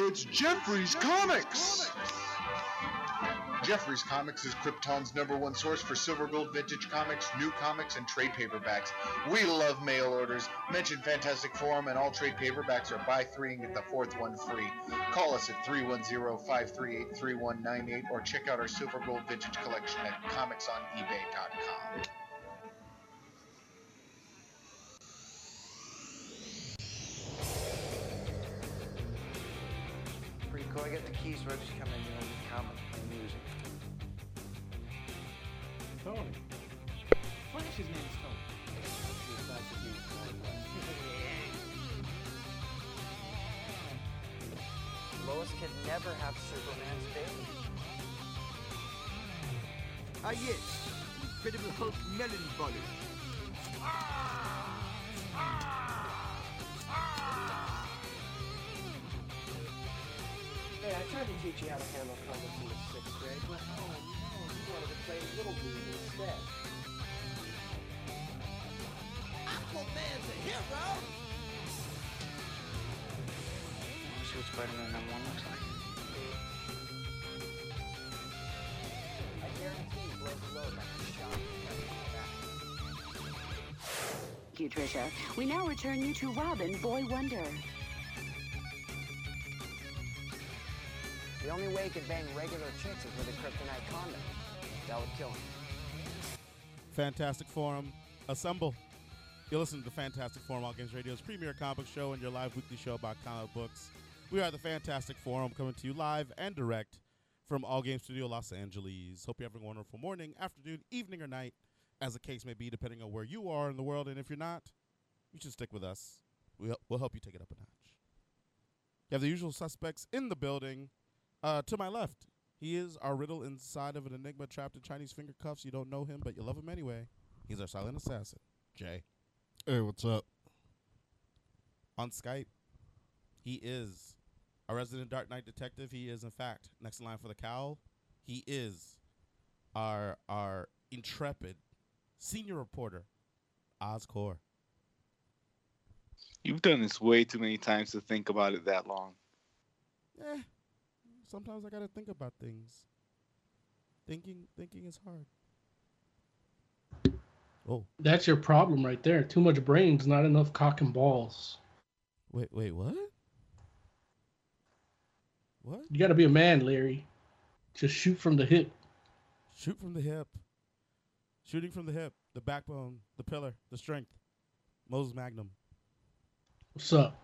It's Jeffrey's Comics! Jeffrey's Comics is Krypton's number one source for silver gold vintage comics, new comics, and trade paperbacks. We love mail orders. Mention Fantastic Forum, and all trade paperbacks are buy three and get the fourth one free. Call us at 310-538-3198 or check out our silver gold vintage collection at comicsonebay.com. Pretty cool. I got the keys, so I just come in, you know, we comic play music. Tony. Flash, his name is Tony. Lois could never have Superman's baby. Ah yes, Incredible Hulk melon butter. Hey, I tried to teach you how to handle comics in sixth grade, but oh no, you wanted to play Little League instead. Aquaman's a hero! Wanna see what Spider-Man number one looks like? I guarantee you blows the load like a shot. Thank you, Trisha. We now return you to Robin Boy Wonder. The only way he could bang regular chicks is with a kryptonite condom. That would kill him. Fantastic Forum, assemble. You're listening to the Fantastic Forum, All Games Radio's premier comic book show and your live weekly show about comic books. We are the Fantastic Forum, coming to you live and direct from All Games Studio, Los Angeles. Hope you're having a wonderful morning, afternoon, evening, or night, as the case may be, depending on where you are in the world. And if you're not, you should stick with us. We'll, we'll help you take it up a notch. You have the usual suspects in the building. Uh, to my left, he is our riddle inside of an enigma trapped in Chinese finger cuffs. You don't know him, but you love him anyway. He's our silent assassin, Jay. Hey, what's up? On Skype, he is a resident Dark Knight detective. He is, in fact, next in line for the cowl. He is our our intrepid senior reporter, Oz Core. You've done this way too many times to think about it that long. Eh, sometimes I gotta think about things. Thinking, thinking is hard. Oh, That's your problem right there. Too much brains, not enough cock and balls. wait, wait, what? What? You got to be a man, Larry. Just shoot from the hip. Shoot from the hip. Shooting from the hip, the backbone, the pillar, the strength. Moses Magnum. What's up?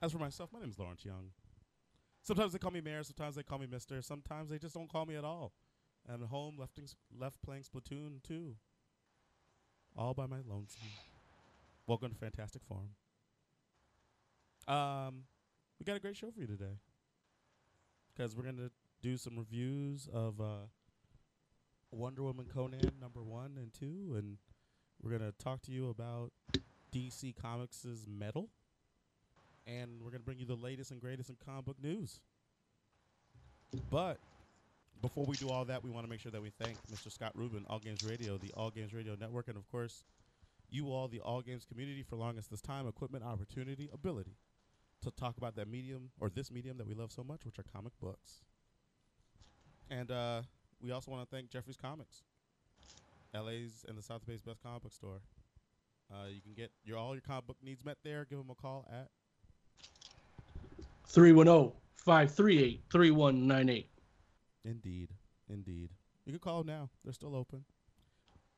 As for myself, my name is Lawrence Young. Sometimes they call me Mayor, sometimes they call me Mister, sometimes they just don't call me at all. At home, left, left playing Splatoon 2. All by my lonesome. Welcome to Fantastic Forum. Um, we got a great show for you today. Because we're going to do some reviews of uh, Wonder Woman Conan number one and two, and we're going to talk to you about DC Comics' Metal and we're going to bring you the latest and greatest in comic book news. But before we do all that, we want to make sure that we thank Mr. Scott Rubin, All Games Radio, the All Games Radio Network, and of course, you all, the All Games community, for allowing us this time, equipment, opportunity, ability to talk about that medium or this medium that we love so much, which are comic books. And uh, we also want to thank Jeffrey's Comics, LA's and the South Bay's best comic book store. Uh, you can get your all your comic book needs met there. Give them a call at 310 538 3198. Indeed, indeed. You can call now. They're still open.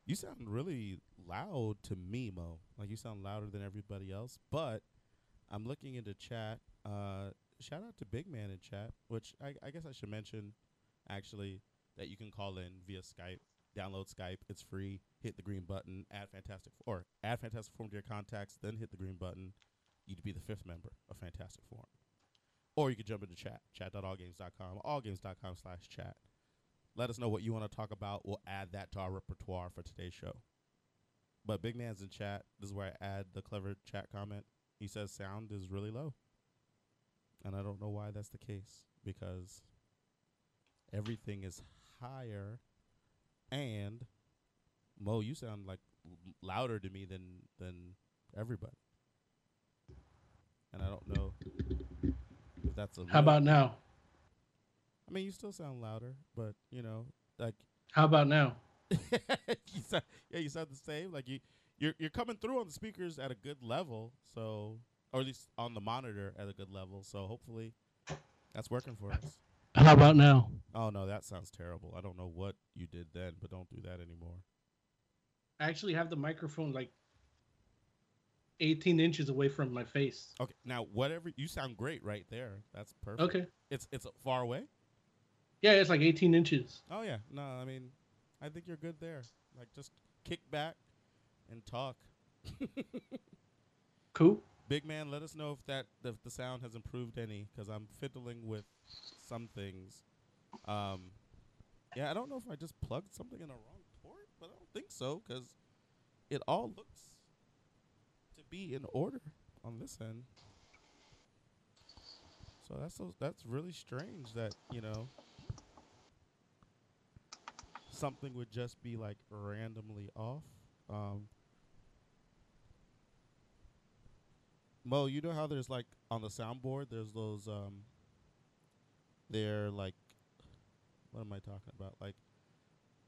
You sound really loud to me, Mo. Like you sound louder than everybody else. But I'm looking into chat. Uh, shout out to Big Man in chat, which I, I guess I should mention, actually, that you can call in via Skype. Download Skype. It's free. Hit the green button. Add Fantastic or add Fantastic Forum to your contacts. Then hit the green button. You'd be the fifth member of Fantastic Forum. Or you can jump into chat, chat.allgames.com, allgames.com slash chat. Let us know what you want to talk about. We'll add that to our repertoire for today's show. But Big Man's in chat. This is where I add the clever chat comment. He says sound is really low. And I don't know why that's the case because everything is higher. And Mo, you sound like louder to me than than everybody. And I don't know if that's a. How about now? I mean, you still sound louder, but you know, like How about now? you sound, yeah, you sound the same. Like you, you're you're coming through on the speakers at a good level, so or at least on the monitor at a good level. So hopefully, that's working for us. How about now? Oh no, that sounds terrible. I don't know what you did then, but don't do that anymore. I actually have the microphone like 18 inches away from my face. Okay, now whatever you sound great right there. That's perfect. Okay. it's it's far away. Yeah, it's like 18 inches. Oh yeah, no, I mean, I think you're good there. Like just kick back and talk. Cool. Big man, let us know if that if the sound has improved any, because I'm fiddling with some things. Um, yeah, I don't know if I just plugged something in the wrong port, but I don't think so, because it all looks be in order on this end. So that's so, that's really strange that you know something would just be like randomly off. Um, Mo, you know how there's like on the soundboard, there's those um, they're like, what am I talking about? Like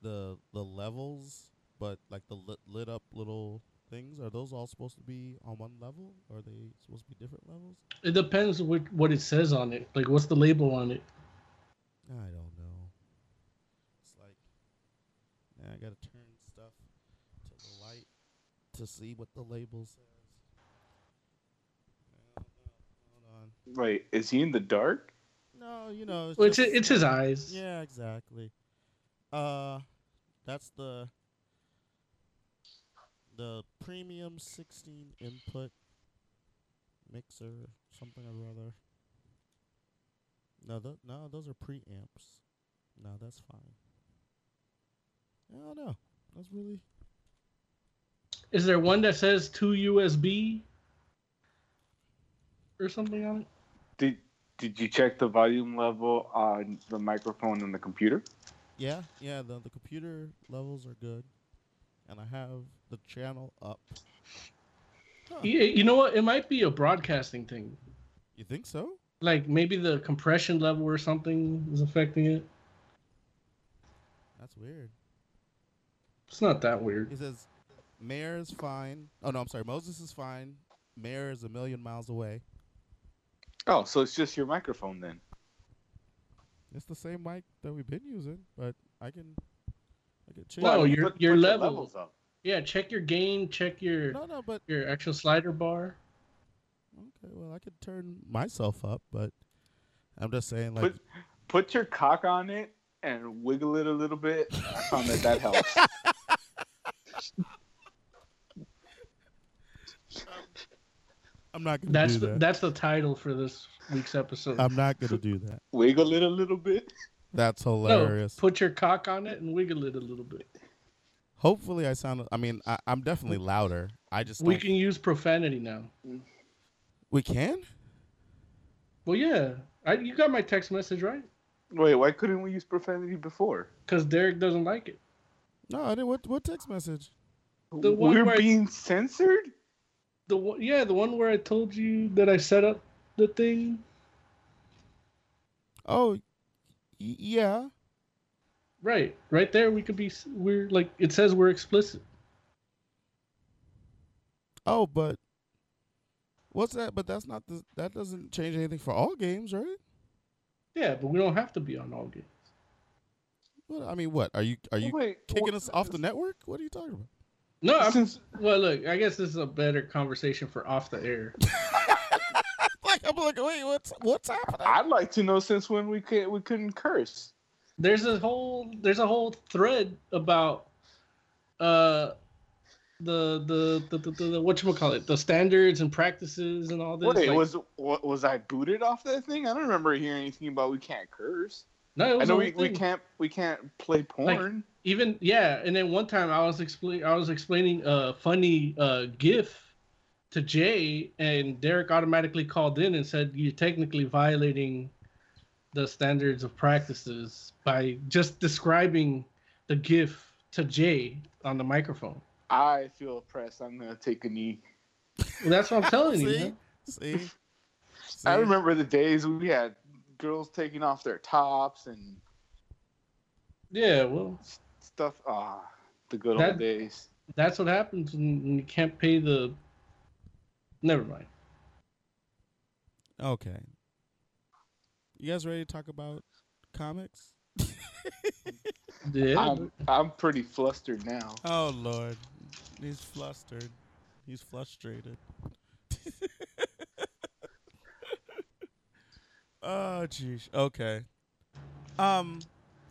the the levels, but like the lit, lit up little things. Are those all supposed to be on one level? Or are they supposed to be different levels? It depends what what it says on it. Like, what's the label on it? I don't know. It's like, now I gotta turn stuff to the light to see what the label says. Hold on. Wait, is he in the dark? No, you know, it's, Well, it's just- it's his eyes. Yeah, exactly. Uh, that's the the premium 16 input mixer, something or other. No, th- no, those are preamps. No, that's fine. I don't know. That's really Is there one that says two USB or something on it? Did Did you check the volume level on the microphone and the computer? yeah, yeah. The the computer levels are good, and I have the channel up. Huh. Yeah, you know what? It might be a broadcasting thing. You think so? Like maybe the compression level or something is affecting it. That's weird. It's not that weird. He says, Mayor is fine. Oh, no, I'm sorry. Moses is fine. Mayor is a million miles away. Oh, so it's just your microphone then? It's the same mic that we've been using, but I can, I can change. No, Well, your your put level. levels up. Yeah, check your gain. Check your No, no, but your actual slider bar. okay. Well, I could turn myself up, but I'm just saying, like, Put Put your cock on it and wiggle it a little bit. I found that that helps. I'm not gonna That's do the, that. that's the title for this week's episode. I'm not gonna do that. wiggle it a little bit. That's no, hilarious. put your cock on it and wiggle it a little bit. Hopefully, I sound. I mean, I, I'm definitely louder. I just We don't- can use profanity now. we can. Well, yeah, I, you got my text message right? Wait, why couldn't we use profanity before? Because Derek doesn't like it. No, I didn't. What what text message? The one We're where I- being censored. The one, yeah, the one where I told you that I set up the thing. Oh, y- yeah. Right, right there. We could be. We're like it says we're explicit. Oh, but what's that? But that's not the. That doesn't change anything for all games, right? Yeah, but we don't have to be on all games. What I mean, what are you? Are you Wait, kicking wh- us off the network? What are you talking about? No, I'm, Since well, look. I guess this is a better conversation for off the air. like I'm like, wait, what's what's happening? I'd like to know since when we could we couldn't curse. There's a whole there's a whole thread about uh the the the, the, the, the what you call it the standards and practices and all this. Wait, like- was wa- was I booted off that thing? I don't remember hearing anything about we can't curse. no, it I know we, we can't we can't play porn. even yeah and then one time i was explain i was explaining a funny uh gif to jay and derek automatically called in and said you're technically violating the standards of practices by just describing the gif to jay on the microphone I feel oppressed. I'm gonna take a knee. well, that's what i'm telling you See, man. see. I remember the days we had girls taking off their tops and Yeah, well, stuff. Ah, the good That- old days. that's what happens when when you can't pay the. Never mind. Okay. You guys ready to talk about comics? Yeah. I'm I'm pretty flustered now. Oh Lord, he's flustered. He's frustrated. oh jeez. Okay. Um,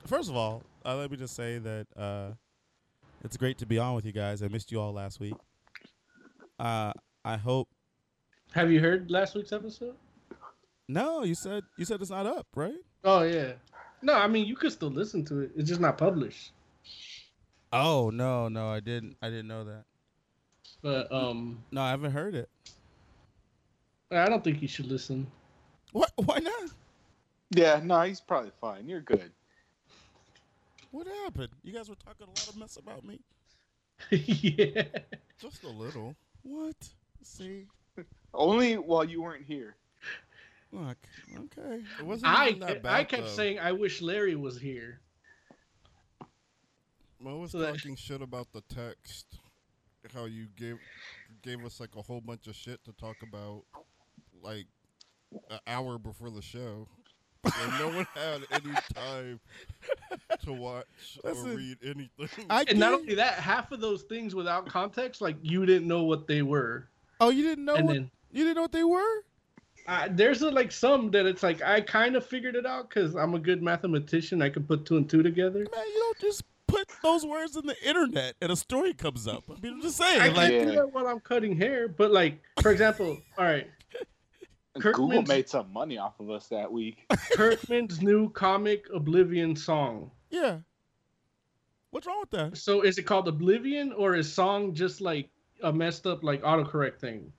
first of all, uh, let me just say that uh, it's great to be on with you guys. I missed you all last week. Uh, I hope. Have you heard last week's episode? No, you said you said it's not up, right? Oh yeah. No, I mean you could still listen to it. It's just not published. Oh no, no, I didn't. I didn't know that. But um, No, I haven't heard it. I don't think you should listen. What? Why not? Yeah, no, he's probably fine. You're good. What happened? You guys were talking a lot of mess about me. yeah. Just a little. What? See? Only while you weren't here. Look. Okay. It wasn't I that bad. I kept though. saying I wish Larry was here. Mo was so that- talking shit about the text. How you gave gave us like a whole bunch of shit to talk about, like an hour before the show. And no one had any time to watch Listen, or read anything. I And not only that, half of those things without context, like you didn't know what they were. Oh, you didn't know and what? then You didn't know what they were? Uh, there's a, like some that it's like I kind of figured it out because I'm a good mathematician. I can put two and two together. Man, you don't just put those words in the internet and a story comes up. I mean, I'm just saying. I like, can do Yeah. that while I'm cutting hair, but like for example, all right, Google made some money off of us that week. Kirkman's new comic Oblivion song. yeah. What's wrong with that? So is it called Oblivion or is song just like a messed up like autocorrect thing?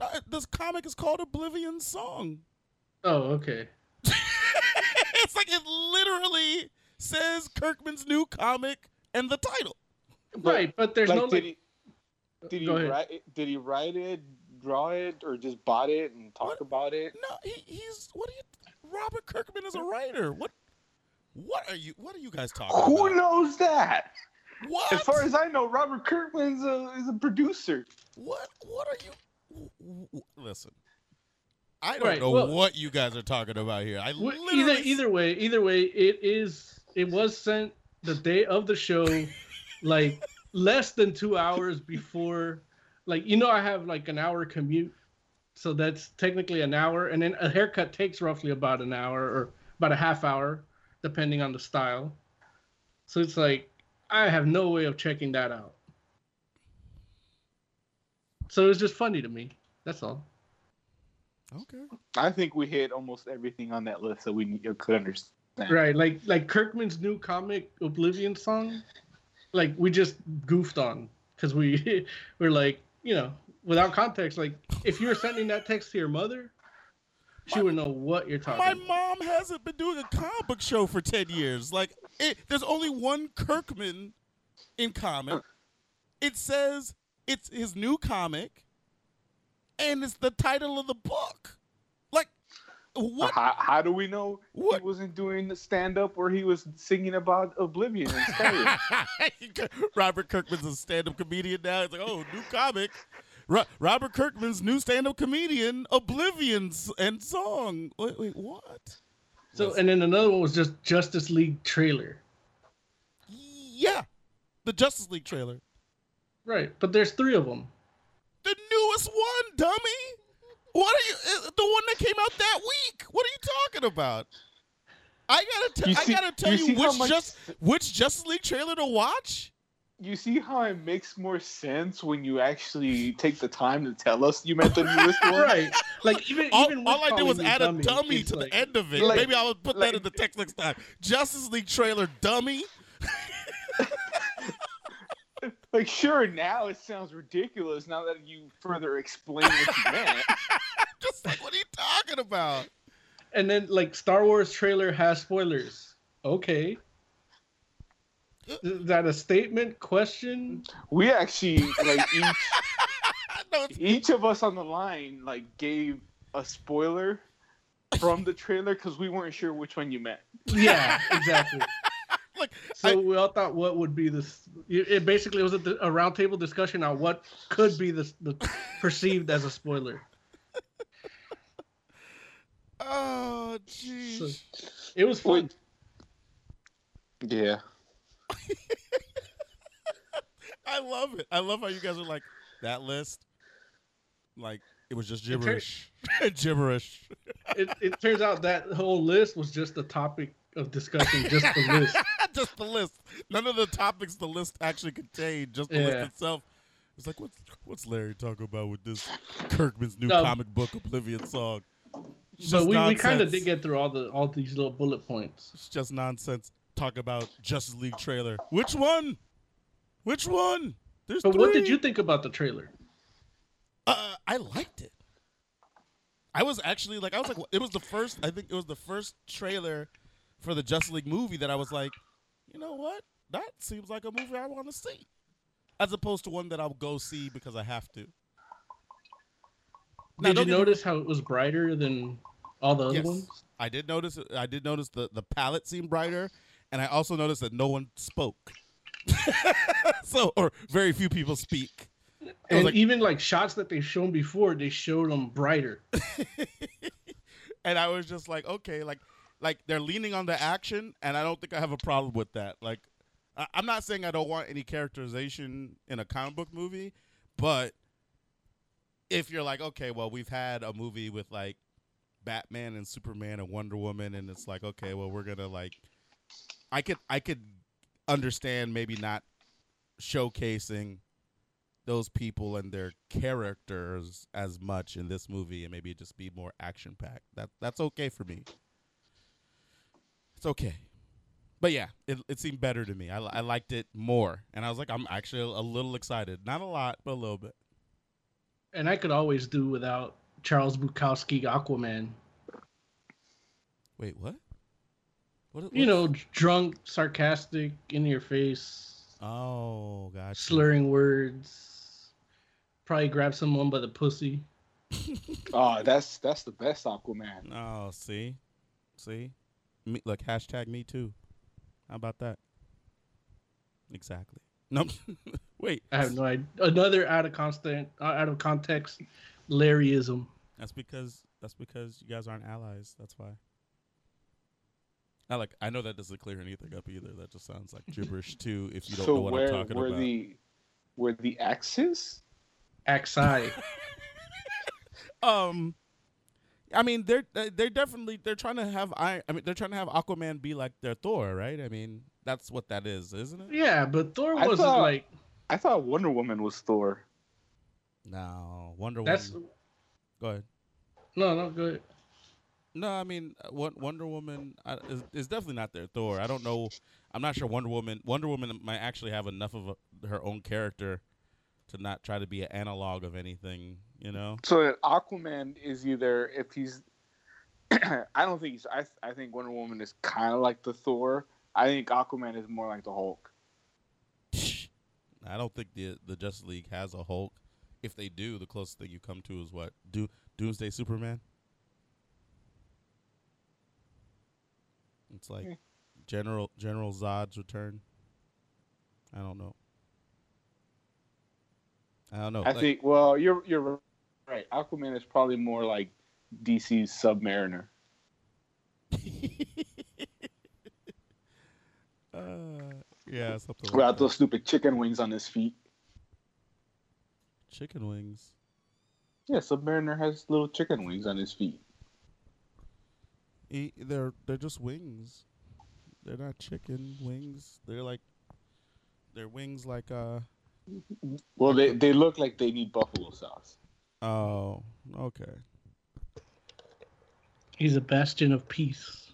Uh, this comic is called Oblivion Song. Oh, okay. it's like it literally says Kirkman's new comic and the title. right, but there's like, no did like. he did he write? it- Did he write it, draw it, or just bought it and talk What? about it? No, he, he's what are you? Robert Kirkman is a writer. What? What are you? What are you guys talking about? Who about? knows that? What? As far as I know, Robert Kirkman's a, is a producer. what? What are you? Listen, I don't Right, know well- what you guys are talking about here. I literally either either way, either way, it is. It was sent the day of the show, like less than two hours before. Like you know, I have like an hour commute, so that's technically an hour, and then a haircut takes roughly about an hour or about a half hour, depending on the style. So it's like I have no way of checking that out. So it was just funny to me. That's all. Okay. I think we hit almost everything on that list that we need- could understand. Right, like like Kirkman's new comic Oblivion song, like we just goofed on because we we're like you know without context. Like if you were sending that text to your mother, she would know what you're talking. My about. mom hasn't been doing a comic book show for ten years. Like, it, there's only one Kirkman in comic. It says it's his new comic, and it's the title of the book. Like, what? How, how do we know What? he wasn't doing the stand up where he was singing about Oblivion and Skyrim? Robert Kirkman's a stand-up comedian now. It's like, oh, new comic. Robert Kirkman's new stand-up comedian, Oblivion's and song. Wait, wait, what? So and then another one was just Justice League trailer. Yeah, the Justice League trailer. Right, but there's three of them. The newest one, dummy. What are you? uh, The one that came out that week. What are you talking about? I gotta tell. You I gotta tell you you, which much- just which Justice League trailer to watch. you see how it makes more sense when you actually take the time to tell us you meant the newest one? Right, like even All, even all I did was calling me add a dummy it's to like- the end of it. Like- Maybe I'll put like- that in the text next time. Justice League trailer, dummy. Like, sure, now it sounds ridiculous now that you further explain what you meant. Just like, what are you talking about? And then like Star Wars trailer has spoilers. Okay. Is that a statement? Question? We actually, like, each, No, each of us on the line, like, gave a spoiler from the trailer because we weren't sure which one you meant. Yeah, exactly. Like, so I- we all thought what would be this. It it basically was a, a roundtable discussion on what could be the, the perceived as a spoiler. Oh, So jeez. it was fun. Yeah. I love it. I love how you guys are like that list. Like it was just It tur- gibberish, gibberish. It, it turns out that whole list was just a topic of discussion, just the list. just the list. None of the topics the list actually contained. Just the Yeah. list itself. It's like what's what's Larry talking about with this Kirkman's new No. comic book Oblivion song? It's So we, we kind of did get through all the all these little bullet points. It's just nonsense. Talk about Justice League trailer. Which one? Which one? There's But what did you think about the trailer? Uh, I liked it. I was actually like, I was like, it was the first. I think it was the first trailer for the Justice League movie that I was like, you know what? That seems like a movie I want to see, as opposed to one that I'll go see because I have to. Now, Did you notice how it was brighter than all the other Yes. ones? I did notice. I did notice the the palette seemed brighter, and I also noticed that no one spoke. so, or very few people speak. And like- even like shots that they've shown before, they showed them brighter. and I was just like, okay, like, like they're leaning on the action, and I don't think I have a problem with that. Like, I- I'm not saying I don't want any characterization in a comic book movie, but if you're like, okay, well, we've had a movie with like Batman and Superman and Wonder Woman, and it's like, okay, well, we're gonna like, I could, I could understand maybe not showcasing those people and their characters as much in this movie and maybe just be more action packed. That that's okay for me. It's okay. But yeah, it, it seemed better to me. I, I liked it more. And I was like, I'm actually a little excited. Not a lot, but a little bit. And I could always do without Charles Bukowski Aquaman. Wait, what? What? You know, drunk, sarcastic, in your face, Oh, gotcha. slurring words. Probably grab someone by the pussy. Oh, that's that's the best Aquaman. Oh, see, see, me, look hashtag me too. How about that? Exactly. Nope. Wait. I have no idea. Another out of constant, uh, out of context, Larryism. That's because that's because you guys aren't allies. That's why. I like. I know that doesn't clear anything up either. That just sounds like gibberish too. If you don't so know what where I'm talking where about. the where the axis? Axi. um, I mean, they're they're definitely they're trying to have I. I mean, they're trying to have Aquaman be like their Thor, right? I mean, that's what that is, isn't it? yeah, but Thor I wasn't thought- like I thought Wonder Woman was Thor. No, Wonder that's. Woman. Go ahead. No, no, good. No, I mean uh, Wonder Woman uh, is, is definitely not their Thor. I don't know. I'm not sure Wonder Woman. Wonder Woman might actually have enough of a, her own character to not try to be an analog of anything. You know? So Aquaman is either if he's I don't think he's I I think Wonder Woman is kind of like the Thor. I think Aquaman is more like the Hulk. I don't think the the Justice League has a Hulk. If they do, the closest thing you come to is what Do Doomsday Superman. It's like Yeah. General General Zod's return. I don't know. I don't know. I Like- think well, you're you're right. Aquaman is probably more like DC's Submariner. uh, yeah, something like Without that. those stupid chicken wings on his feet. chicken wings. Yeah, Submariner has little chicken wings on his feet. E- they're they're just wings. They're not chicken wings. They're like they're wings like uh Well, they they look like they need buffalo sauce. oh okay He's a bastion of peace.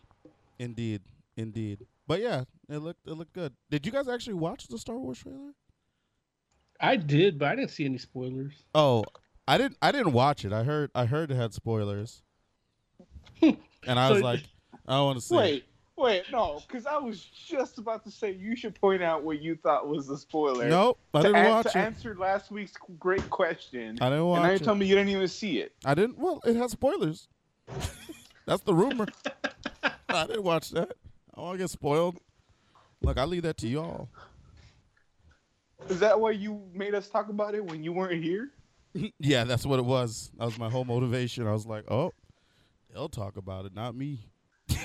indeed indeed but yeah it looked it looked good. Did you guys actually watch the Star Wars trailer? I did, but I didn't see any spoilers. Oh, I didn't I didn't watch it. I heard I heard it had spoilers, and I So- was like I don't want to see. it. Wait, Wait, no, because I was just about to say you should point out what you thought was the spoiler. Nope, I to, didn't an- watch to it. answer last week's great question. I didn't and watch now you're it. telling me you didn't even see it. I didn't. Well, it has spoilers. That's the rumor. I didn't watch that. Oh, I want to get spoiled. Look, I leave that to y'all. Is that why you made us talk about it when you weren't here? yeah, that's what it was. That was my whole motivation. I was like, oh, they'll talk about it, not me.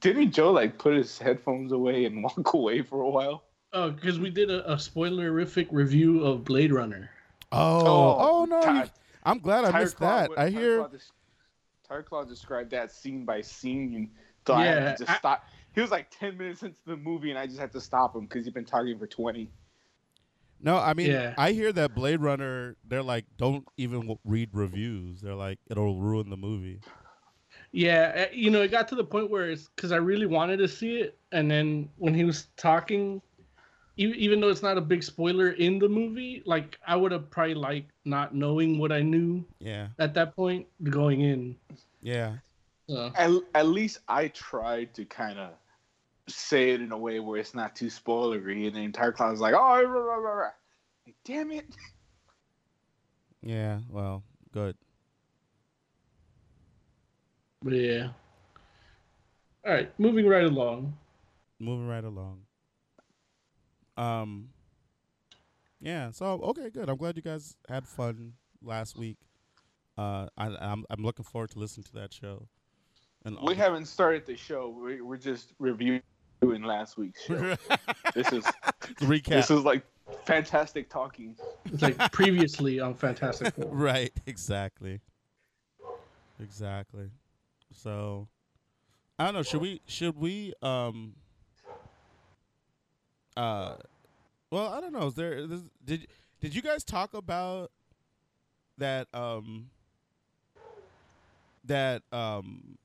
Didn't Joe like put his headphones away and walk away for a while? Oh, because we did a, a spoilerific review of Blade Runner. Oh, Oh, oh, no. Ty- I'm glad I Tyre missed Claw- that. what- I Tyre hear. Claw des- Tyre Claw described that scene by scene, and so I had Yeah, to just I- stop. He was like ten minutes into the movie, and I just had to stop him because he'd been talking for twenty. No, I mean, Yeah. I hear that Blade Runner. They're like, don't even read reviews. They're like, it'll ruin the movie. Yeah, uh, you know, it got to the point where it's because I really wanted to see it, and then when he was talking, e- even though it's not a big spoiler in the movie, like I would have probably liked not knowing what I knew Yeah, at that point going in. yeah. So, At, at least I tried to kind of say it in a way where it's not too spoilery, and the entire class was like, "Oh, rah, rah, rah, rah." Like, damn it!" Yeah, well, good. But yeah. All right, moving right along. Moving right along. Um. Yeah. So okay, good. I'm glad you guys had fun last week. Uh, I, I'm I'm looking forward to listening to that show. And We haven't started the show. We, we're just reviewing last week's show. this is recap. this is like fantastic talking. It's like previously on Fantastic Four. right. Exactly. Exactly. So, I don't know. Should we? Should we? Um. Uh. Well, I don't know. Is there? Is, did Did you guys talk about that? Um. That um.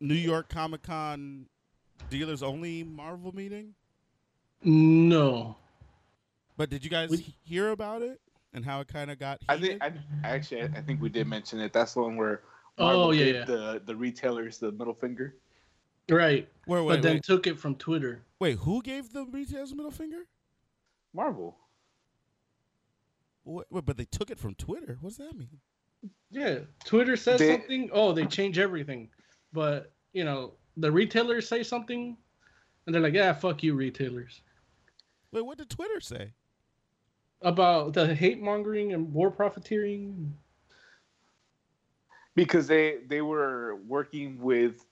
New York Comic Con dealers only Marvel meeting. No. But did you guys We- hear about it and how it kind of got? I think I actually I think we did mention it. That's the one where Oh, Marvel yeah, gave yeah. the the retailers the middle finger. Right. Wait, but then wait. took it from Twitter. Wait, who gave the retailers the middle finger? Marvel. Wait, wait, but they took it from Twitter. What does that mean? Yeah, Twitter says They- something. Oh, they change everything. But you know, the retailers say something, and they're like, "Yeah, fuck you, retailers." Wait, what did Twitter say? About the hate mongering and war profiteering. Because they they were working with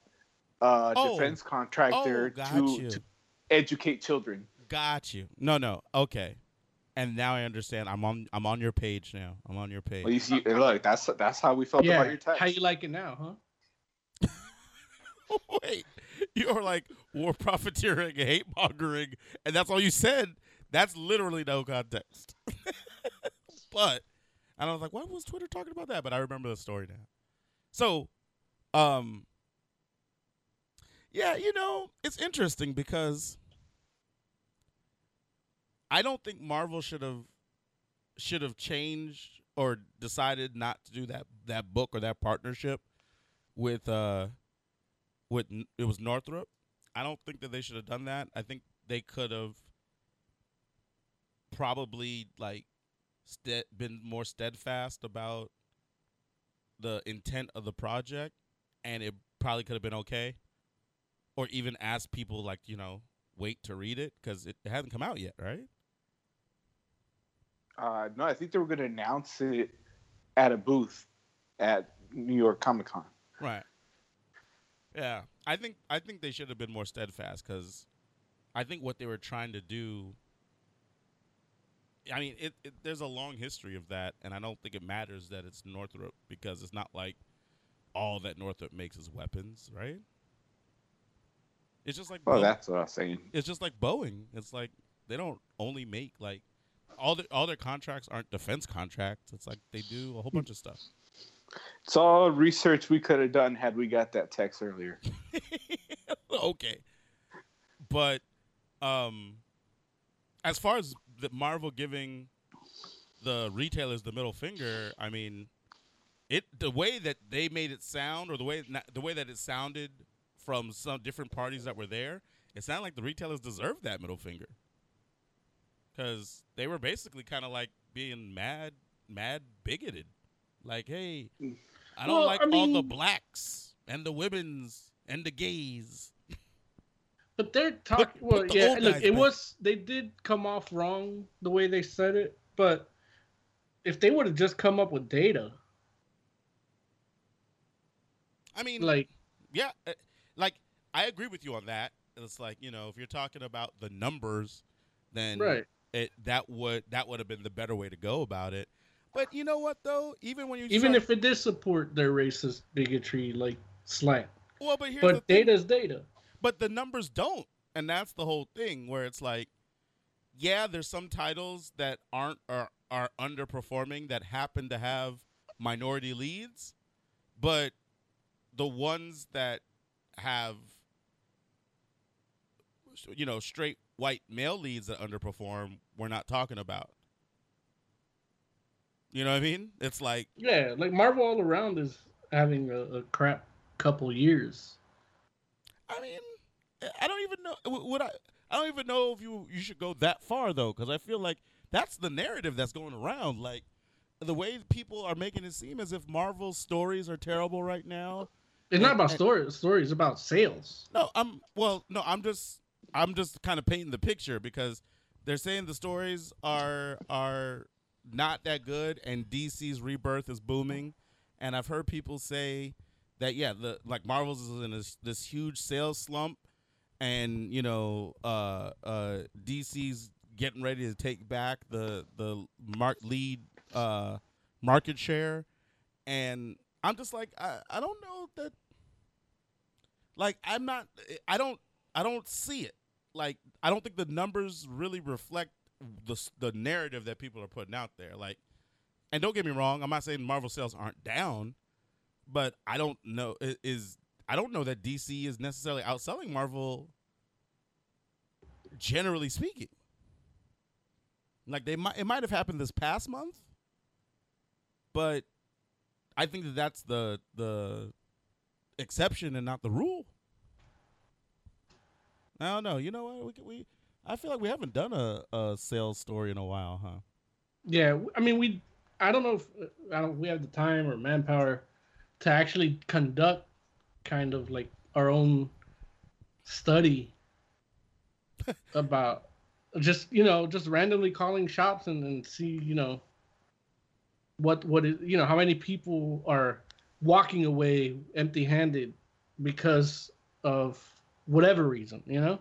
a Oh. defense contractor oh, to, to educate children. Got you. No, no. Okay. And now I understand. I'm on. I'm on your page now. I'm on your page. Well, you see, look, that's that's how we felt yeah, about your text. how you like it now, huh? Wait, you're like war profiteering, hate mongering, and that's all you said. That's literally no context. but and I was like, why was Twitter talking about that? But I remember the story now. So, um, yeah, you know, it's interesting because I don't think Marvel should have should have changed or decided not to do that that book or that partnership with uh with it was Northrop. I don't think that they should have done that. I think they could have probably like ste- been more steadfast about the intent of the project and it probably could have been okay or even ask people like you know wait to read it because it, it hasn't come out yet right Uh, no, I think they were going to announce it at a booth at New York Comic Con. Right. Yeah, I think I think they should have been more steadfast because I think what they were trying to do. I mean, it, it there's a long history of that, and I don't think it matters that it's Northrop because it's not like all that Northrop makes is weapons, right? It's just like Well, Bo- that's what I'm saying. it's just like Boeing. It's like they don't only make like all their all their contracts aren't defense contracts. It's like they do a whole bunch of stuff. It's all research we could have done had we got that text earlier. okay. But um as far as the Marvel giving the retailers the middle finger, I mean it the way that they made it sound, or the way the way that it sounded from some different parties that were there, it sounded like the retailers deserved that middle finger because they were basically kind of like being mad, mad bigoted. Like, hey, I don't Well, like I all the blacks and the women's and the gays. But they're talking. Well, the yeah. Look, it was they did come off wrong the way they said it, but if they would have just come up with data, I mean, like yeah, uh, like I agree with you on that. It's like you know, if you're talking about the numbers, then right, it that would that would have been the better way to go about it. But you know what though? Even when you even start- if it did support their racist bigotry, like slant, well, but here's but data's data. But the numbers don't. And that's the whole thing where it's like yeah there's some titles that aren't are, are underperforming that happen to have minority leads but the ones that have you know straight white male leads that underperform we're not talking about. You know what i mean? It's like Yeah, like Marvel all around is having a, a crap couple years. I mean, I don't even know. Would I? I don't even know if you you should go that far though, because I feel like that's the narrative that's going around. Like the way people are making it seem as if Marvel's stories are terrible right now. It's not about and- Stories Story about sales. No, I'm well. No, I'm just I'm just kind of painting the picture because they're saying the stories are are not that good, and DC's rebirth is booming. And I've heard people say that yeah, the like Marvel's is in this, this huge sales slump, and you know, uh, uh, DC's getting ready to take back the the mark lead uh, market share, and I'm just like I, I don't know that like I'm not I don't I don't see it. Like I don't think the numbers really reflect the the narrative that people are putting out there. Like and don't get me wrong, I'm not saying Marvel sales aren't down, but I don't know is I don't know that DC is necessarily outselling Marvel generally speaking. Like they might it might have happened this past month, but I think that that's the the exception and not the rule. I don't know. You know what? We could- we I feel like we haven't done a, a sales story in a while, huh? Yeah, I mean, we. I don't know if uh, I don't. We have the time or manpower to actually conduct kind of like our own study about just you know just randomly calling shops and, and see you know what what is you know how many people are walking away empty handed because of whatever reason you know?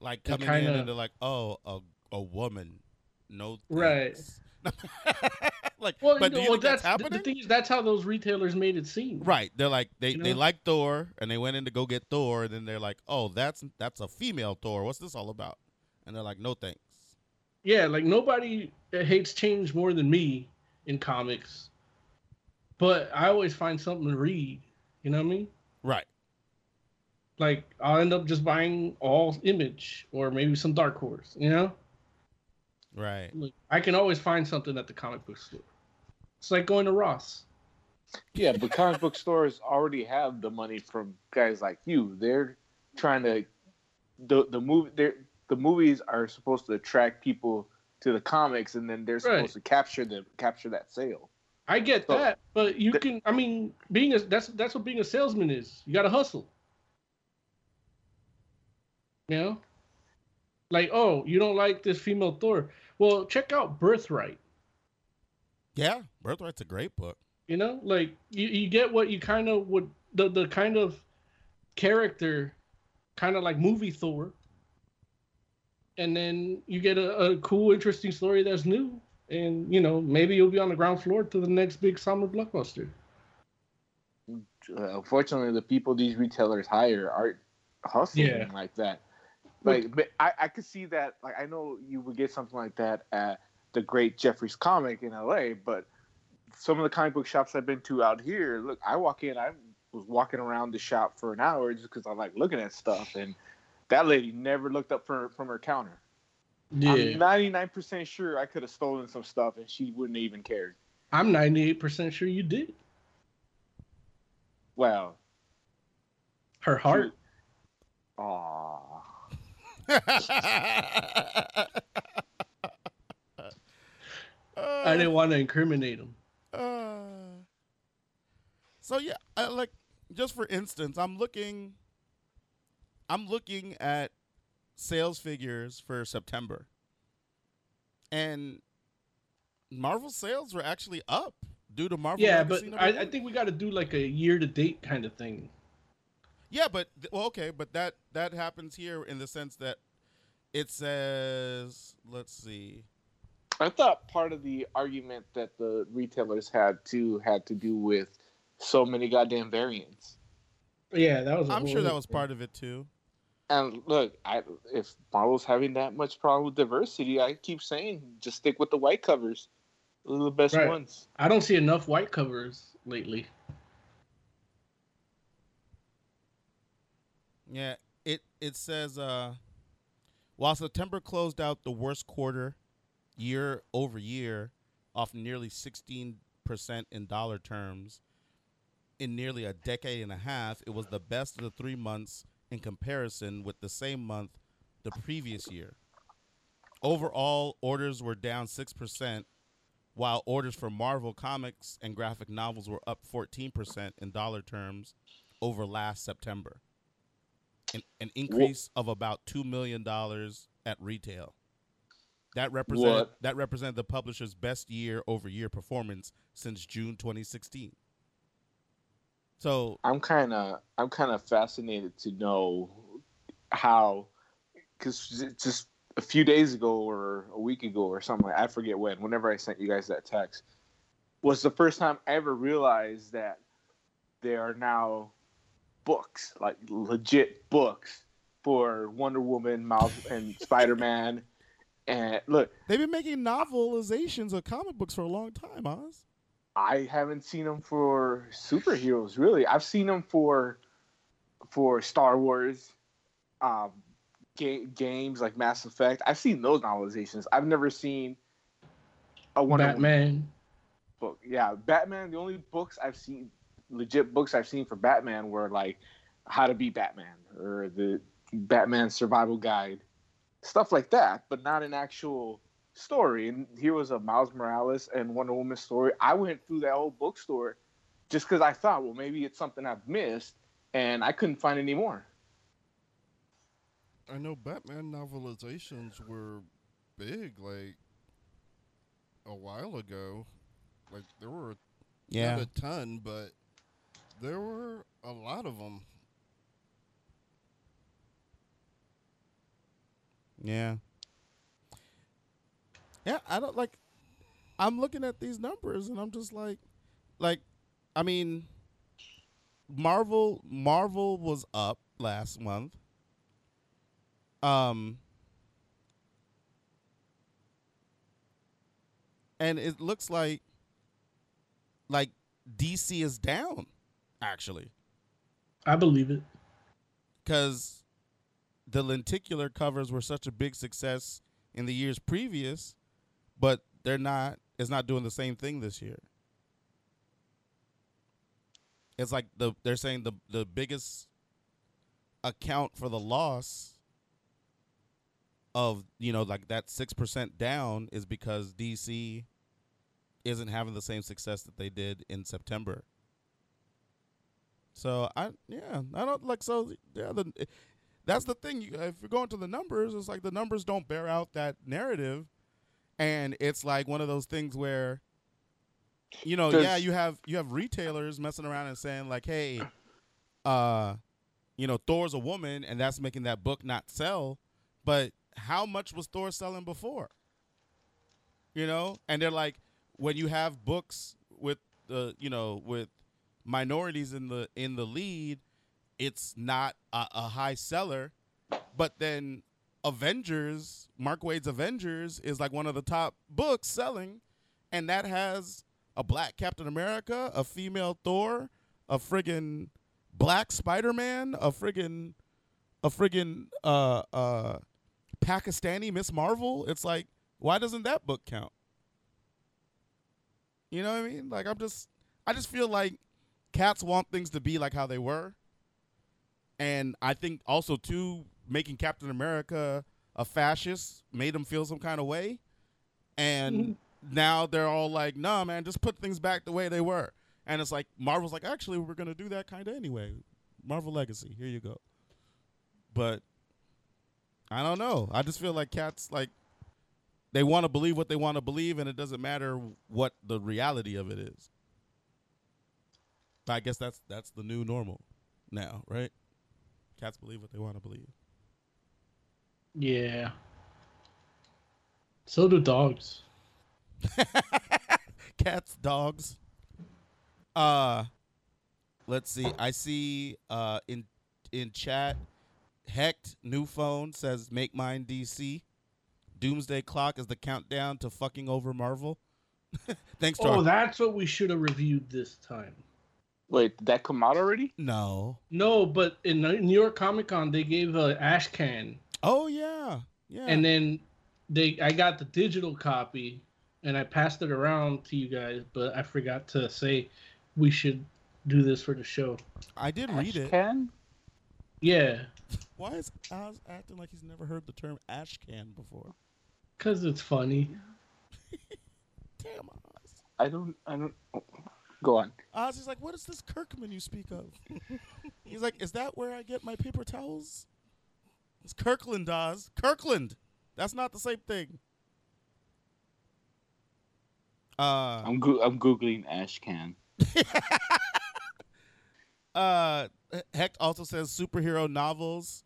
Like coming in kinda- and they're like, "Oh, a a woman, no Right. thanks." like, well, but you do you well, think that's, that's happening? the thing is that's how those retailers made it seem Right. They're like they, You they like Thor and they went in to go get Thor and then they're like, "Oh, that's that's a female Thor. What's this all about?" And they're like, "No thanks." yeah, like nobody hates change more than me in comics. But I always find something to read. You know what I mean? Right. Like I'll end up just buying all image or maybe some dark horse, you know? Right. Like I can always find something at the comic book store. It's like going to Ross. Yeah, but comic book stores already have the money from guys like you. They're trying to the the movie they're the movies are supposed to attract people to the comics and then they're supposed Right. to capture them capture that sale. I get So- that, but you Th- can I mean being a that's that's what being a salesman is. You gotta hustle. You know? Like, oh, you don't like this female Thor. Well, check out Birthright. Yeah. Birthright's a great book. You know, like you, you get what you kind of would the the kind of character, kind of like movie Thor, and then you get a, a cool, interesting story that's new, and you know maybe you'll be on the ground floor to the next big summer blockbuster. Uh, unfortunately, the people these retailers hire aren't hustling Yeah. like that. Like, but I, I could see that. Like, I know you would get something like that at the Great Jeffrey's Comic in LA, but some of the comic book shops I've been to out here, look, I walk in, I was walking around the shop for an hour just because I like looking at stuff, and that lady never looked up from from her counter. Yeah, I'm 99% sure I could have stolen some stuff and she wouldn't even care. I'm 98% sure you did. Well, Her heart. aw. I didn't want to incriminate him. Uh, so yeah, I, like just for instance, I'm looking. I'm looking at sales figures for September, and Marvel sales were actually up due to Marvel. Yeah, but I, I think we got to do like a year to date kind of thing. Yeah, but well, okay, but that that happens here in the sense that it says, let's see. I thought part of the argument that the retailers had too had to do with so many goddamn variants. Yeah, that was. i I'm sure that was part of it too. And look, I, if Marvel's having that much problem with diversity, I keep saying just stick with the white covers. Those are the best Right. ones. I don't see enough white covers lately. Yeah, it it says uh while September closed out the worst quarter year over year off nearly 16% in dollar terms in nearly a decade and a half, it was the best of the 3 months in comparison with the same month the previous year. Overall, orders were down 6%, while orders for Marvel comics and graphic novels were up 14% in dollar terms over last September an, an increase of about two million dollars at retail. That represent What? that represented the publisher's best year over year performance since June 2016. So I'm kind of I'm kind of fascinated to know how because just a few days ago or a week ago or something I forget when whenever I sent you guys that text was the first time I ever realized that they are now books like legit books for Wonder Woman, Miles, and Spider Man. And look, they've been making novelizations of comic books for a long time, Oz. I haven't seen them for superheroes really. I've seen them for for Star Wars, um, ga- games like Mass Effect. I've seen those novelizations. I've never seen a Wonder Woman Batman. book. Yeah, Batman. The only books I've seen, legit books I've seen for Batman were like How to Be Batman or the Batman Survival Guide, stuff like that, but not an actual story. And here was a Miles Morales and Wonder Woman story. I went through that whole bookstore just because I thought, well, maybe it's something I've missed, and I couldn't find any more. I know Batman novelizations were big, like a while ago. Like there were Yeah. not a ton, but there were a lot of them. Yeah. Yeah, I don't like I'm looking at these numbers and I'm just like like I mean Marvel Marvel was up last month. Um and it looks like like DC is down actually I believe it. because the lenticular covers were such a big success in the years previous, but they're not. It's not doing the same thing this year. It's like the they're saying the the biggest account for the loss of you know like that six percent down is because DC isn't having the same success that they did in September. So I yeah I don't like so yeah the that's the thing. You, if you're going to the numbers it's like the numbers don't bear out that narrative. And it's like one of those things where you know yeah you have you have retailers messing around and saying like hey uh you know Thor's a woman and that's making that book not sell. But how much was Thor selling before? You know? And they're like when you have books with the you know with minorities in the in the lead it's not a, a high seller. But then avengers mark waid's avengers is like one of the top books selling. And that has a black captain america a female thor a friggin black spider-man a friggin a friggin uh uh pakistani miss marvel. It's like why doesn't that book count? You know what I mean? Like I'm just I just feel like cats want things to be like how they were. And I think also too making Captain America a fascist made them feel some kind of way. And mm-hmm. now they're all like, "Nah, man, just put things back the way they were." And it's like Marvel's like, "Actually, we're going to do that kind of anyway." Marvel Legacy. Here you go. But I don't know. I just feel like cats like they want to believe what they want to believe, and it doesn't matter what the reality of it is. I guess that's that's the new normal now, right? Cats believe what they want to believe. Yeah. So do dogs. Cats, dogs. Uh let's see. I see uh in in chat Hecht new phone says make mine DC. Doomsday clock is the countdown to fucking over Marvel. Thanks to Oh, our- that's what we should have reviewed this time. Wait, did that come out already? No. No, but in New York Comic Con they gave a ash can, Oh yeah. Yeah. and then they I got the digital copy, and I passed it around to you guys, but I forgot to say we should do this for the show. I did read it. Can? Yeah, Why is Oz acting like he's never heard the term ash can before? cause it's funny. Damn Oz. I don't. I don't. Go on. Oz is like, what is this Kirkman you speak of? He's like, is that where I get my paper towels? It's Kirkland, Oz. Kirkland. That's not the same thing. Uh, I'm go- I'm googling Ashcan. uh, Hecht also says superhero novels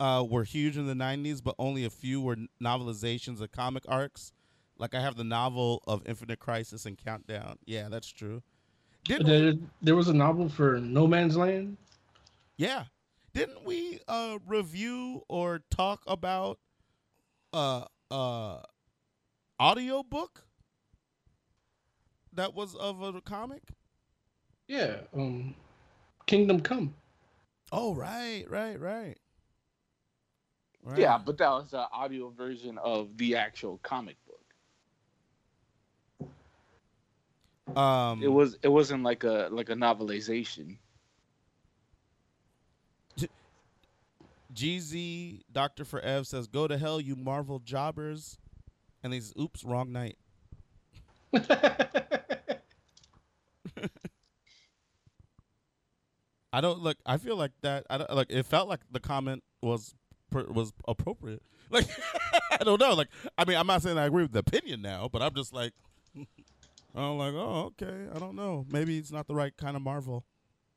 uh, were huge in the 90s, but only a few were novelizations of comic arcs. Like I have the novel of Infinite Crisis and Countdown. Yeah, that's true. Didn't we- There, there was a novel for No Man's Land. Yeah. Didn't we uh review or talk about uh uh audiobook that was of a comic? Yeah, um, Kingdom Come. Oh, right, right, right. Right. Yeah, but that was an audio version of the actual comic book. Um It was. It wasn't like a like a novelization. GZ Doctor for Ev says, "Go to hell, you Marvel jobbers," and he's, "Oops, wrong night." I don't look. I feel like that. I don't like. It felt like the comment was was appropriate. Like I don't know. Like I mean, I'm not saying I agree with the opinion now, but I'm just like, I'm like, oh, okay. I don't know. Maybe it's not the right kind of Marvel.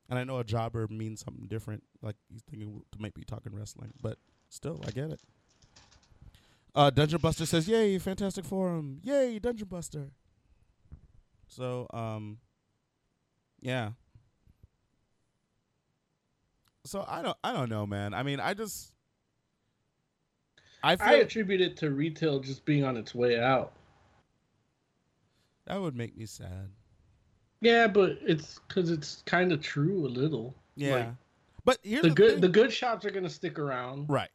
And I know a jobber means something different. Like he's thinking to make me talking wrestling, but still, I get it. Uh, Dungeon Buster says, "Yay, Fantastic Forum! Yay, Dungeon Buster!" So, um, yeah. So I don't, I don't know, man. I mean, I just, I I attribute it to retail just being on its way out. That would make me sad. Yeah, but it's because it's kind of true a little. Yeah, Like, but here's the the, good thing. the good shops are gonna stick around, right,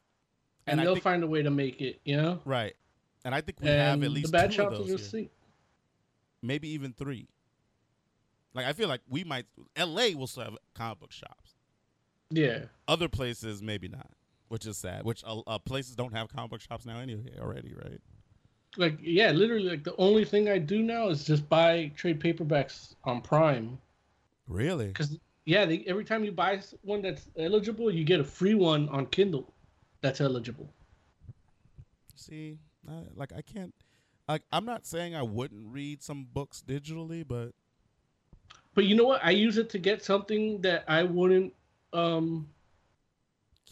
and, And they'll think- find a way to make it. You know, right, and I think we and have at least the bad two shops of those here. maybe even three. Like I feel like we might. L.A. will still have comic book shops. Yeah, Other places maybe not, which is sad. Which uh, places don't have comic book shops now anyway already, right? Like yeah, literally, like the only thing I do now is just buy trade paperbacks on Prime. Really? Because yeah, they, every time you buy one that's eligible, you get a free one on Kindle that's eligible. See, I, like I can't. Like I'm not saying I wouldn't read some books digitally, but But you know what? I use it to get something that I wouldn't um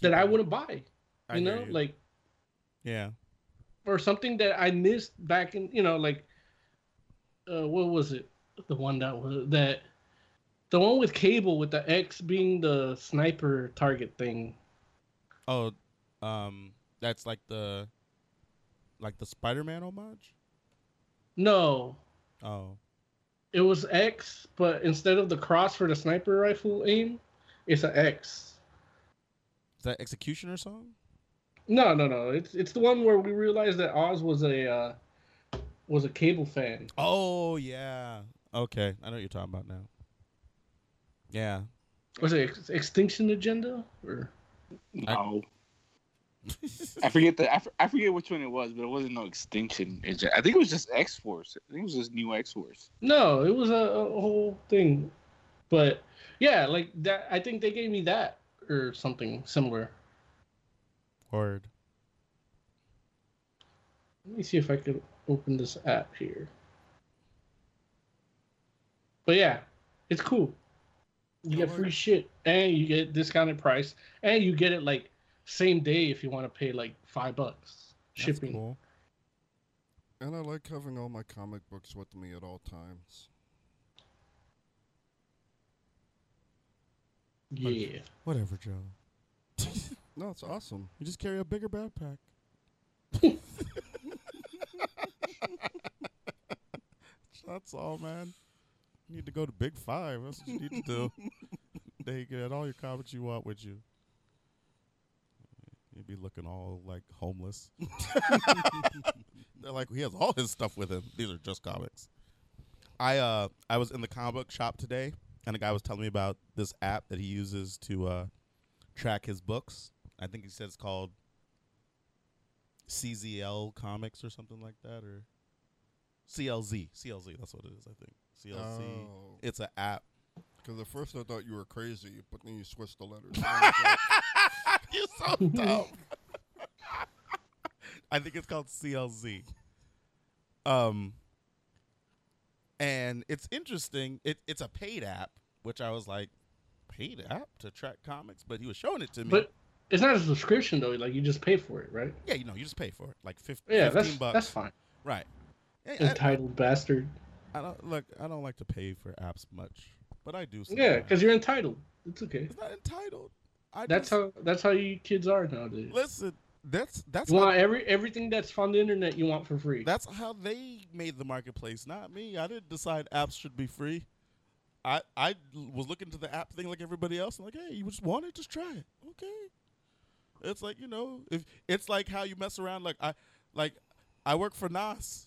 that I wouldn't buy. I You hear know, you. like yeah, or something that I missed back in you know like uh what was it? The one that was that the one with cable with the X being the sniper target thing. Oh, um, that's like the like the Spider-Man homage. No, Oh, it was X, but instead of the cross for the sniper rifle aim, it's an X. is that Executioner song? No, no, no. It's it's the one where we realized that Oz was a uh, was a cable fan. Oh yeah. Okay, I know what you're talking about now. Yeah. Was it Ex- X-Tinction Agenda or? No. I forget the I, f- I forget which one it was, but it wasn't no extinction. It ju- I think it was just X Force. I think it was just new X Force. No, it was a, a whole thing. But yeah, like that. I think they gave me that or something similar. Word. Let me see if I can open this app here. But yeah, it's cool. You get free shit and you get discounted price and you get it like same day if you want to pay like five bucks shipping. That's shipping. cool. And I like having all my comic books with me at all times. Yeah. Whatever, Joe. No, it's awesome. You just carry a bigger backpack. That's all, man. You need to go to Big Five. That's what you need to do. then you get all your comics you want with you. You'd be looking all like homeless. They're like, he has all his stuff with him. These are just comics. I uh I was in the comic book shop today, and a guy was telling me about this app that he uses to uh track his books. I think he said it's called CZL Comics or something like that, or CLZ. CLZ. That's what it is. I think CLZ. Oh. It's an app. Because at first I thought you were crazy, but then you switched the letters. You're so dumb. I think it's called CLZ. Um, and it's interesting. It, it's a paid app, which I was like, paid app to track comics, but he was showing it to me. But it's not a subscription though. Like you just pay for it, right? yeah, you know, you just pay for it, like 50, Yeah, 15 that's bucks. that's fine. Right. I- Entitled bastard. I, don't look. I don't like to pay for apps much, but I do. Yeah, because you're entitled. It's okay. it's not entitled. I That's just, how that's how you kids are nowadays. Listen, that's that's You how, want every everything that's on the internet you want for free. that's how they made the marketplace, not me. I didn't decide apps should be free. I I was looking to the app thing like everybody else. I'm like, hey, you just want it, just try it. Okay. It's like you know, if it's like how you mess around. Like I, like I work for Nas.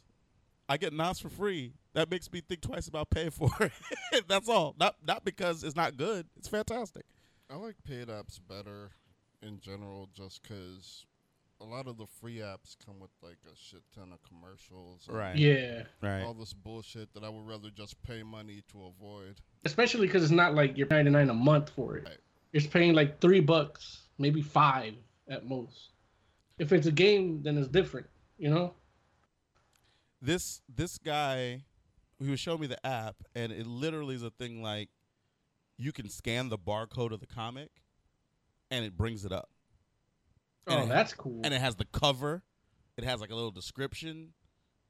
I get Nas for free. That makes me think twice about paying for it. That's all. Not not because it's not good. It's fantastic. I like paid apps better in general just because a lot of the free apps come with like a shit ton of commercials. Right. yeah, Right. All this bullshit that I would rather just pay money to avoid. especially because it's not like you're 99 a month for it. Right. You're paying like three bucks, maybe five at most. If it's a game, then it's different. You know? this this guy he was showing me the app and it literally is a thing like you can scan the barcode of the comic and it brings it up And Oh, that's cool. and it has the cover it has like a little description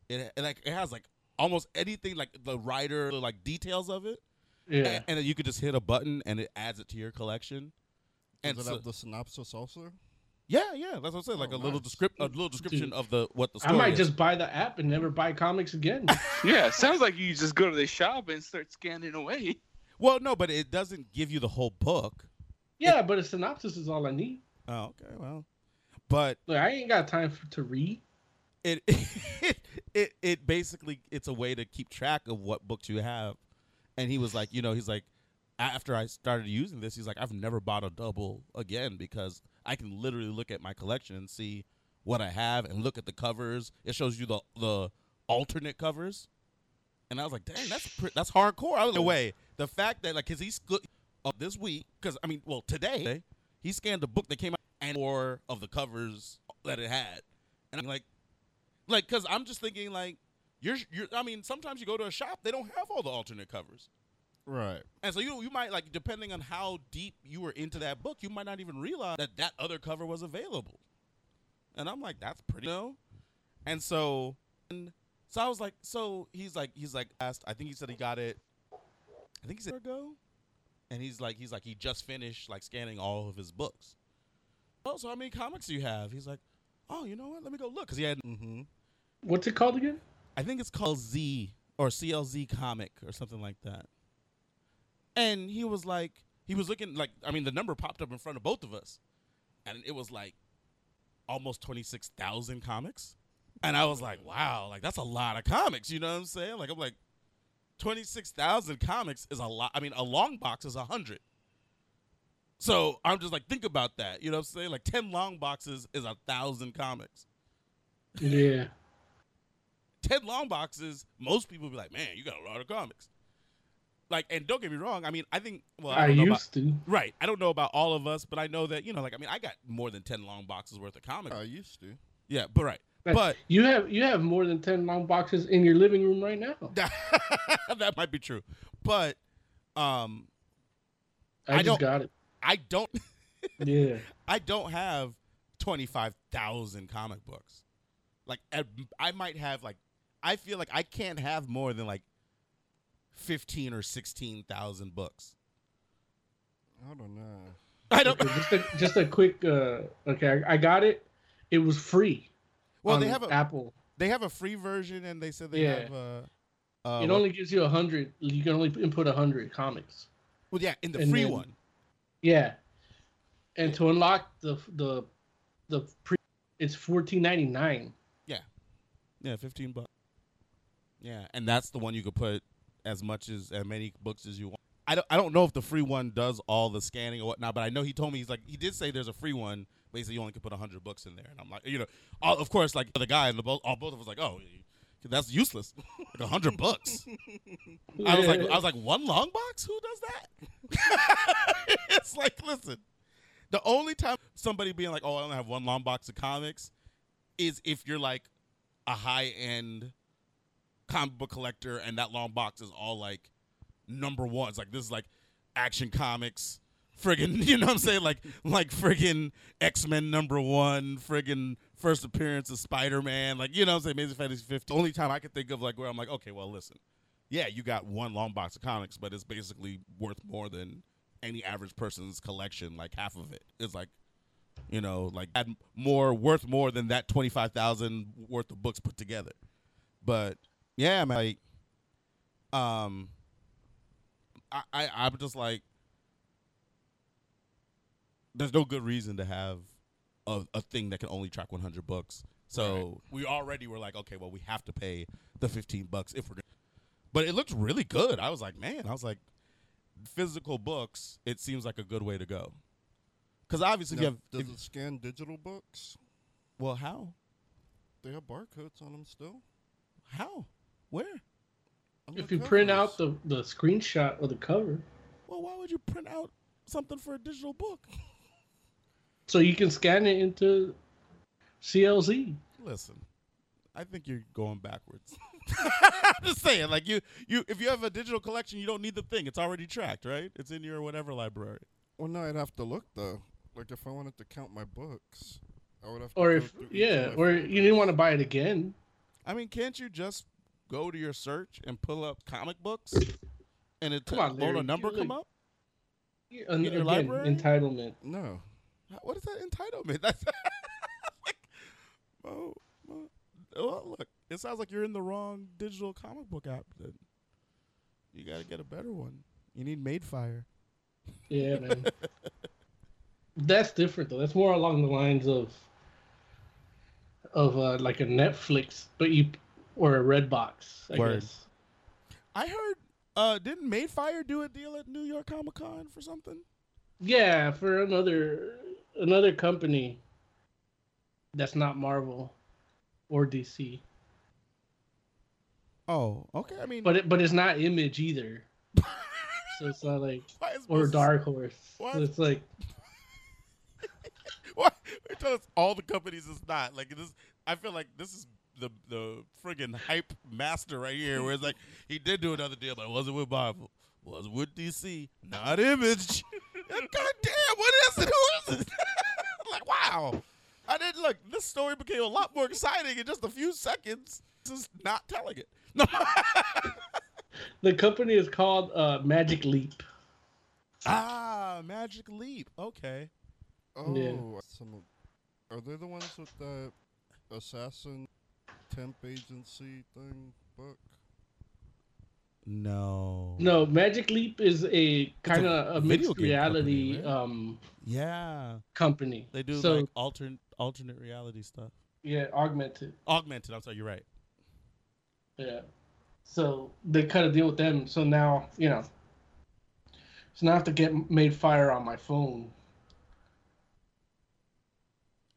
it, it like it has like almost anything like the writer like details of it yeah. and, and you could just hit a button and it adds it to your collection and Does it so- have the synopsis also? yeah yeah that's what i said like Oh, a little nice. descript a little description of the what the I might is. just buy the app and never buy comics again. Yeah, sounds like you just go to the shop and start scanning away. well no but it doesn't give you the whole book yeah, but a synopsis is all I need. oh okay well but Look, I ain't got time for, to read. It, it it it basically it's a way to keep track of what books you have and he was like you know he's like after i started using this he's like i've never bought a double again because i can literally look at my collection and see what i have and look at the covers. It shows you the the alternate covers. And i was like dang that's that's hardcore. I was away the fact that like because he's good uh, this week because i mean well today he scanned the book that came out and more of the covers that it had. And i'm like like because i'm just thinking like you're, you're i mean sometimes you go to a shop they don't have all the alternate covers Right. and so you you might like depending on how deep you were into that book you might not even realize that that other cover was available and i'm like that's pretty you know? and so and so i was like so he's like he's like asked i think he said he got it i think he said a ago and he's like he's like he just finished like scanning all of his books oh so how many comics do you have he's like oh you know what let me go look because he had Mm-hmm. What's it called again? I think it's called Z or CLZ comic or something like that. And he was like, he was looking like, I mean, the number popped up in front of both of us, and it was like almost twenty six thousand comics. And I was like, wow, like that's a lot of comics. You know what I'm saying? Like I'm like, twenty six thousand comics is a lot. I mean, a long box is a hundred. So I'm just like, think about that. You know what I'm saying? Like ten long boxes is a thousand comics. Yeah. Ten long boxes, most people be like, man, you got a lot of comics. Like, and don't get me wrong. I mean, I think. Well, I, I don't about- used to. Right. I don't know about all of us, but I know that you know, like, I mean, I got more than ten long boxes worth of comics. I used to. yeah, but right. Like, But you have you have more than ten long boxes in your living room right now. that might be true. But um, I, I just don't- got it. I don't. Yeah. I don't have twenty five thousand comic books. Like, I might have like. I feel like I can't have more than like fifteen or sixteen thousand books. I don't know. I don't. Okay, just a just a quick. Uh, okay, I, I got it. It was free. Well, on they have a Apple. they have a free version, and they said they Yeah. have. Uh, uh, it what- only gives you a hundred. You can only input a hundred comics. well, yeah, in the and free then- one. Yeah, and to unlock the the the pre, it's fourteen ninety nine. Yeah, Yeah, fifteen bucks. Yeah, and that's the one you could put as much as as many books as you want. I don't I don't know if the free one does all the scanning or whatnot, but I know he told me he's like he did say there's a free one. Basically, you only can put hundred books in there, and I'm like, you know, all, of course, like the guy and the both, all both of us like, oh, that's useless, like hundred books. I was like, I was like, one long box? Who does that? it's like, listen, the only time somebody being like, oh, I only have one long box of comics, is if you're like a high end comic book collector and that long box is all like number ones. Like this is like action comics, friggin' you know what I'm saying? Like like friggin' X Men number one, friggin' first appearance of Spider Man, like you know what I'm saying, Amazing Fantasy 50. Only time I could think of like where I'm like, okay, well listen. Yeah, you got one long box of comics, but it's basically worth more than any average person's collection. Like half of it is like you know, like had more worth more than that twenty five thousand worth of books put together. But yeah, man, like, um, I, I I'm just like, there's no good reason to have a, a thing that can only track 100 books. So we already were like, okay, well, we have to pay the 15 bucks if we're. gonna But it looked really good. I was like, man, I was like, physical books. It seems like a good way to go. Because obviously, Now, you have. does if- it scan digital books? well, how? They have barcodes on them still. How? Where? Oh On If the you print out the the screenshot of the cover, Well, why would you print out something for a digital book? so you can scan it into CLZ. Listen, I think you're going backwards. I'm just saying, like you, you, if you have a digital collection, you don't need the thing. It's already tracked, right? It's in your whatever library. Well, no, I'd have to look though. Like if I wanted to count my books, I would have to. Or go if yeah, or you didn't want to buy it again. I mean, can't you just go to your search and pull up comic books, and it Come t- on, won't Larry, a number come look- up? Yeah, and In your again, library? entitlement. No, What is that entitlement? That's like, oh, oh, well, look, it sounds like you're in the wrong digital comic book app. Then you got to get a better one. You need Madefire. Yeah, man. That's different though. That's more along the lines of of uh, like a Netflix, but you or a red box. I Word. guess. I heard. Uh, didn't Madefire do a deal at New York Comic Con for something? Yeah, for another another company that's not Marvel or DC, Oh, okay. I mean, but it but it's not Image either. so it's not like or most- Dark Horse. What? So it's like Why? They tell us all the companies is not like this. I feel like this is the the friggin' hype master right here, where it's like he did do another deal, but it wasn't with Marvel, was with DC, not Image. God damn, what is it? Who is it? like, wow. I didn't look. This story became a lot more exciting in just a few seconds. Just not telling it. No. the company is called uh, Magic Leap. ah, Magic Leap. Okay. oh, some. Of, are they the ones with the assassin temp agency thing book? No. No, Magic Leap is a kind of a, video mixed reality company, right? um Yeah. company. They do so like alternate alternate reality stuff. Yeah, augmented. Augmented. I'm sorry. You're right. Yeah. So they cut a deal with them. So now, you know. So now I have to get Madefire on my phone.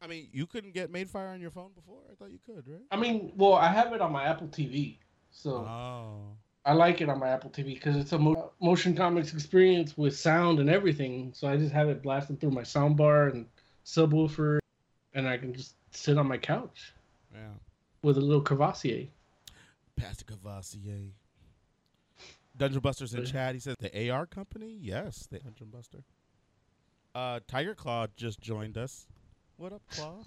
I mean, you couldn't get Madefire on your phone before. I thought you could, right? I mean, well, I have it on my Apple TV. So Oh. I like it on my Apple TV because it's a mo- motion comics experience with sound and everything. So I just have it blasting through my soundbar and subwoofer, and I can just sit on my couch Yeah. with a little Courvoisier. Pastor Courvoisier. Dungeon Busters in chat. He says the AR company. Yes, the Dungeon Buster. Uh, Tiger Claw just joined us. What up, Claw?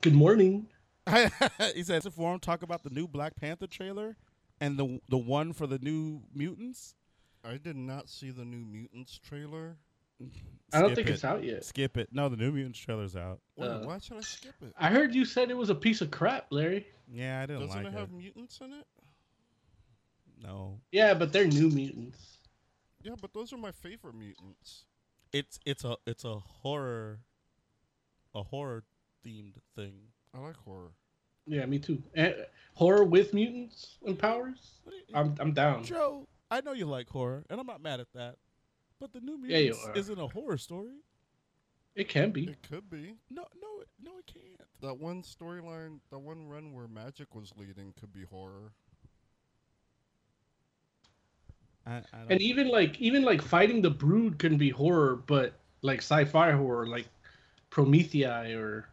Good morning. he says if forum talk about the new Black Panther trailer and the the one for the new mutants. I did not see the new Mutants trailer. I don't think it. it's out yet. Skip it. No, the new mutants trailer's out. Wait, Uh, why should I skip it? I heard you said it was a piece of crap, Larry. Yeah, I didn't Doesn't like it it. have mutants in it? No, Yeah, but they're new mutants. Yeah, but those are my favorite mutants. it's it's a it's a horror, a horror themed thing. I like horror. Yeah, me too. And horror with mutants and powers. What do you- I'm I'm down. Joe, I know you like horror, and I'm not mad at that. But the new Yeah, mutants are. isn't a horror story. It can be. It could be. No, no, it- no, it can't. That one storyline, that one run where Magik was leading could be horror. I, I don't. And even like even like fighting the brood can be horror, but like sci-fi horror, like Prometheus or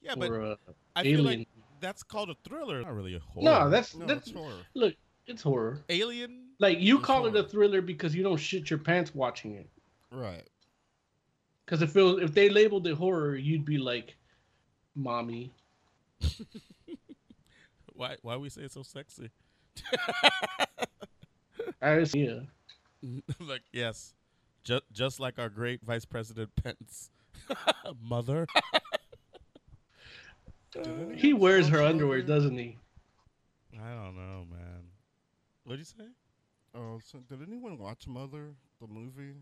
yeah, but or uh, I feel Alien. like that's called a thriller. Not really a horror. no, that's No, that's it's horror. look, it's horror. Alien. Like you It's call it a thriller because you don't shit your pants watching it. Right. Because if it was, if they labeled it horror, you'd be like, "Mommy." Why why we say it so sexy? I just, yeah. like yes, just just like our great Vice President Pence, mother. He wears her underwear, doesn't he? I don't know, man. What'd you say? Oh, so did anyone watch Mother, the movie?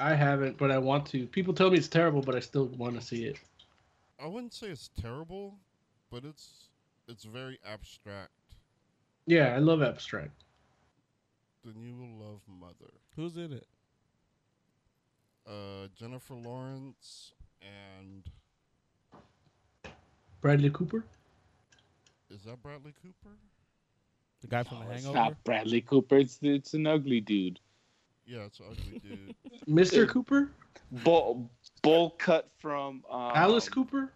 I haven't, but I want to. People tell me it's terrible, but I still want to see it. I wouldn't say it's terrible, but it's it's very abstract. Yeah, I love abstract. Then you will love Mother. Who's in it? Uh, Jennifer Lawrence and Bradley Cooper. is that Bradley Cooper? The guy from The It's Hangover. not Bradley Cooper. It's it's an ugly dude. Yeah, it's an ugly dude. Mr. Cooper? Bowl bowl cut from um, Alice Cooper?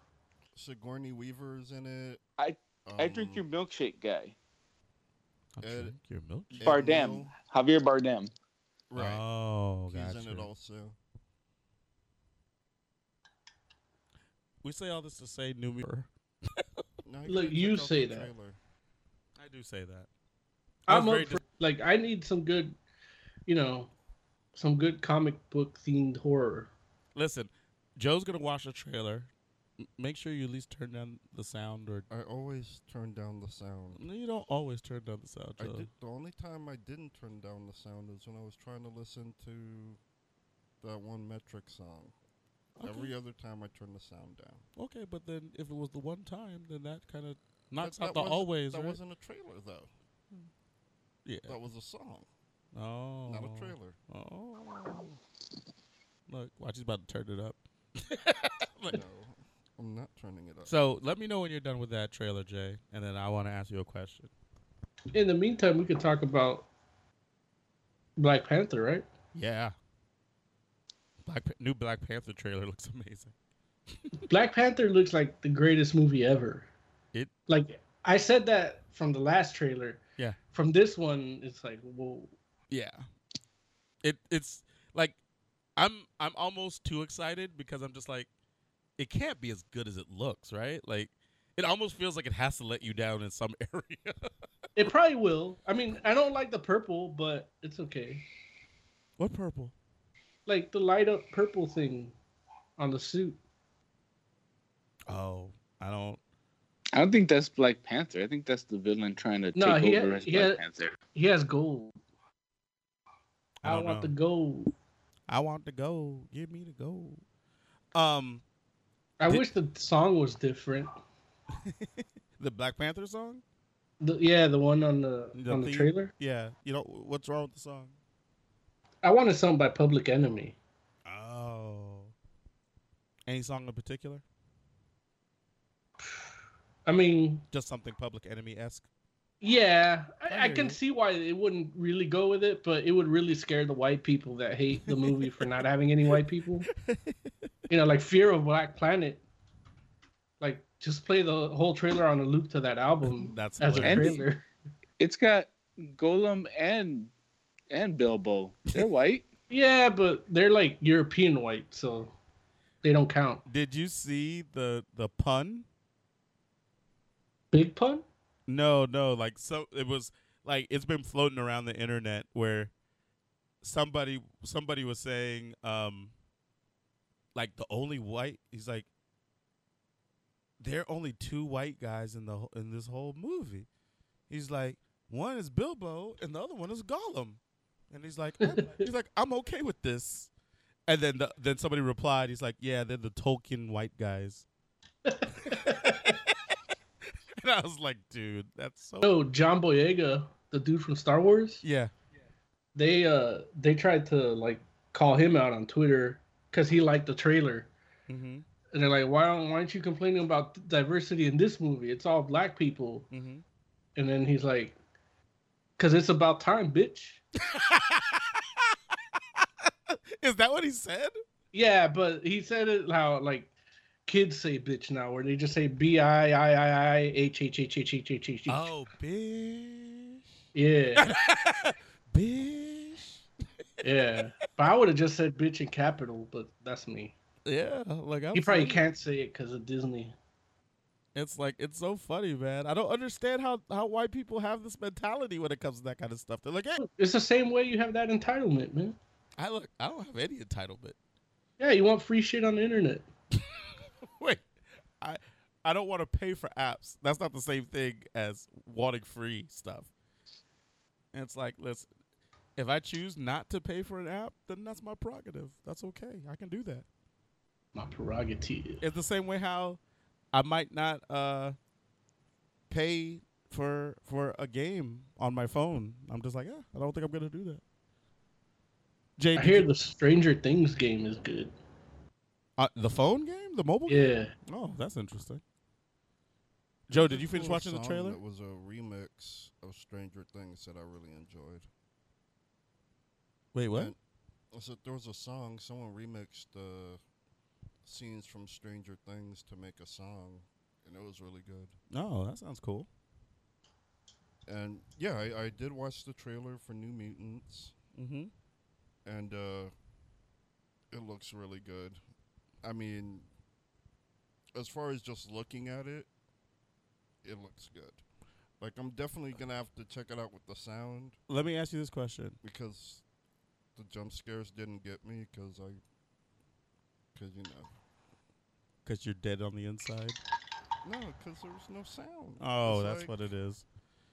Sigourney Weaver is in it. I- I drink Um, your milkshake guy. I'll Ed- drink your milk. Bardem. Neal. Javier Bardem. Right. Oh, He's gotcha. in it also. We say all this to say new mirror. No, Look, you say that. trailer. I do say that. I I'm very up for, like I need some good, you know, some good comic book themed horror. Listen, Joe's gonna watch the trailer. M- Make sure you at least turn down the sound, or I always turn down the sound. no, you don't always turn down the sound, I Joe. did, the only time I didn't turn down the sound is when I was trying to listen to that one metric song. Okay. Every other time I turn the sound down. Okay, but then if it was the one time, then that kind of knocks That- out that the always. That right? wasn't a trailer though. Hmm. yeah. That was a song, Oh. not a trailer. Oh. Look, watch, he's about to turn it up. Look. no, I'm not turning it up. So let me know when you're done with that trailer, Jay, and then I want to ask you a question. In the meantime, we could talk about Black Panther, right? Yeah. Black Pa- new Black Panther trailer looks amazing. Black Panther looks like the greatest movie ever. It- like I said that from the last trailer. Yeah. From this one, it's like whoa. Yeah. It it's like I'm I'm almost too excited because I'm just like it can't be as good as it looks, right? Like it almost feels like it has to let you down in some area. It probably will. I mean, I don't like the purple, but it's okay. what purple? Like the light up purple thing on the suit. Oh, I don't I don't think that's Black Panther. I think that's the villain trying to No, take he over ha- as he Black ha- Panther. He has gold. I I, want know. the gold. I want the gold. Give me the gold. Um I Did- wish the song was different. the Black Panther song? The, yeah, the one on the, The on the theme? trailer. Yeah. You know what's wrong with the song? I wanted something by Public Enemy. Oh. Any song in particular? I mean, Just something Public Enemy esque. yeah, I I, I can see why it wouldn't really go with it, but it would really scare the white people that hate the movie for not having any white people. You know, like Fear of Black Planet. Like, just play the whole trailer on a loop to that album That's as a trailer. It's got Gollum and and Bilbo. They're white. Yeah, but they're like European white, so they don't count. Did you see the the pun? Big pun? No, no, like so it was like it's been floating around the internet where somebody somebody was saying um like the only white he's like there are only two white guys in the in this whole movie. He's like one is Bilbo and the other one is Gollum. And he's like I'm, he's like I'm okay with this. And then the, then somebody replied he's like yeah, they're the Tolkien white guys. and I was like, dude, that's so Oh, John Boyega, the dude from Star Wars. Yeah. They uh they tried to like call him out on Twitter because he liked the trailer, Mhm. and they're like, "Why don't why aren't you complaining about diversity in this movie? It's all black people." Mhm. And then he's like, "Cause it's about time, bitch." Is that what he said? Yeah, but he said it how like kids say bitch now, where they just say B I I I I H H H H H H H. Oh, bitch. Yeah, bitch. yeah. But I would have just said bitch in capital, but that's me. Yeah, like I'm He probably saying, can't say it because of Disney. It's like it's so funny, man. I don't understand how how white people have this mentality when it comes to that kind of stuff. They're like, hey, It's the same way you have that entitlement, man. I look, I don't have any entitlement. Yeah, you want free shit on the internet. Wait, I I don't want to pay for apps. That's not the same thing as wanting free stuff. And it's like, listen, if I choose not to pay for an app, then that's my prerogative. That's okay. I can do that. My prerogative. It's the same way how I might not uh pay for for a game on my phone. I'm just like, yeah, I don't think I'm gonna do that. Jay, I hear you- the Stranger Things game is good. uh, the phone game, the mobile. game? Yeah. Oh, that's interesting. Joe, did you finish watching the trailer? It was a remix of Stranger Things that I really enjoyed. Wait, what? And I said there was a song someone remixed the scenes from Stranger Things to make a song, and it was really good. Oh, that sounds cool. And yeah, I, I did watch the trailer for New Mutants, Mm-hmm. and uh, it looks really good. I mean, as far as just looking at it, it looks good. Like I'm definitely gonna have to check it out with the sound Let me ask you this question. because the jump scares didn't get me because I, because you know, Because you're dead on the inside. no, because there was no sound. Oh, It's that's like- what it is.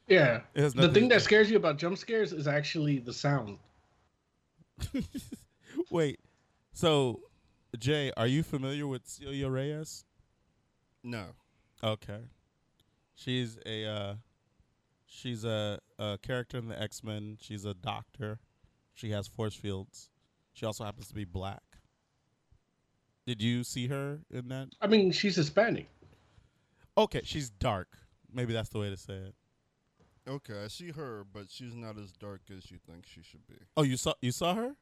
Yeah. It The thing that scares you about jump scares is actually the sound. Wait, so Jay, are you familiar with Celia Reyes? No. Okay, she's a uh, she's a, a character in the X Men. She's a doctor. She has force fields. She also happens to be black. Did you see her in that? I mean, she's Hispanic. Okay, she's dark. Maybe that's the way to say it. Okay, I see her, but she's not as dark as you think she should be. Oh, you saw you saw her?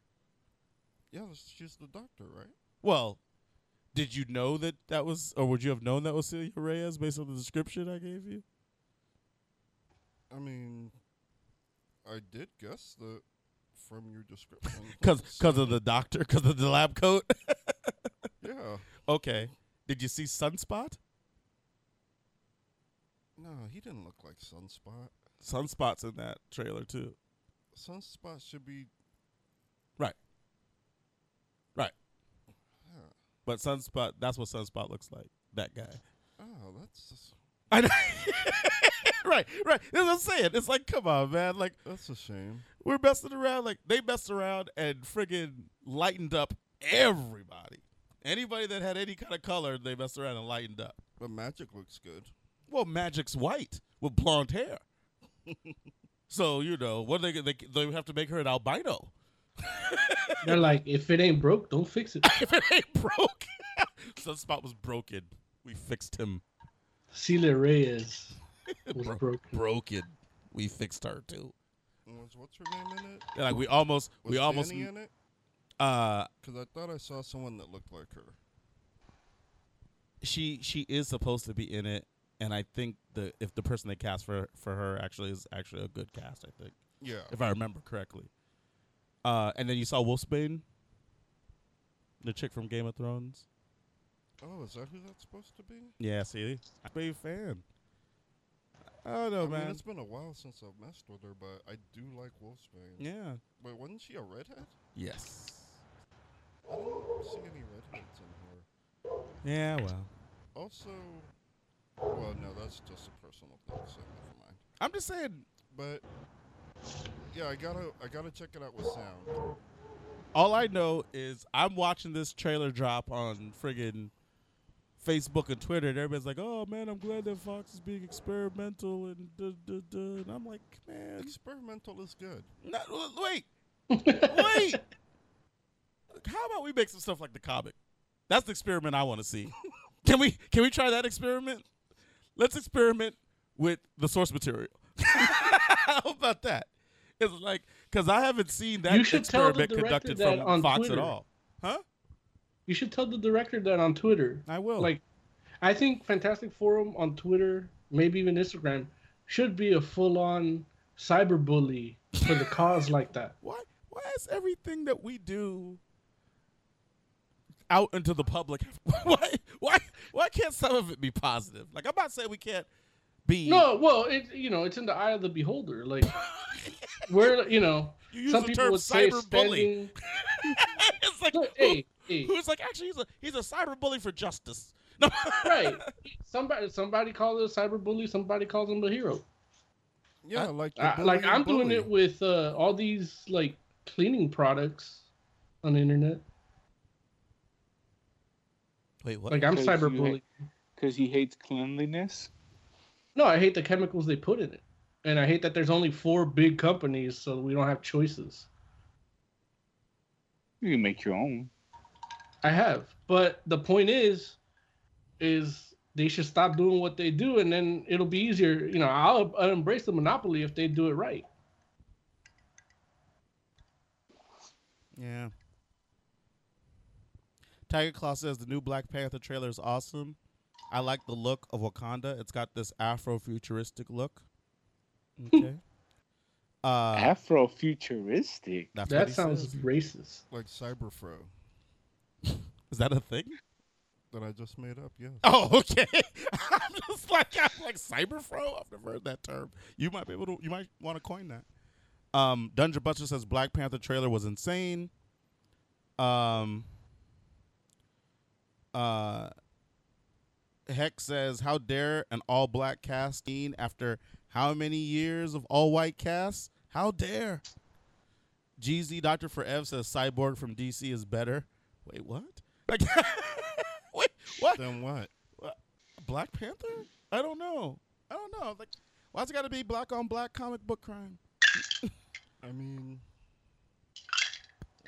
Yeah, she's the doctor, right? Well, did you know that that was, or would you have known that was Celia Reyes based on the description I gave you? I mean, I did guess that from your description. Because So, of the doctor, because of the lab coat. Yeah. okay. Did you see Sunspot? No, he didn't look like Sunspot. Sunspot's in that trailer too. Sunspot should be. Right. Right. Yeah. But Sunspot, that's what Sunspot looks like. That guy. Oh, that's just, I know. right, right. That's what I'm saying. It's like, come on, man. Like, that's a shame. we're messing around. Like, they messed around and friggin' lightened up everybody. Anybody that had any kind of color, they messed around and lightened up. But Magik looks good. Well, Magik's white with blonde hair. so you know what they they they have to make her an albino. They're like, if it ain't broke, don't fix it. if it ain't broke, Sunspot was broken. We fixed him. Celia Reyes was Bro- broken. broken. We fixed her too. Was what's her name in it? Yeah, like we almost Was we almost in it? Uh Because I thought I saw someone that looked like her. she she is supposed to be in it and I think the if the person they cast for for her actually is actually a good cast, I think. Yeah. If I remember correctly. Uh and then you saw Wolfsbane? The chick from Game of Thrones? Oh, is that who that's supposed to be? Yeah, see? I'm a big fan. I don't know, I Oh, man. mean, it's been a while since I've messed with her, but I do like Wolfsbane. Yeah. Wait, wasn't she a redhead? Yes. I don't see any redheads in her. Yeah, well. Also, well, no, that's just a personal thing, so never mind. I'm just saying But yeah, I gotta, I gotta check it out with sound. all I know is I'm watching this trailer drop on friggin' Facebook and Twitter, and everybody's like, "Oh man, I'm glad that Fox is being experimental," and duh, duh, duh. and I'm like, "Man, Experimental is good. no, wait, wait. How about we make some stuff like the comic? That's the experiment I want to see. can we can we try that experiment? Let's experiment with the source material. How about that? It's like because I haven't seen that You should tell the experiment conducted that from Fox Twitter. at all. Huh? You should tell the director that on Twitter. I will. Like, I think Fantastic Forum on Twitter, maybe even Instagram, should be a full-on cyberbully for the cause like that. why why is everything that we do out into the public? Why why why can't some of it be positive? Like I'm not saying we can't be No, well, it you know, it's in the eye of the beholder. Like, we're you know, You use some the people term would say cyberbully. it's like Look, who- hey, hey, who's like actually he's a he's a cyberbully for justice. No. right? Somebody, somebody calls it a cyberbully. Somebody calls him a hero. Yeah, I, like the I, like I'm and doing it with uh, all these like cleaning products on the internet. Wait, what? Like I'm Because cyberbullying. because he hates cleanliness. No, I hate the chemicals they put in it, and I hate that there's only four big companies, so we don't have choices. You can make your own. I have, but the point is, is they should stop doing what they do, and then it'll be easier. You know, I'll, I'll embrace the monopoly if they do it right. Yeah. Tiger Claw says the new Black Panther trailer is awesome. I like the look of Wakanda. It's got this Afro-futuristic look. Okay. uh, Afrofuturistic. that's That sounds says. racist. like Cyberfro Is that a thing? that I just made up. Yeah. Oh, okay. I'm just like I'm like Cyberfro. I've never heard that term. You might be able to. You might want to coin that. Um, Dungeon Buster says Black Panther trailer was insane. Um. Uh. Heck says, "How dare an all-black cast after how many years of all-white casts? How dare?" GZ Doctor for Ev says Cyborg from DC is better. Wait, what? Like, wait, what? Then what? Black Panther? I don't know. I don't know. Like, why's it got to be black on black comic book crime? I mean,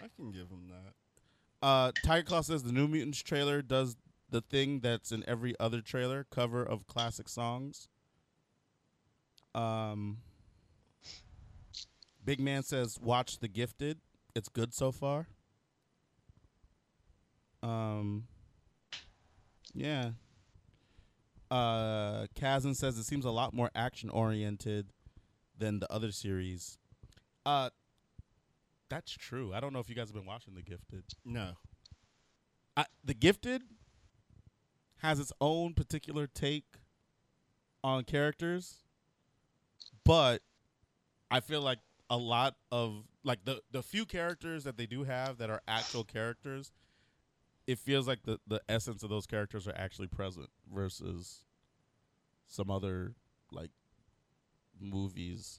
I can give him that. Uh, Tiger Claw says the New Mutants trailer does the thing that's in every other trailer cover of classic songs. Um, Big Man says watch The Gifted. It's good so far. Um, yeah. Uh, Kazan says it seems a lot more action oriented than the other series. Uh, that's true. I don't know if you guys have been watching The Gifted. No. I, the Gifted has its own particular take on characters, but I feel like a lot of like the the few characters that they do have that are actual characters, it feels like the the essence of those characters are actually present versus some other like movies.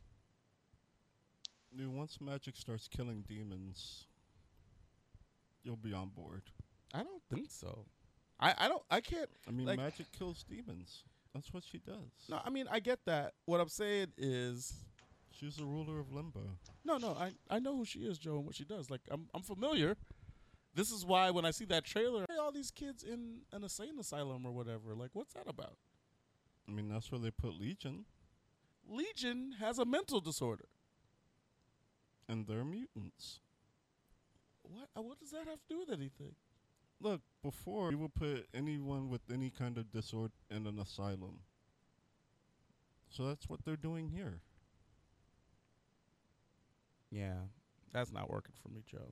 Dude, once Magik starts killing demons, you'll be on board. I don't think so. I I don't I can't I mean, Like- Magik kills demons. That's what she does. No, I mean I get that. What I'm saying is, She's the ruler of limbo. no, no, I I know who she is, Joe, and what she does. Like I'm I'm familiar. This is why when I see that trailer, hey, all these kids in an insane asylum or whatever. Like, what's that about? I mean, that's where they put Legion, Legion has a mental disorder. And they're mutants. What? uh, What does that have to do with anything? Look, before you would put anyone with any kind of disorder in an asylum. So that's what they're doing here. Yeah, that's not working for me, Joe.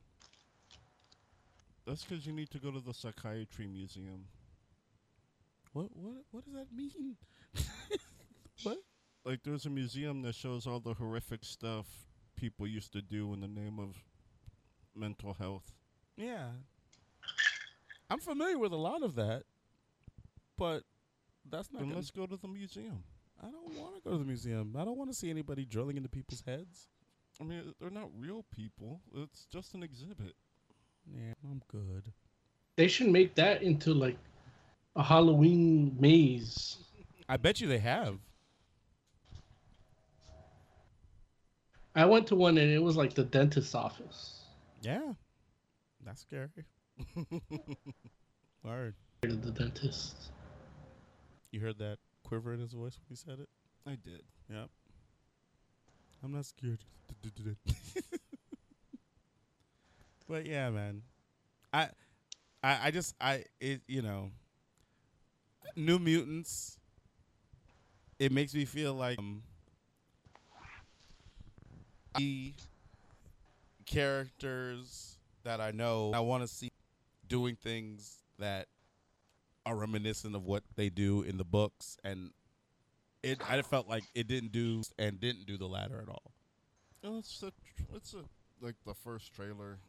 That's because you need to go to the psychiatry museum. What? What? What does that mean? what? Like, there's a museum that shows all the horrific stuff people used to do in the name of mental health. Yeah. I'm familiar with a lot of that, but that's not. Then Gonna, let's go to the museum. I don't want to go to the museum. I don't want to see anybody drilling into people's heads. I mean, they're not real people. It's just an exhibit. Yeah, I'm good. They should make that into like a Halloween maze. I bet you they have. I went to one and it was like the dentist's office. Yeah, that's scary. Word. To the dentist. You heard that quiver in his voice when he said it? I did. Yep. I'm not scared. but yeah, man. I I I just I it you know New Mutants it makes me feel like um, the characters that I know I want to see doing things that are reminiscent of what they do in the books and it I felt like it didn't do and didn't do the latter at all. It's a, it's a like the first trailer.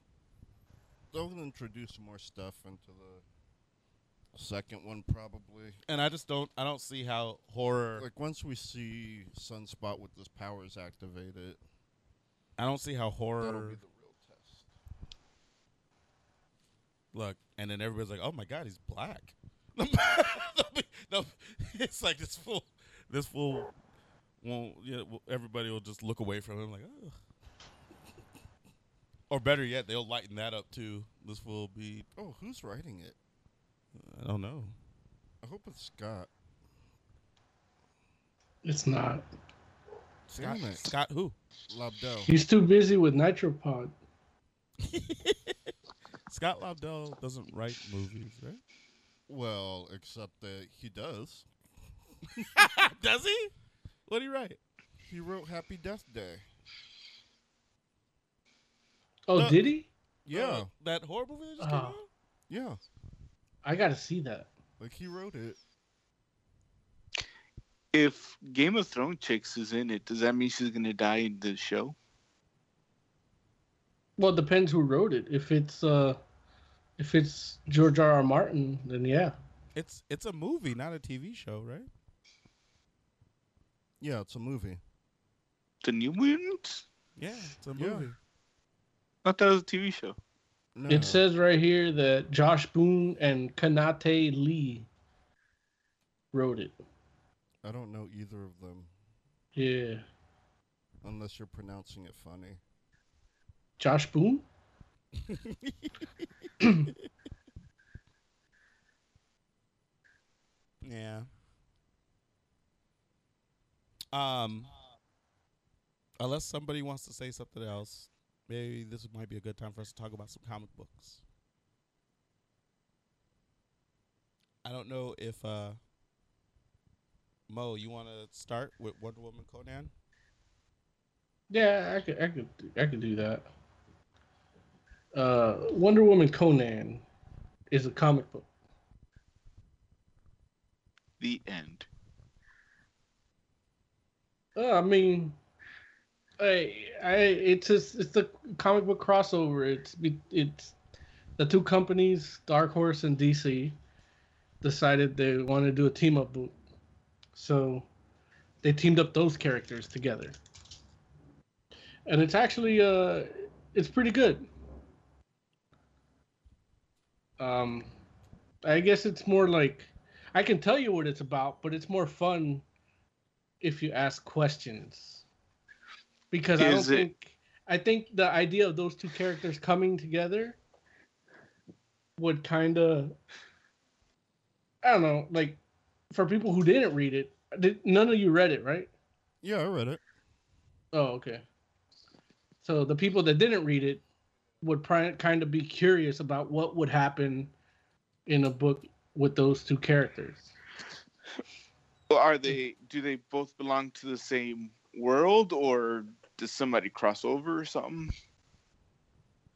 They'll introduce more stuff into the second one probably. And I just don't I don't see how horror Like once we see Sunspot with his powers activated, I don't see how that'll horror be the real test. look and then everybody's like, "Oh my god, he's black." no, it's like this fool this fool won't you know, everybody will just look away from him like, "Oh." Or better yet, they'll lighten that up too. This will be Oh, who's writing it? I don't know. I hope it's Scott. It's not. Scott, Damn it. Scott who? Lobdell. He's too busy with Nitropod. Scott Lobdell doesn't write movies, right? Well, except that he does. Does he? What do you write? He wrote Happy Death Day. Oh, No. did he? Yeah, Uh, that horror movie that just came Oh. out? yeah. I gotta see that. Like he wrote it. If Game of Thrones chicks is in it, does that mean she's gonna die in the show? Well, it depends who wrote it. If it's uh, if it's George R. R. Martin, then yeah. It's it's a movie, not a TV show, right? Yeah, it's a movie. The New Mutants? Yeah, it's a Yeah. movie. I thought it was a TV show. No. It says right here that Josh Boone and Knate Lee wrote it. I don't know either of them Yeah, unless you're pronouncing it funny. Josh Boone. Yeah. Um unless somebody wants to say something else, maybe this might be a good time for us to talk about some comic books. I don't know if uh Mo, you want to start with Wonder Woman Conan? Yeah, I could, I could, I could do that. Uh, Wonder Woman Conan is a comic book. The end. Uh, I mean, I, I, it's just, it's the comic book crossover. It's be- it's the two companies, Dark Horse and DC, decided they want to do a team up book, so they teamed up those characters together, and it's actually uh, it's pretty good. Um, I guess it's more like, I can tell you what it's about, but it's more fun if you ask questions. Because I don't it- think I think the idea of those two characters coming together would kind of I don't know, like for people who didn't read it, did, none of you read it, right? Yeah, I read it. Oh, okay. So the people that didn't read it would pri- kind of be curious about what would happen in a book with those two characters. Well, Are they? Do they both belong to the same world, or does somebody cross over or something?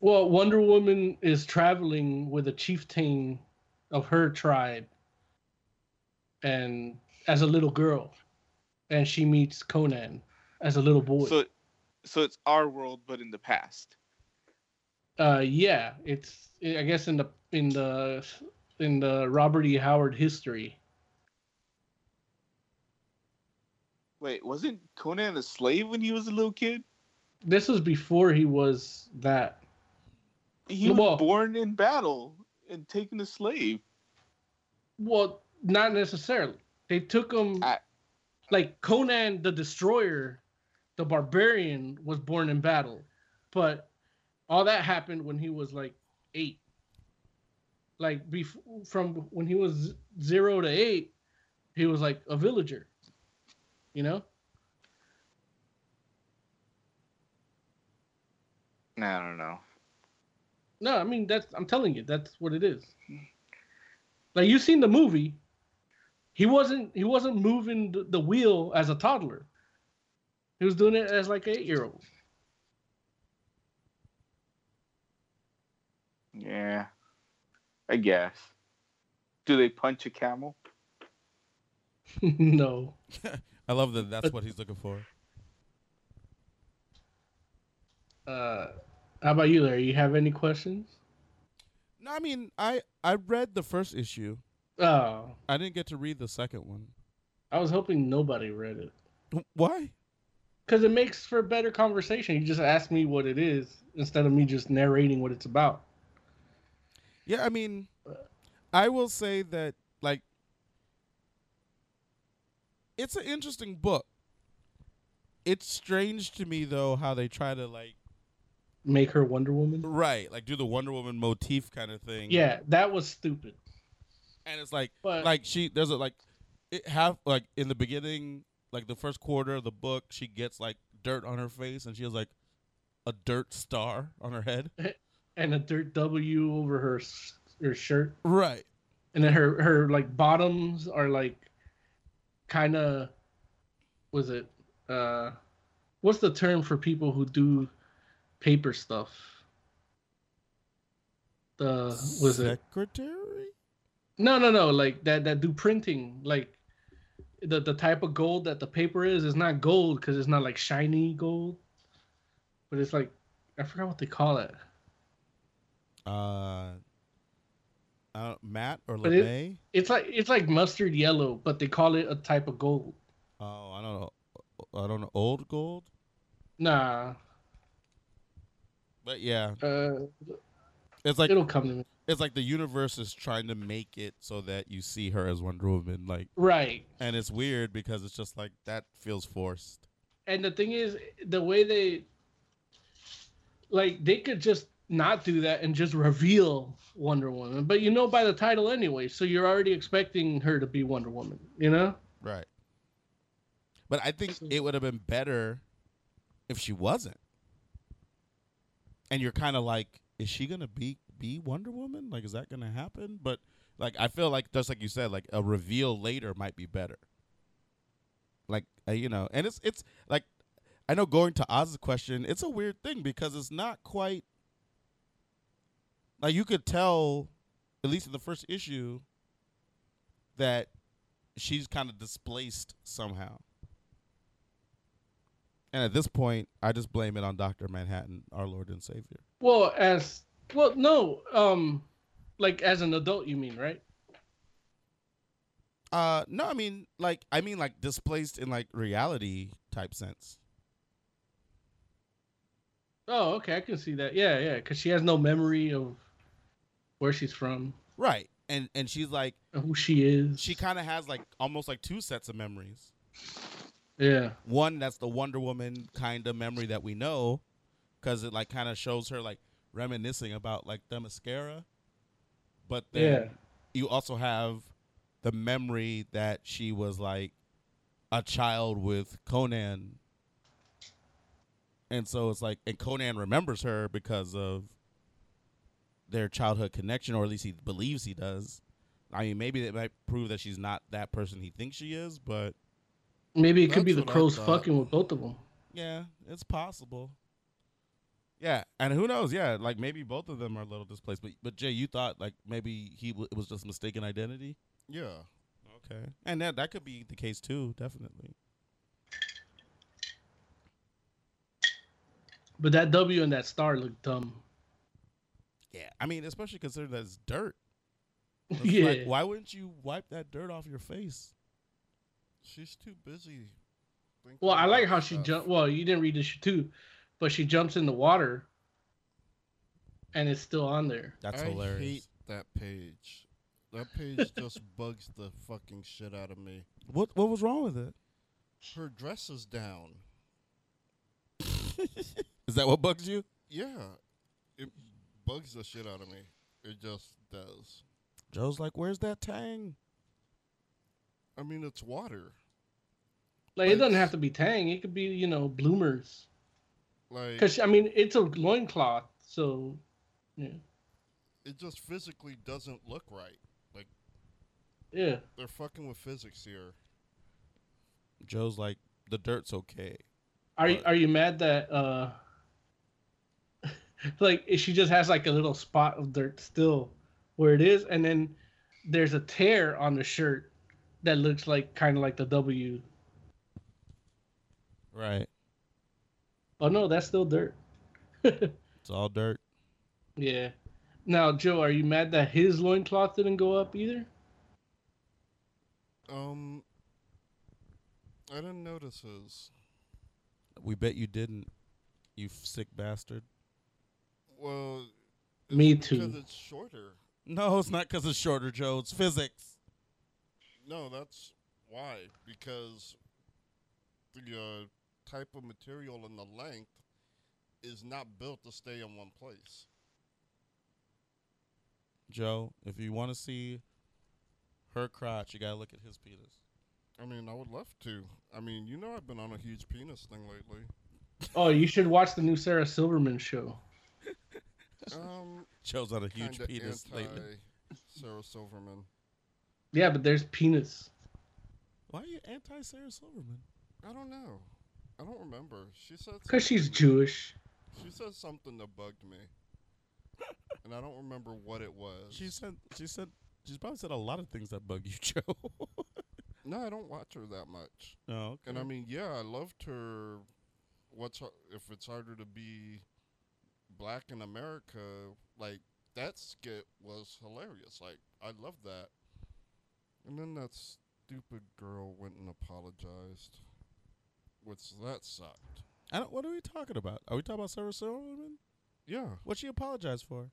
Well, Wonder Woman is traveling with a chieftain of her tribe and as a little girl and she meets Conan as a little boy. So, so it's our world, but in the past. uh yeah, it's I guess in the in the in the Robert E. Howard history. Wait, wasn't Conan a slave when he was a little kid? This was before he was that. He was Well- born in battle and taken a slave. Well, not necessarily. They took him I- like Conan the Destroyer, the barbarian was born in battle, but all that happened when he was like eight. Like bef- from when he was zero to eight, he was like a villager. You know? No, I don't know. No, I mean that's I'm telling you, that's what it is. Hmm. Like you've seen the movie. He wasn't he wasn't moving the, the wheel as a toddler. He was doing it as like an eight year old. Yeah, I guess. Do they punch a camel? no. I love that. That's what he's looking for. Uh how about you, Larry? You have any questions? No, I mean, I I read the first issue. Oh. I didn't get to read the second one. I was hoping nobody read it. Why? Because it makes for better conversation. You just ask me what it is instead of me just narrating what it's about. Yeah, I mean, I will say that like it's an interesting book. It's strange to me though how they try to like Make her Wonder Woman. right, like do the Wonder Woman motif kind of thing. Yeah, that was stupid. And it's like But like she there's a like it half like in the beginning like the first quarter of the book she gets like dirt on her face and she has like a dirt star on her head. and a dirt W over her her shirt. Right. and then her her like bottoms are like kind of was it uh what's the term for people who do paper stuff the was it Secretary? No no no like that that do printing like the the type of gold that the paper is is not gold because it's not like shiny gold but it's like i forgot what they call it Uh uh, Matt or But it- it's like it's like mustard yellow but they call it a type of gold Oh, I don't know. I don't know. Old gold? nah But yeah, uh it's like it'll come to me it's like the universe is trying to make it so that you see her as Wonder Woman, like, right and it's weird because it's just like that feels forced. and the thing is the way they like they could just not do that and just reveal wonder woman but you know by the title anyway so you're already expecting her to be wonder woman you know Right. But I think it would have been better if she wasn't. And you're kind of like, is she gonna be be Wonder Woman? Like, is that gonna happen? But like, I feel like just like you said, like a reveal later might be better. Like, uh, you know, and it's it's like, I know going to Oz's question, it's a weird thing because it's not quite like you could tell, at least in the first issue, that she's kind of displaced somehow. And at this point, I just blame it on Doctor Manhattan, our Lord and Savior. well as well no um like as an adult you mean right Uh, no, I mean like I mean like displaced in like reality type sense. oh okay i can see that yeah yeah because she has no memory of where she's from Right. and and she's like Who she is. she kind of has like almost like two sets of memories. Yeah. One that's the Wonder Woman kind of memory that we know, because it like kind of shows her like reminiscing about like the mascara. But then Yeah. you also have the memory that she was like a child with Conan. And so it's like, and Conan remembers her because of their childhood connection, or at least he believes he does. I mean, maybe that might prove that she's not that person he thinks she is, but Maybe it could be the crows fucking with both of them. yeah, it's possible. Yeah, and who knows? Yeah, like maybe both of them are a little displaced. But but Jay, you thought like maybe he w- it was just mistaken identity. Yeah. Okay, and that that could be the case too. Definitely. But that W and that star look dumb. Yeah, I mean, especially considering that it's dirt. It's yeah. like, why wouldn't you wipe that dirt off your face? She's too busy. well, I like about how she jumped. Well, you didn't read this too, but she jumps in the water, and it's still on there. That's I hilarious. hate that page. That page just bugs the fucking shit out of me. What what was wrong with it? Her dress is down. Is that what bugs you? Yeah. It bugs the shit out of me. It just does. Joe's like, "Where's that tang?" I mean, it's water. Like it doesn't have to be Tang. It could be you know bloomers. Like Because I mean it's a loincloth, so yeah, it just physically doesn't look right. Like yeah. they're fucking with physics here. Joe's like, "The dirt's okay." Are you are you mad that uh like she just has like a little spot of dirt still where it is, and then there's a tear on the shirt that looks like kind of like the W. Right. Oh no, that's still dirt. It's all dirt. yeah. Now, Joe, are you mad that his loincloth didn't go up either? Um, I didn't notice his. We bet you didn't. You sick bastard. Well, Me too. Because it's shorter. No, it's not because it's shorter, Joe. It's physics. No, that's why. Because the uh, type of material and the length is not built to stay in one place. Joe, if you want to see her crotch, you gotta look at his penis. I mean, I would love to. I mean, you know, I've been on a huge penis thing lately. Oh, you should watch the new Sarah Silverman show. Um, Joe's on a huge penis lately. Sarah Silverman. Yeah, but there's penis. Why are you anti Sarah Silverman? I don't know. I don't remember. She said Because she's Jewish. She said something that bugged me, and I don't remember what it was. She said she said she's probably said a lot of things that bug you, Joe. no, I don't watch her that much. oh, okay. And I mean, yeah, I loved her. What's har- if it's harder to be black in America? Like that skit was hilarious. Like I loved that. And then that stupid girl went and apologized, which that sucked. I don't. What are we talking about? Are we talking about Sarah Silverman? Yeah, What she apologized for?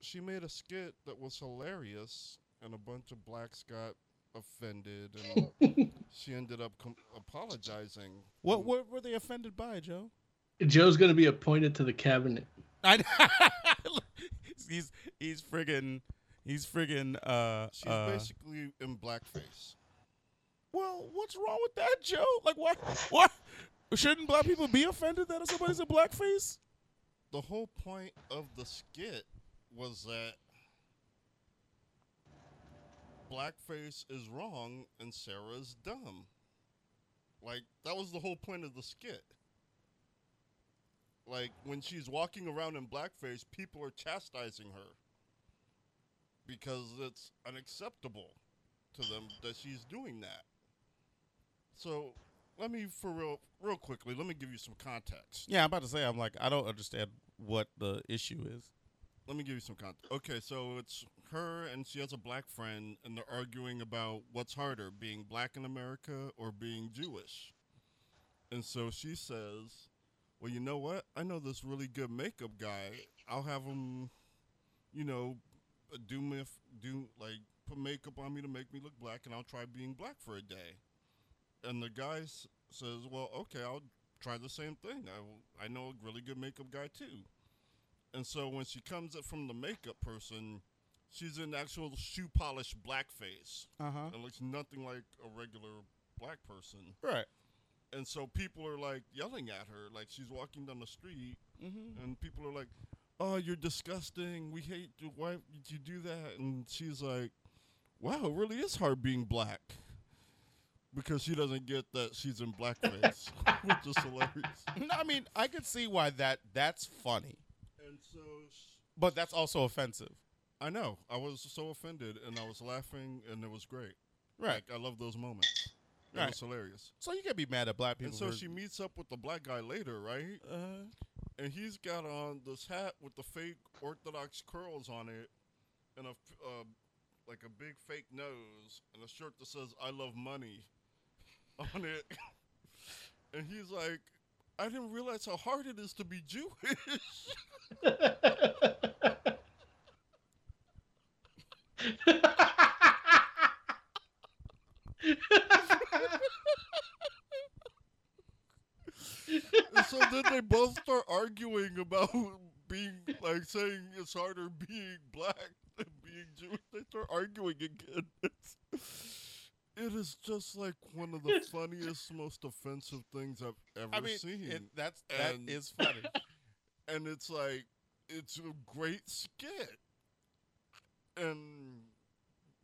she made a skit that was hilarious, and a bunch of blacks got offended, and she ended up com- apologizing. What what were they offended by, Joe? Joe's gonna be appointed to the cabinet. I he's he's friggin' he's friggin' uh She's uh basically in blackface. Well, what's wrong with that, Joe? Like why why shouldn't black people be offended that somebody's a blackface? The whole point of the skit was that blackface is wrong and Sarah's dumb. Like that was the whole point of the skit. Like when she's walking around in blackface, people are chastising her because it's unacceptable to them that she's doing that. So, let me for real real quickly, let me give you some context. Yeah, I'm about to say I'm like I don't understand what the issue is. let me give you some context. Okay, so it's her and she has a black friend, and they're arguing about what's harder, being black in America or being Jewish. And so she says, "Well, you know what? I know this really good makeup guy. I'll have him, you know, do me do like put makeup on me to make me look black, and I'll try being black for a day. And the guy s- says, "Well, okay, I'll try the same thing. I I know a really good makeup guy too." And so when she comes up from the makeup person, she's in actual shoe polish blackface. Uh huh. It looks nothing like a regular black person. Right. And so people are like yelling at her, like she's walking down the street, Mm-hmm. and people are like, "Oh, you're disgusting. We hate you. Why did you do that?" And she's like, "Wow, it really is hard being black." Because she doesn't get that she's in blackface, which is hilarious. No, I mean, I could see why that that's funny, And so but that's also offensive. I know I was so offended, and I was laughing, and it was great. Right. Like, I love those moments. It Right. was hilarious. So you can be mad at black people. And so for- she meets up with the black guy later, right? Uh, and he's got on this hat with the fake Orthodox curls on it, and a f- uh, like a big fake nose, and a shirt that says "I love money" on it. and he's like, "I didn't realize how hard it is to be Jewish." so then they both start arguing about being like saying it's harder being black than being Jewish. They start arguing again. It's, just like one of the funniest, most offensive things I've ever I mean, seen. it, that's that And- is funny. and it's like it's a great skit. And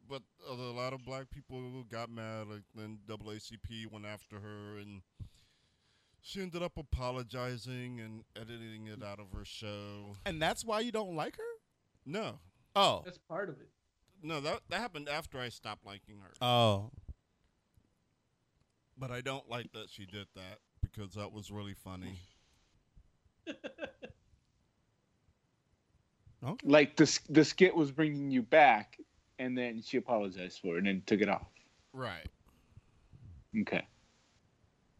but a lot of black people got mad. Like then AACP went after her, and she ended up apologizing and editing it out of her show. and that's why you don't like her. No, Oh. That's part of it. no, that that happened after I stopped liking her. Oh. But I don't like that she did that because that was really funny. Okay. Like the the skit was bringing you back, and then she apologized for it and then took it off. Right. Okay.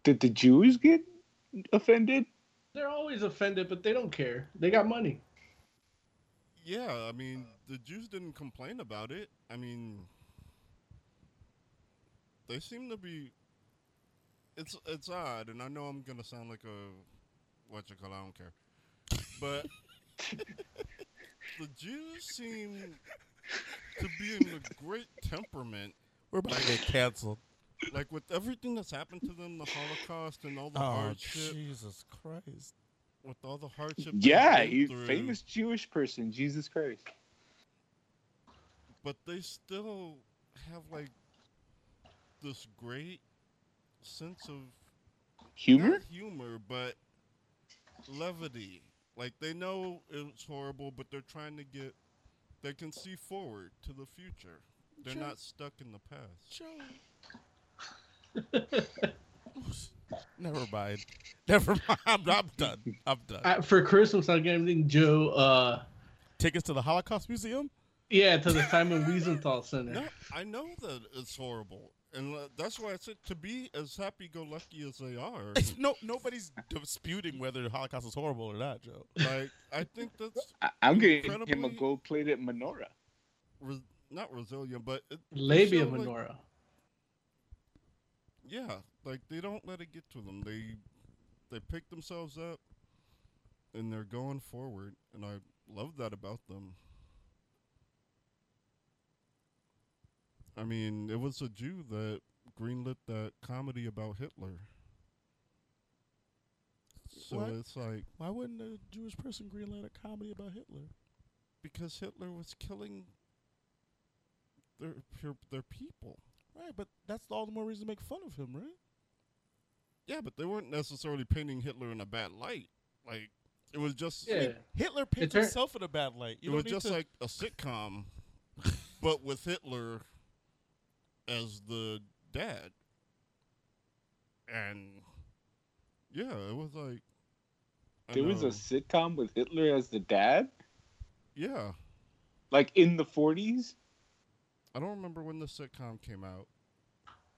Did the Jews get offended? They're always offended, but they don't care. They got money. Yeah, I mean, the Jews didn't complain about it. I mean, they seem to be. It's it's odd, and I know I'm gonna sound like a what you call I don't care, but the Jews seem to be in a great temperament. We're about to get canceled. Like with everything that's happened to them, the Holocaust and all the Oh, hardship, Jesus Christ. with all the hardship. Yeah, they've through. famous Jewish person, Jesus Christ. but they still have like this great sense of Humor? humor, but levity. Like they know it's horrible, but they're trying to get. They can see forward to the future. They're Sure. not stuck in the past. Joe. Never mind. Never mind. I'm, I'm done. I'm done. I, for Christmas, I'm getting Joe. Uh, Tickets to the Holocaust Museum? yeah, to the Simon Wiesenthal Center. No, I know that it's horrible, and that's why I said to be as happy-go-lucky as they are. No nobody's disputing whether the Holocaust is horrible or not, Joe. like I think that's I, I'm getting him a gold-plated menorah. res- not resilient, but it, Labia show, like, menorah. Yeah, like they don't let it get to them. They they pick themselves up and they're going forward, and I love that about them. I mean, it was a Jew that greenlit that comedy about Hitler. So What? it's like Why wouldn't a Jewish person greenlight a comedy about Hitler? because Hitler was killing their their, their people. Right, but that's all the more reason to make fun of him, right? Yeah, but they weren't necessarily painting Hitler in a bad light. Like it was just Yeah. Hitler painted himself in a bad light. You it don't was need just to- like a sitcom, but with Hitler as the dad. And yeah, it was like There was a sitcom with Hitler as the dad, yeah. like in the 40s. I don't remember when the sitcom came out.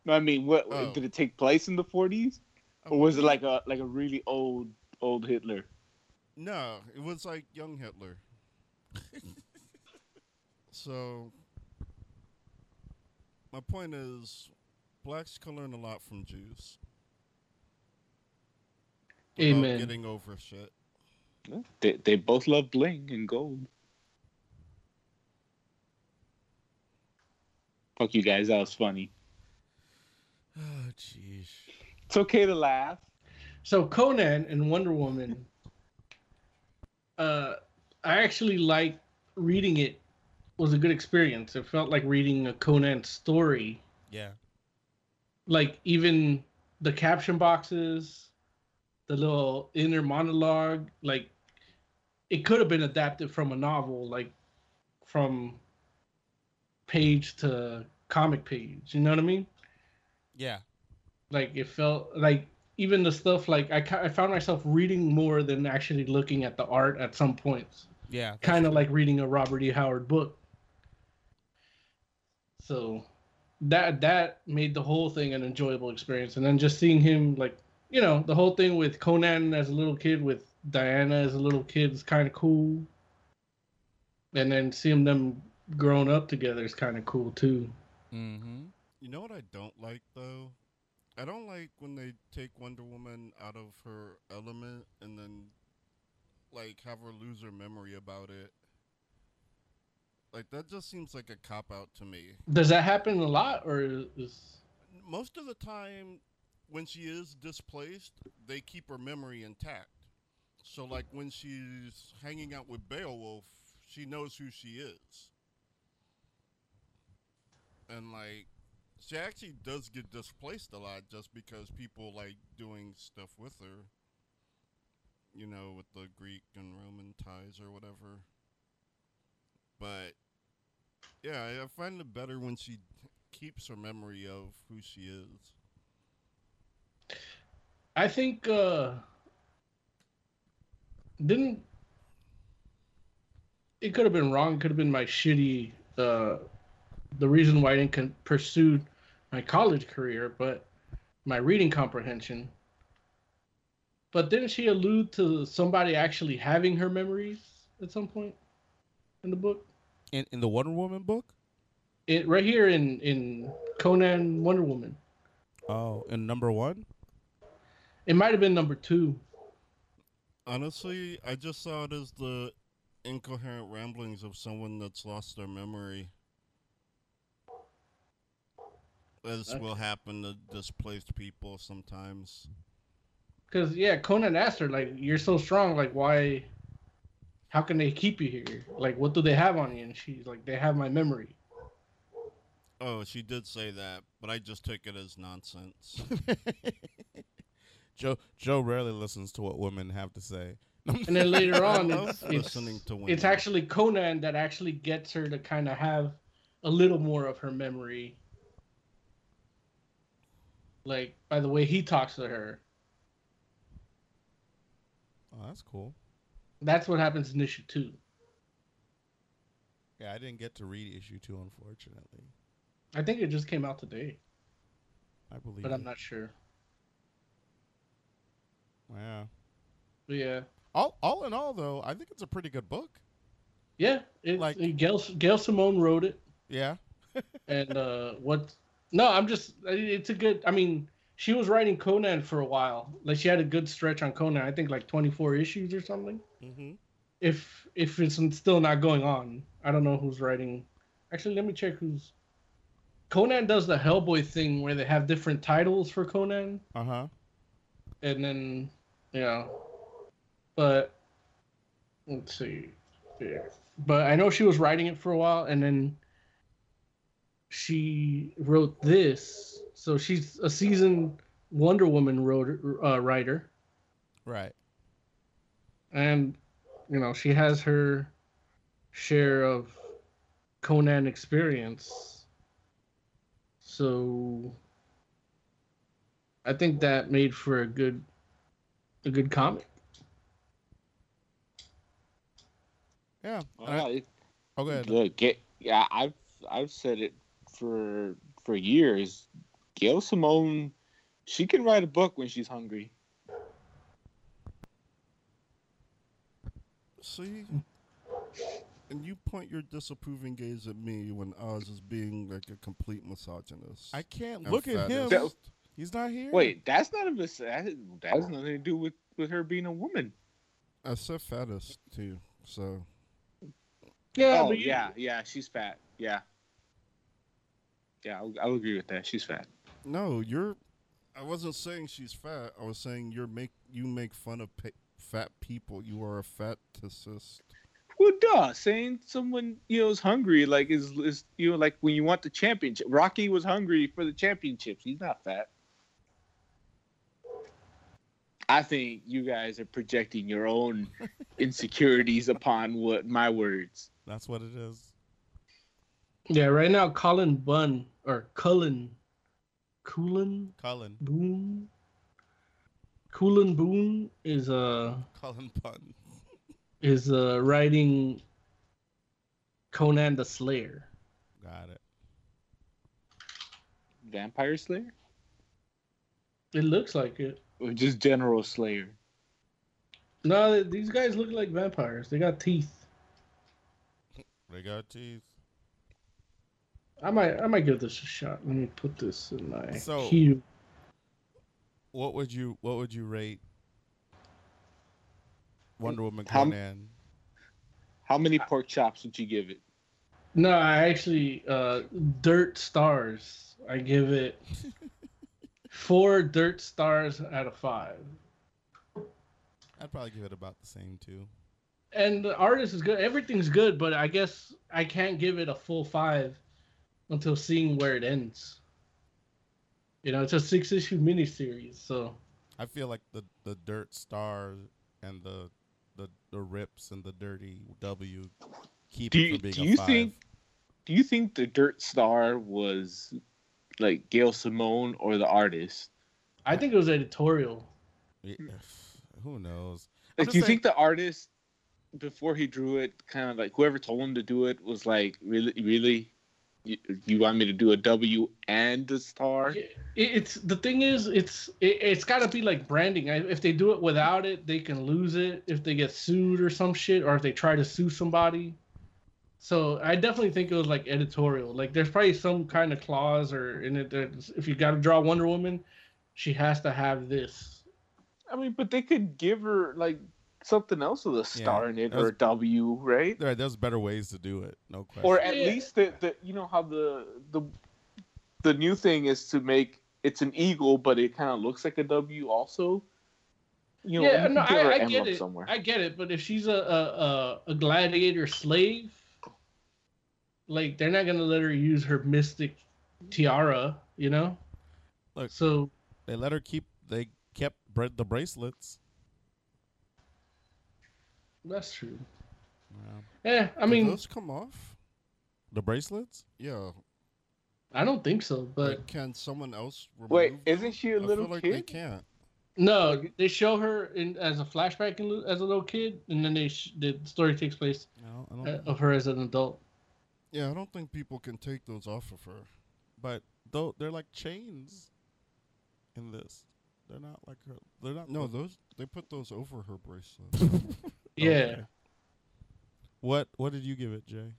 I mean, what Oh. did it take place in the 40s, or was it like a like a really old old Hitler? No, it was like young Hitler. so my point is, blacks can learn a lot from Jews. without Amen. Getting over shit. They they both love bling and gold. Fuck you guys, that was funny. Oh, jeez. It's okay to laugh. So Conan and Wonder Woman. Uh, I actually like reading it. Was a good experience. It felt like reading a Conan story. Yeah. Like even the caption boxes, the little inner monologue. Like it could have been adapted from a novel, like from page to comic page. You know what I mean? Yeah. like it felt like even the stuff like I, I found myself reading more than actually looking at the art at some points Yeah. kind of like reading a robert e howard book so that that made the whole thing an enjoyable experience and then just seeing him like you know the whole thing with conan as a little kid with diana as a little kid is kind of cool and then seeing them growing up together is kind of cool too Mm-hmm. You know what I don't like though? I don't like when they take Wonder Woman out of her element and then like have her lose her memory about it. Like that just seems like a cop out to me. does that happen a lot or is Most of the time when she is displaced, they keep her memory intact. So like when she's hanging out with Beowulf, she knows who she is. And like she actually does get displaced a lot just because people like doing stuff with her. You know, with the Greek and Roman ties or whatever. But yeah, I find it better when she keeps her memory of who she is. I think uh didn't it could have been wrong, it could have been my shitty uh the reason why I didn't con- pursue my college career, but my reading comprehension. But didn't she allude to somebody actually having her memories at some point in the book? In in the Wonder Woman book? It right here in in Conan Wonder Woman. Oh, and number one? It might have been number 2. Honestly, I just saw it as the incoherent ramblings of someone that's lost their memory. As Okay. will happen to displaced people sometimes. Because yeah, Conan asked her like, "You're so strong. Like, why? How can they keep you here? Like, what do they have on you?" And she's like, "They have my memory." Oh, she did say that, but I just took it as nonsense. Joe Joe rarely listens to what women have to say. And then later on, it's, it's, listening to women. it's actually Conan that actually gets her to kind of have a little more of her memory. Like by the way he talks to her. Oh, that's cool. That's what happens in issue two. Yeah, I didn't get to read issue two, unfortunately. I think it just came out today, I believe. but I'm not sure. Yeah. But yeah, All all in all, though, I think it's a pretty good book. yeah. It, like Gail, Gail Simone wrote it. Yeah. and uh what no i'm just it's a good i mean she was writing conan for a while like she had a good stretch on conan i think like 24 issues or something Mm-hmm. if if it's still not going on i don't know who's writing. Actually let me check who's conan does the hellboy thing where they have different titles for conan. Uh huh. and then yeah. But let's see. Yeah. But i know she was writing it for a while and then she wrote this. So she's a seasoned wonder woman wrote, uh, writer. Right. And you know she has her share of conan experience so i think that made for a good a good comic Yeah. Well, And I- oh, go ahead. Look, get, yeah, I've I've said it for for years. Gail Simone, she can write a book when she's hungry. See, And you point your disapproving gaze at me when Oz is being like a complete misogynist. I can't look at him. fattest. He's not here. Wait, that's not a mis- that, that has nothing to do with with her being a woman. I said fattest too. So Yeah, oh but you- yeah, yeah, she's fat. Yeah, yeah, I'll, I'll agree with that. She's fat. no, you're. I wasn't saying she's fat. I was saying you're make you make fun of pa- fat people. You are a faticist. Well, duh, saying someone you know is hungry like is is you know like when you want the championship. Rocky was hungry for the championships. He's not fat. I think you guys are projecting your own insecurities upon what my words. That's what it is. Yeah, right now Colin Bunn or Cullen, Cullen Cullen. Boone, Cullen Boone is uh Cullen pun. is uh writing Conan the Slayer. Got it. Vampire Slayer It looks like it. or just General Slayer? No, these guys look like vampires. They got teeth. They got teeth. I might I might give this a shot. Let me put this in my So- queue. What would you What would you rate Wonder Woman How- How many pork chops would you give it? No, I actually uh dirt stars. I give it four dirt stars out of five. I'd probably give it about the same too. And the artist is good. Everything's good, but I guess I can't give it a full five until seeing where it ends. You know, it's a six issue miniseries, so I feel like the the dirt stars and the the the rips and the dirty W keep Do it you, from being do a you five. think do you think the Dirt Star was like Gail Simone or the artist? I think it was editorial. Yeah, Who knows? Like, do you saying- think the artist before he drew it, kind of like whoever told him to do it, was like, really, really, you, you want me to do a W and a star? It's the thing is, it's it, it's got to be like branding. If they do it without it, they can lose it if they get sued or some shit, or if they try to sue somebody. So I definitely think it was like editorial. Like there's probably some kind of clause or in it that if you got to draw Wonder Woman, she has to have this. I mean, but they could give her like something else with a star in it that or was- a W, right? There, there's better ways to do it. No question. Or at Yeah. least the, the you know how the the the new thing is to make it's an eagle, but it kind of looks like a W also. You know, yeah, you no, can I, I get it. somewhere. I get it. But if she's a a, a a gladiator slave, like they're not gonna let her use her mystic tiara, you know. Look. So they let her keep. They kept bra- the bracelets. That's true. Yeah. Yeah, I Did mean, those come off? The bracelets? Yeah. I don't think so, but Like, can someone else remove Wait, them? isn't she a I little feel like they can't. no, they show her in as a flashback in, as a little kid, and then they sh- the story takes place No, I uh, don't. of her as an adult. Yeah, I don't think people can take those off of her. But though they're like chains. In this, they're not like her. They're not. No, those they put those over her bracelet. Yeah, Okay. What What did you give it, Jay?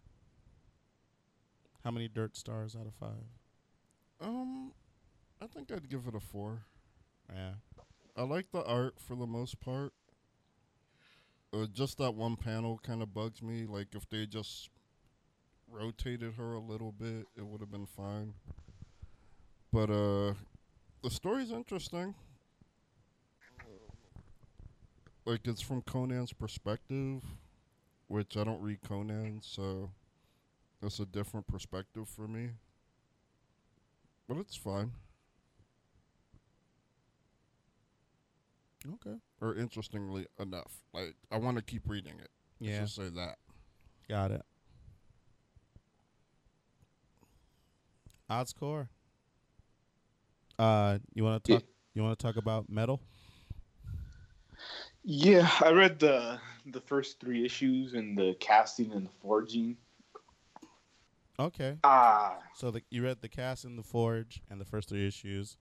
How many dirt stars out of five? um, I think I'd give it a four. Yeah. I like the art for the most part. Uh, just that one panel kind of bugs me. Like if they just rotated her a little bit, it would have been fine. But uh, the story's interesting. Like it's from Conan's perspective, which I don't read Conan, so that's a different perspective for me. But it's fine. Okay. or interestingly enough. Like I want to keep reading it. Let's Yeah. just say that. Got it. Odds core. Uh, you want to Yeah. talk? You want to talk about metal? Yeah, I read the the first three issues and the casting and the forging. Okay. Ah, So the, you read the cast in the Forge and the first three issues.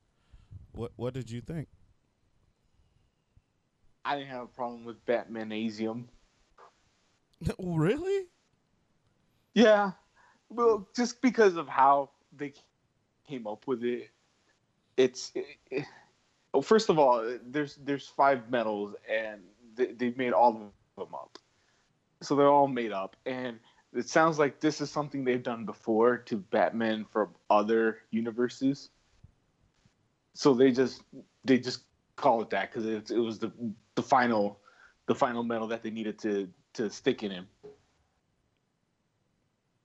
What What did you think? I didn't have a problem with Batman Asium. really? Yeah, well, just because of how they came up with it, it's. It, it- well, first of all, there's there's five medals, and they, they've made all of them up, so they're all made up, and it sounds like this is something they've done before to Batman from other universes. So they just they just call it that because it, it was the the final the final medal that they needed to to stick in him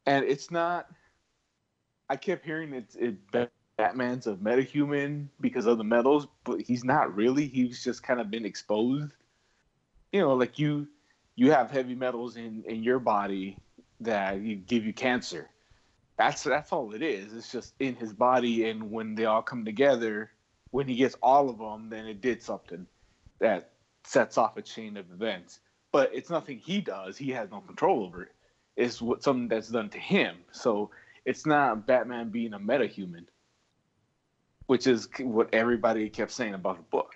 and it's not. I kept hearing it's it, Batman's a metahuman because of the metals, but he's not really. He's just kind of been exposed. You know, like you, you have heavy metals in in your body that you give you cancer. That's that's all it is. It's just in his body, and when they all come together, when he gets all of them, then it did something that sets off a chain of events. But it's nothing he does. He has no control over it. it is what something that's done to him. So it's not Batman being a metahuman, which is what everybody kept saying about the book.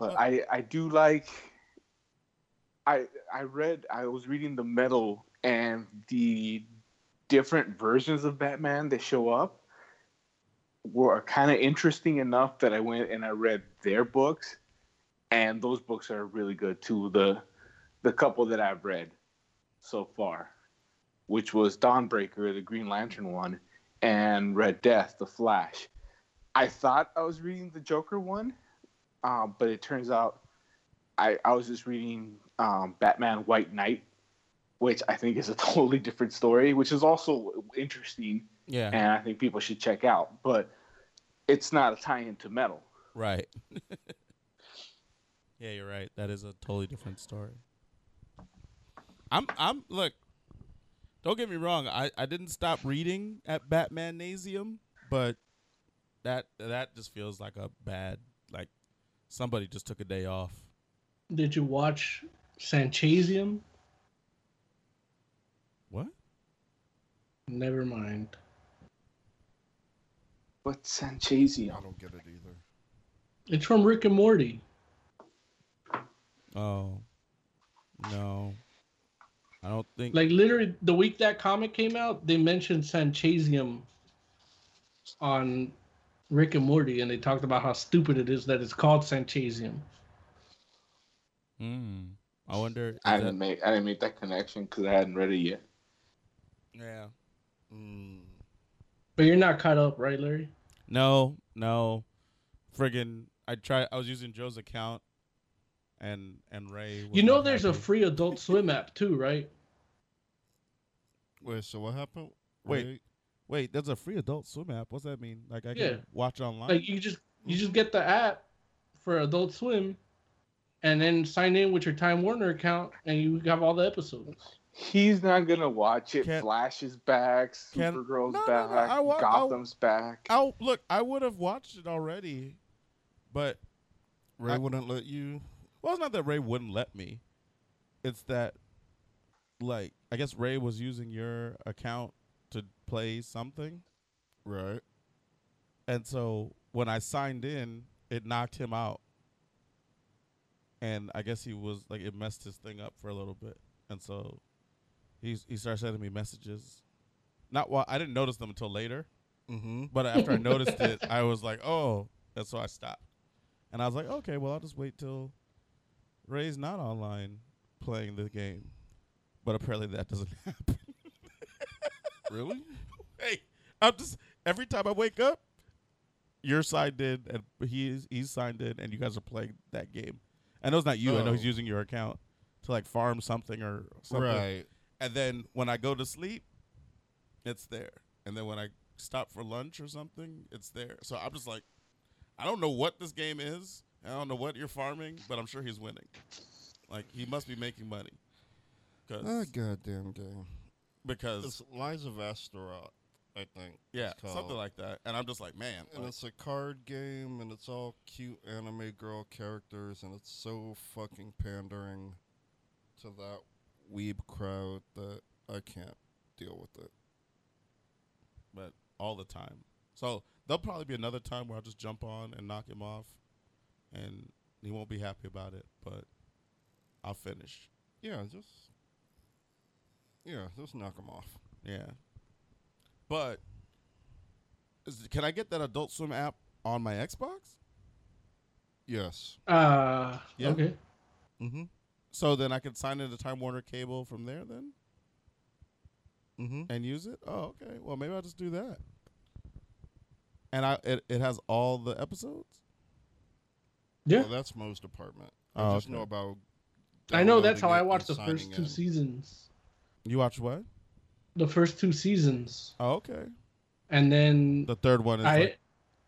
But I I do like I I read I was reading the metal and the different versions of Batman that show up were kind of interesting enough that I went and I read their books and those books are really good too. The the couple that I've read so far, which was Dawnbreaker, the Green Lantern one, and Red Death, the Flash. I thought I was reading the Joker one, um, but it turns out I, I was just reading um, Batman White Knight, which I think is a totally different story, which is also interesting, Yeah. and I think people should check out. But it's not a tie-in to Metal. Right. yeah, you're right. That is a totally different story. I'm I'm look, don't get me wrong, I, I didn't stop reading at Batman Nasium, but that that just feels like a bad like somebody just took a day off. Did you watch Sanchezium? What? Never mind. What's Sanchezium? I don't get it either. It's from Rick and Morty. Oh. No. I don't think Like literally, the week that comic came out, they mentioned Sanchezium on Rick and Morty, and they talked about how stupid it is that it's called Sanchezium. Hmm. I wonder I didn't make I didn't make that connection because I hadn't read it yet. Yeah. Mm, But you're not caught up, right, Larry? No, no. Friggin' I tried I was using Joe's account and and Ray You know, not there's a free Adult Swim app too, right? wait, so what happened? Wait. Wait, there's a free adult swim app. What's that mean? Like I can watch online? Like you just you just get the app for Adult Swim, and then sign in with your Time Warner account, and you have all the episodes. He's not gonna watch it. Can't- Flash is back. Can't- Supergirl's No, no, back. no, I wa- I'll- Gotham's back. Oh, look, I would have watched it already, but Ray I- wouldn't let you. Well, it's not that Ray wouldn't let me. It's that, like, I guess Ray was using your account to play something, Right. and so when I signed in, it knocked him out, and I guess he was like it messed his thing up for a little bit, and so he's he started sending me messages. Not while I didn't notice them until later. Mm-hmm. But after I noticed it, I was like, oh, and so I stopped. And I was like, okay, well, I'll just wait till Ray's not online playing the game. But apparently that doesn't happen. Really? hey, I'm just every time I wake up, you're signed in and he's he's signed in and you guys are playing that game. I know it's not you. I know he's Oh. using your account to like farm something or something. Right. And then when I go to sleep, it's there. And then when I stop for lunch or something, it's there. So I'm just like, I don't know what this game is. I don't know what you're farming, but I'm sure he's winning. Like he must be making money. Cause, Ah, goddamn game. because It's Lies of Astaroth, I think. yeah, something like that. And I'm just like, man, And like, it's a card game, and it's all cute anime girl characters, and it's so fucking pandering to that weeb crowd that I can't deal with it. but all the time. So there'll probably be another time where I'll just jump on and knock him off, and he won't be happy about it. But I'll finish. Yeah, just Yeah, just knock him off. Yeah. But is, can I get that Adult Swim app on my Xbox? Yes. Uh, Yeah. okay. Mm-hmm. So then I can sign into Time Warner Cable from there then Mm-hmm. and use it? Oh, okay. Well, maybe I'll just do that. And I it, it has all the episodes? Yeah. Well, that's Mo's department. I Oh, just okay. know about. I know that's how I watched the first two in. seasons. You watched what? The first two seasons, Oh, okay. and then The third one is I, like,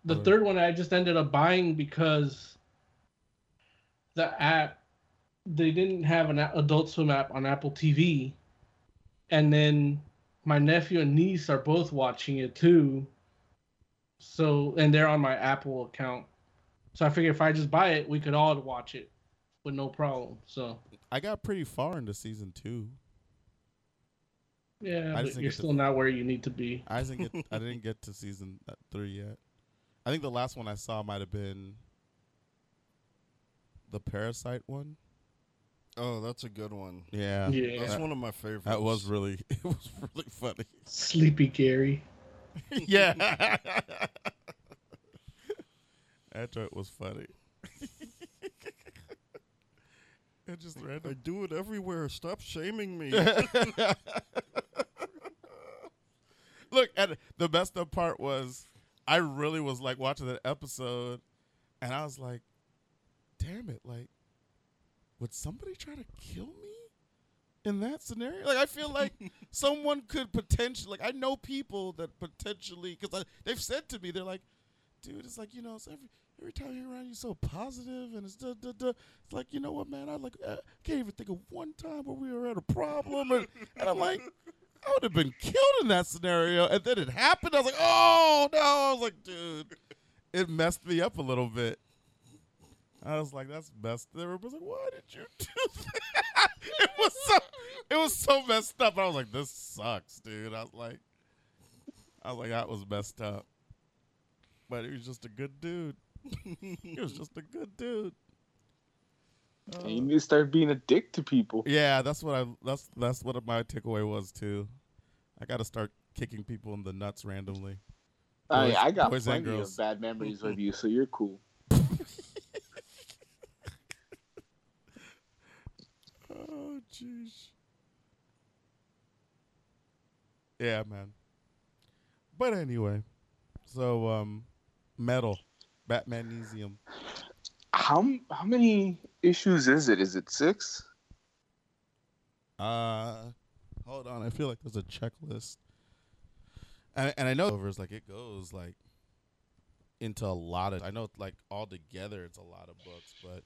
the third one I just ended up buying because the app they didn't have an Adult Swim app on Apple TV, and then my nephew and niece are both watching it too. So and they're on my Apple account, so I figured if I just buy it, we could all watch it with no problem. So I got pretty far into season two. yeah, I but think you're it's a- still not where you need to be. I didn't get I didn't get to season uh, three yet. I think the last one I saw might have been the Parasite one. Oh, that's a good one. Yeah, Yeah. That's one of my favorites. that was really it was really funny. Sleepy Gary. yeah, that joke was funny. it just I do it everywhere. Stop shaming me. Look, and the best part was I really was like watching that episode, and I was like, "Damn it! Like, would somebody try to kill me in that scenario? Like, I feel like someone could potentially. Like, I know people that potentially because they've said to me, they're like, "Dude, it's like you know, it's every every time you're around, you're so positive, and it's da, da, da. It's like you know what, man? I like uh, can't even think of one time where we were at a problem, and, and I'm like." I would have been killed in that scenario. And then it happened. I was like, oh no. I was like, dude, it messed me up a little bit. I was like, that's messed. Everybody was like, why did you do that? it was so, it was so messed up. I was like, this sucks, dude. I was like, I was like, that was messed up. But he was just a good dude. He was just a good dude. And you need to start being a dick to people. Yeah, that's what I. That's that's what my takeaway was too. I got to start kicking people in the nuts randomly. I, Boys- I got boys plenty of bad memories with you, so you're cool. Oh, jeez. Yeah, man. But anyway, so um, metal, Batmanesium. How how many issues is it? Is it six? Uh, hold on. I feel like there's a checklist, and and I know over is like it goes like into a lot of. I know like all together it's a lot of books, but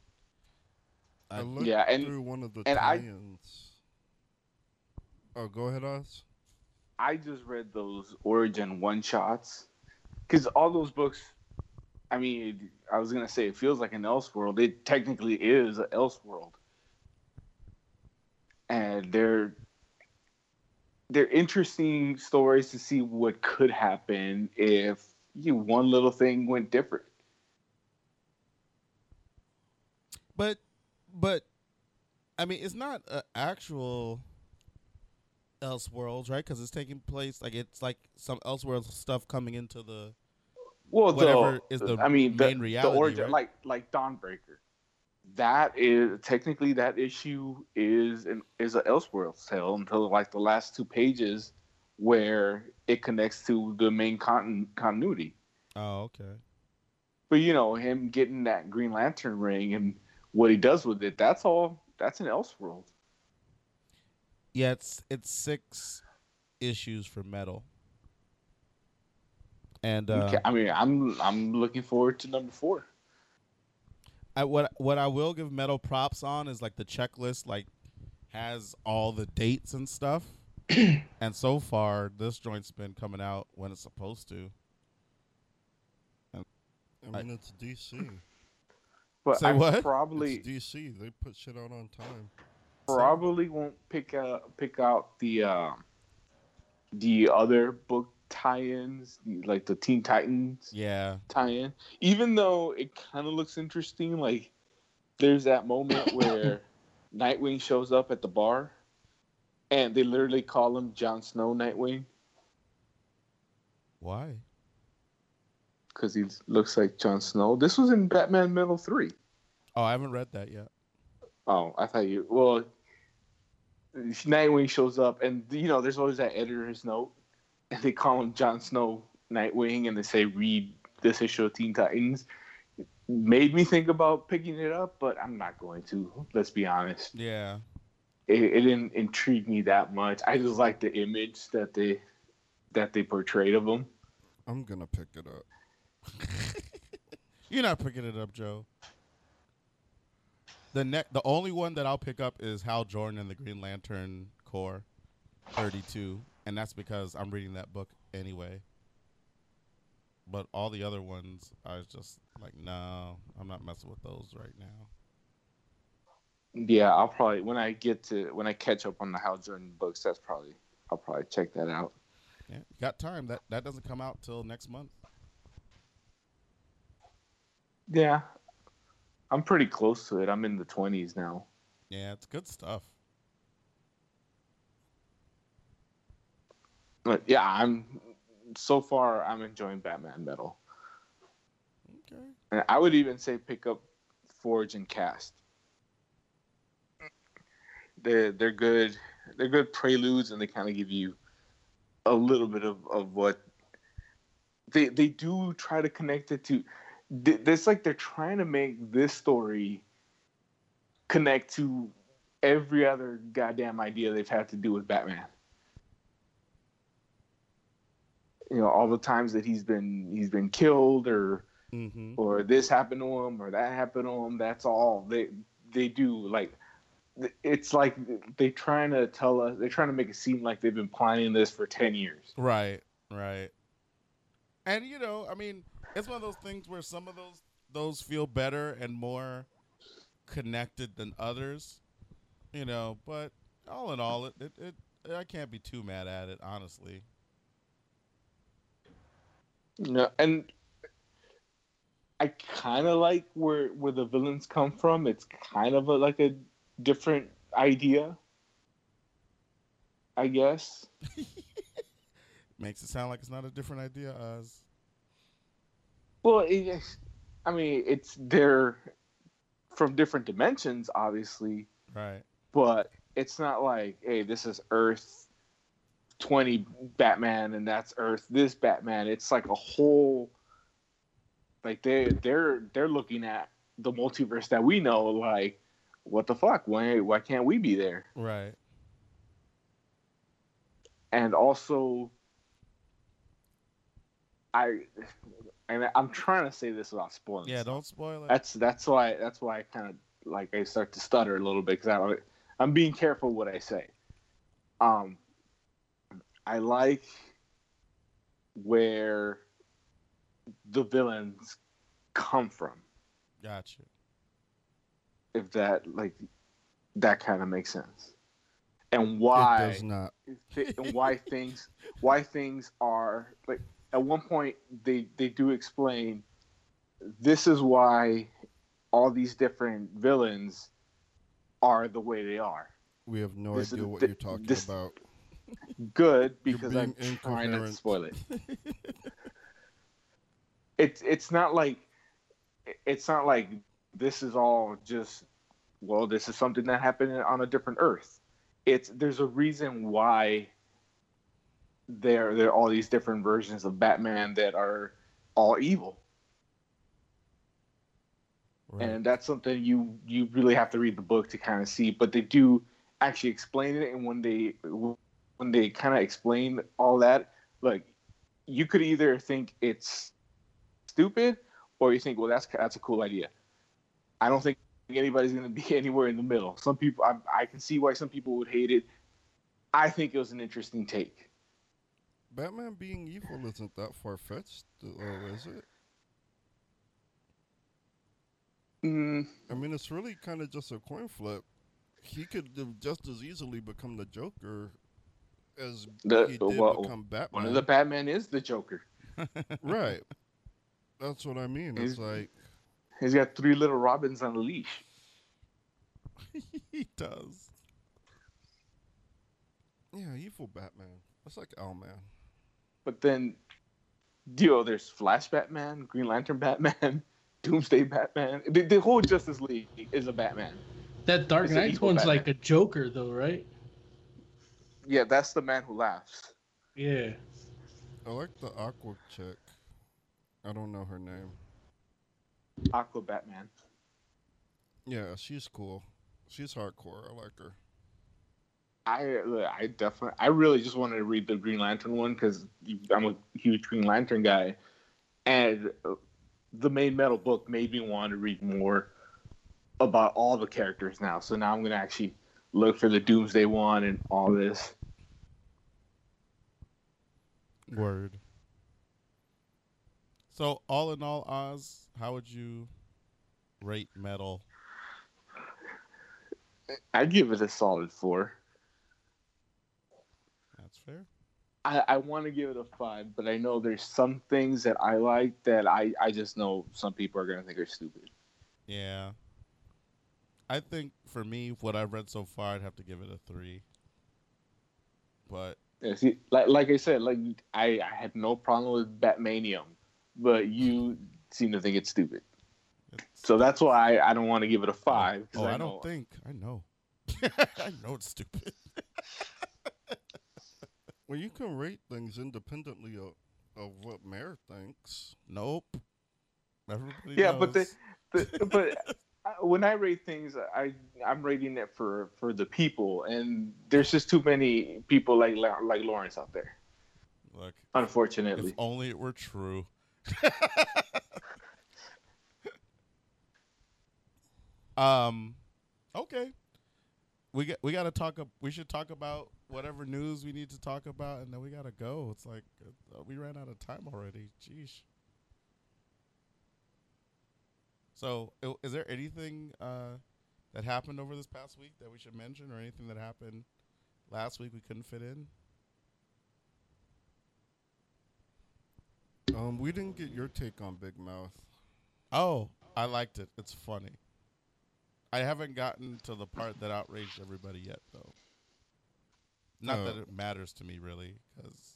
I I- looked Yeah, and- through one of the and I- tie-ins. Oh, go ahead, Oz. I just read those Origin one shots because all those books. I mean, I was gonna say it feels like an Elseworld. It technically is an Elseworld, and they're they're interesting stories to see what could happen if you one little thing went different. But, but, I mean, it's not an actual Elseworlds, right? Because it's taking place like it's like some Elseworlds stuff coming into the. Well, Whatever the, is the I mean, the, main reality, the origin, right? like like Dawnbreaker. That is technically that issue is an is a Elseworlds tale until like the last two pages, where it connects to the main con- continuity. Oh, okay. But you know, him getting that Green Lantern ring and what he does with it, that's all. That's an Elseworld. Yeah, it's it's six issues for metal, and uh, I mean, I'm I'm looking forward to number four. I, what what I will give metal props on is like the checklist like has all the dates and stuff. and so far this joint's been coming out when it's supposed to. I mean, it's DC. But Say I what? probably It's DC. They put shit out on time. probably won't pick out pick out the uh, the other book tie-ins, like the Teen Titans Yeah. tie-in. Even though it kind of looks interesting, like there's that moment where Nightwing shows up at the bar, and they literally call him Jon Snow Nightwing Why? because he looks like Jon Snow. This was in Batman Metal Three. Oh, I haven't read that yet. Oh, I thought you. Well, Nightwing shows up, and you know, there's always that editor's note, they call him Jon Snow Nightwing, and they say read this issue of Teen Titans. Made me think about picking it up, but I'm not going to. Let's be honest. Yeah. It, it didn't intrigue me that much. I just like the image that they that they portrayed of him. I'm gonna pick it up. You're not picking it up, Joe. The ne- the only one that I'll pick up is Hal Jordan and the Green Lantern Corps 32, and that's because I'm reading that book anyway. But all the other ones, I was just like, no, I'm not messing with those right now. Yeah, I'll probably when I get to when I catch up on the Hal Jordan books, that's probably I'll probably check that out. Yeah, you got time. That that doesn't come out till next month. Yeah, I'm pretty close to it. I'm in the 20s now. Yeah, it's good stuff. But yeah, I'm so far I'm enjoying Batman Metal. Okay. And I would even say pick up Forge and Cast. They're they're good. They're good preludes, and they kind of give you a little bit of, of what they they do try to connect it to. It's like they're trying to make this story connect to every other goddamn idea they've had to do with Batman. You know, all the times that he's been he's been killed or Mm-hmm. or this happened to him or that happened to him. That's all they they do. Like it's like they trying to tell us. They're trying to make it seem like they've been planning this for ten years. Right, right. And you know, I mean, it's one of those things where some of those those feel better and more connected than others. You know, but all in all, it it, it I can't be too mad at it, honestly. No, and I kind of like where where the villains come from. It's kind of a, like a different idea, I guess. Makes it sound like it's not a different idea, Oz. Well, it, I mean, it's they're from different dimensions, obviously, Right. but it's not like, hey, this is Earth 20 Batman and that's Earth this Batman. It's like a whole like they they're they're looking at the multiverse that we know like what the fuck? Why why can't we be there? Right. And also I and I'm trying to say this without spoiling. Yeah, stuff. don't spoil it. That's that's why that's why I kind of like I start to stutter a little bit because I I'm being careful what I say. Um, I like where the villains come from. Gotcha. If that like that kind of makes sense, and why does not. and why things why things are like at one point they they do explain this is why all these different villains are the way they are We have no This idea what you're talking this- about. Good because i'm trying not to spoil it. It's it's not like it's not like this is all just well this is something that happened on a different earth. It's there's a reason why there there are all these different versions of batman that are all evil. Right. and that's something you you really have to read the book to kind of see but they do actually explain it and when they when they kind of explain all that like you could either think it's stupid or you think well that's that's a cool idea. I don't think anybody's going to be anywhere in the middle. Some people I, I can see why some people would hate it. I think it was an interesting take. Batman being evil isn't that far fetched, though, is it? mm, I mean, it's really kind of just a coin flip. He could just as easily become the Joker as The- he did well, become Batman. one of the batman is the joker right. That's what I mean. It's He's- like he's got three little robins on a leash he does. Yeah, evil Batman. That's like oh Owlman. But then, yo, there's Flash Batman, Green Lantern Batman, Doomsday Batman. The, the whole Justice League is a Batman. That Dark It's an Knight one's Batman. like a Joker, though, right? Yeah, that's the man who laughs. Yeah. I like the Aqua chick. I don't know her name. Aqua Batman. Yeah, she's cool. She's hardcore. I like her. I I definitely I really just wanted to read the Green Lantern one because I'm a huge Green Lantern guy, and uh, the main metal book made me want to read more about all the characters now. So now I'm gonna actually look for the Doomsday one and all this. Word. So all in all, Oz, how would you rate metal? I'd give it a solid four. That's fair. I, I want to give it a five, but I know there's some things that I like that I, I just know some people are gonna think are stupid. Yeah. I think for me, what I've read so far, I'd have to give it a three. But Yeah, see, like like I said, like I, I had no problem with Batmanium, but you seem to think it's stupid. it's, So that's why I, I don't want to give it a five. oh, I, know- don't think I know. I know it's stupid. Well, you can rate things independently of, of what Mayor thinks. Nope. Everybody Yeah, but the, the but when I rate things, I I'm rating it for for the people, and there's just too many people like like Lawrence out there. look, Unfortunately, if only it were true. um, okay. We get we got to talk. We should talk about whatever news we need to talk about, and then we gotta go. It's like uh, we ran out of time already. Jeez. So, is there anything uh, that happened over this past week that we should mention, or anything that happened last week we couldn't fit in? Um, we didn't get your take on Big Mouth. Oh, I liked it. It's funny. I haven't gotten to the part that outraged everybody yet, though. Not that Oh. it matters to me really, because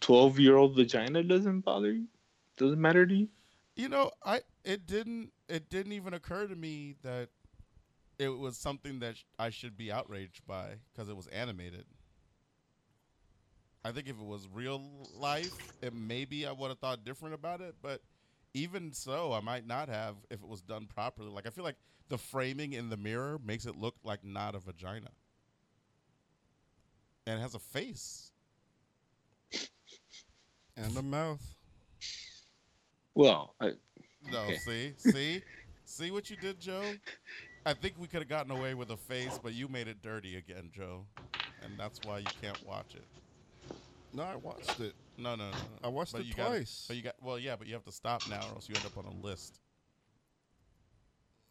twelve year old vagina doesn't bother you. Doesn't matter to you. You know, I it didn't it didn't even occur to me that it was something that sh- I should be outraged by because it was animated. I think if it was real life, it maybe I would have thought different about it, but even so, I might not have if it was done properly. Like I feel like the framing in the mirror makes it look like not a vagina. And it has a face. And a mouth. Well, I, No, Okay. see, see, see what you did, Joe. I think we could have gotten away with a face, but you made it dirty again, Joe, and that's why you can't watch it. No, I watched it. No, no, no. no. I watched But it you gotta- twice. but you got well, yeah, but you have to stop now, or else you end up on a list.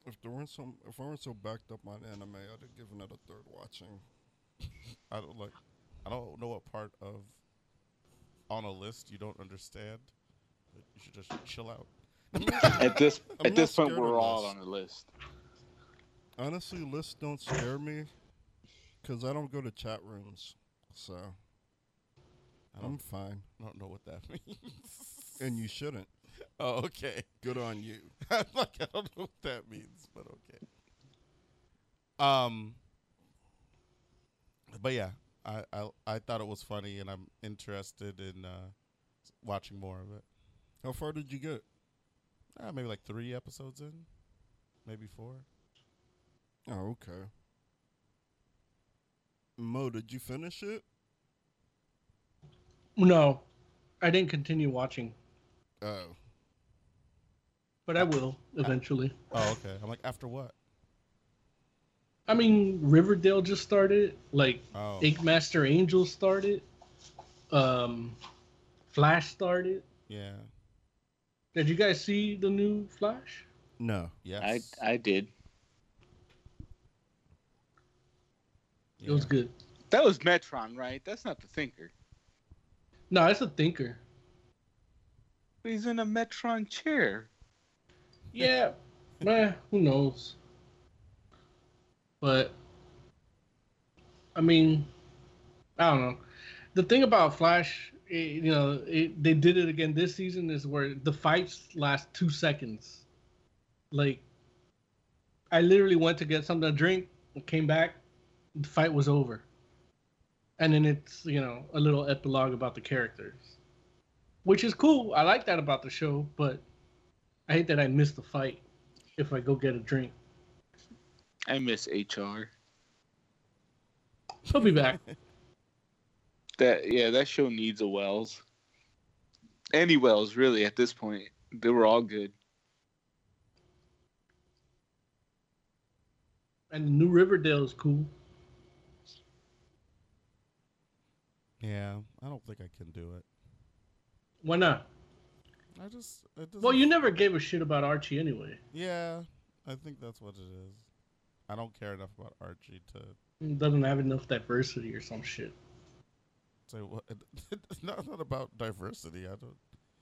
If there weren't some, if I weren't so backed up on anime, I'd have given it a third watching. I don't like. I don't know what part of on a list you don't understand. But you should just chill out. at this I'm at this point, we're all this. on the list. Honestly, lists don't scare me because I don't go to chat rooms, so I I'm fine. I don't know what that means. And you shouldn't. oh, okay. Good on you. I'm like, I don't know what that means, but okay. Um, but yeah, I, I I thought it was funny, and I'm interested in uh, watching more of it. How far did you get? Uh, maybe like three episodes in, maybe four. Oh, okay. Mo, did you finish it? No, I didn't continue watching, Oh, but I will eventually. Oh, okay. I'm like, after what? I mean, Riverdale just started. Like, Oh, Ink Master Angel started. Um, Flash started. yeah, Did you guys see the new Flash? no. yes. I I did. It was good. That was Metron, right? That's not the Thinker. No, it's a thinker. But he's in a Metron chair. Yeah, eh, who knows? But I mean, I don't know. The thing about Flash, eh, you know, it, they did it again this season is where the fights last two seconds. Like, I literally went to get something to drink, came back, the fight was over. And then it's, you know, a little epilogue about the characters, which is cool. I like that about the show, but I hate that I miss the fight if I go get a drink. I miss HR. He'll be back. That yeah, that show needs a Wells. Any Wells, really, at this point. They were all good. and the new Riverdale is cool. Yeah, I don't think I can do it. Why not? I just it doesn't Well, you never gave a shit about Archie anyway. Yeah, I think that's what it is. I don't care enough about Archie to It doesn't have enough diversity or some shit. Say what. It's not, not about diversity. I don't.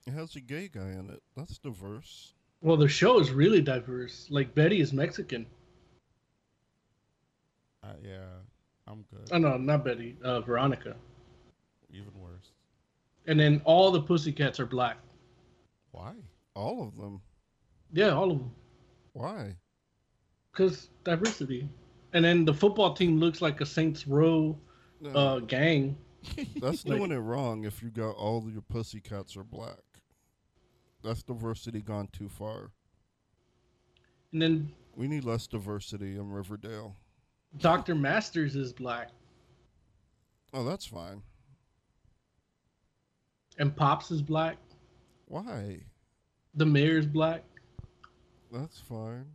It has a gay guy in it. That's diverse. Well, the show is really diverse. Like Betty is Mexican. I, yeah, I'm good. Oh no, not Betty. Uh, Veronica. Even worse. And then all the pussycats are black. Why? All of them. Yeah, all of them. Why? Cause diversity. And then the football team looks like a Saints Row No, uh, gang. that's doing it wrong if you got all of your pussycats are black. That's diversity gone too far. And then We need less diversity in Riverdale. Dr. Masters is black. Oh, that's fine. And Pops is black. Why? The mayor's black. That's fine.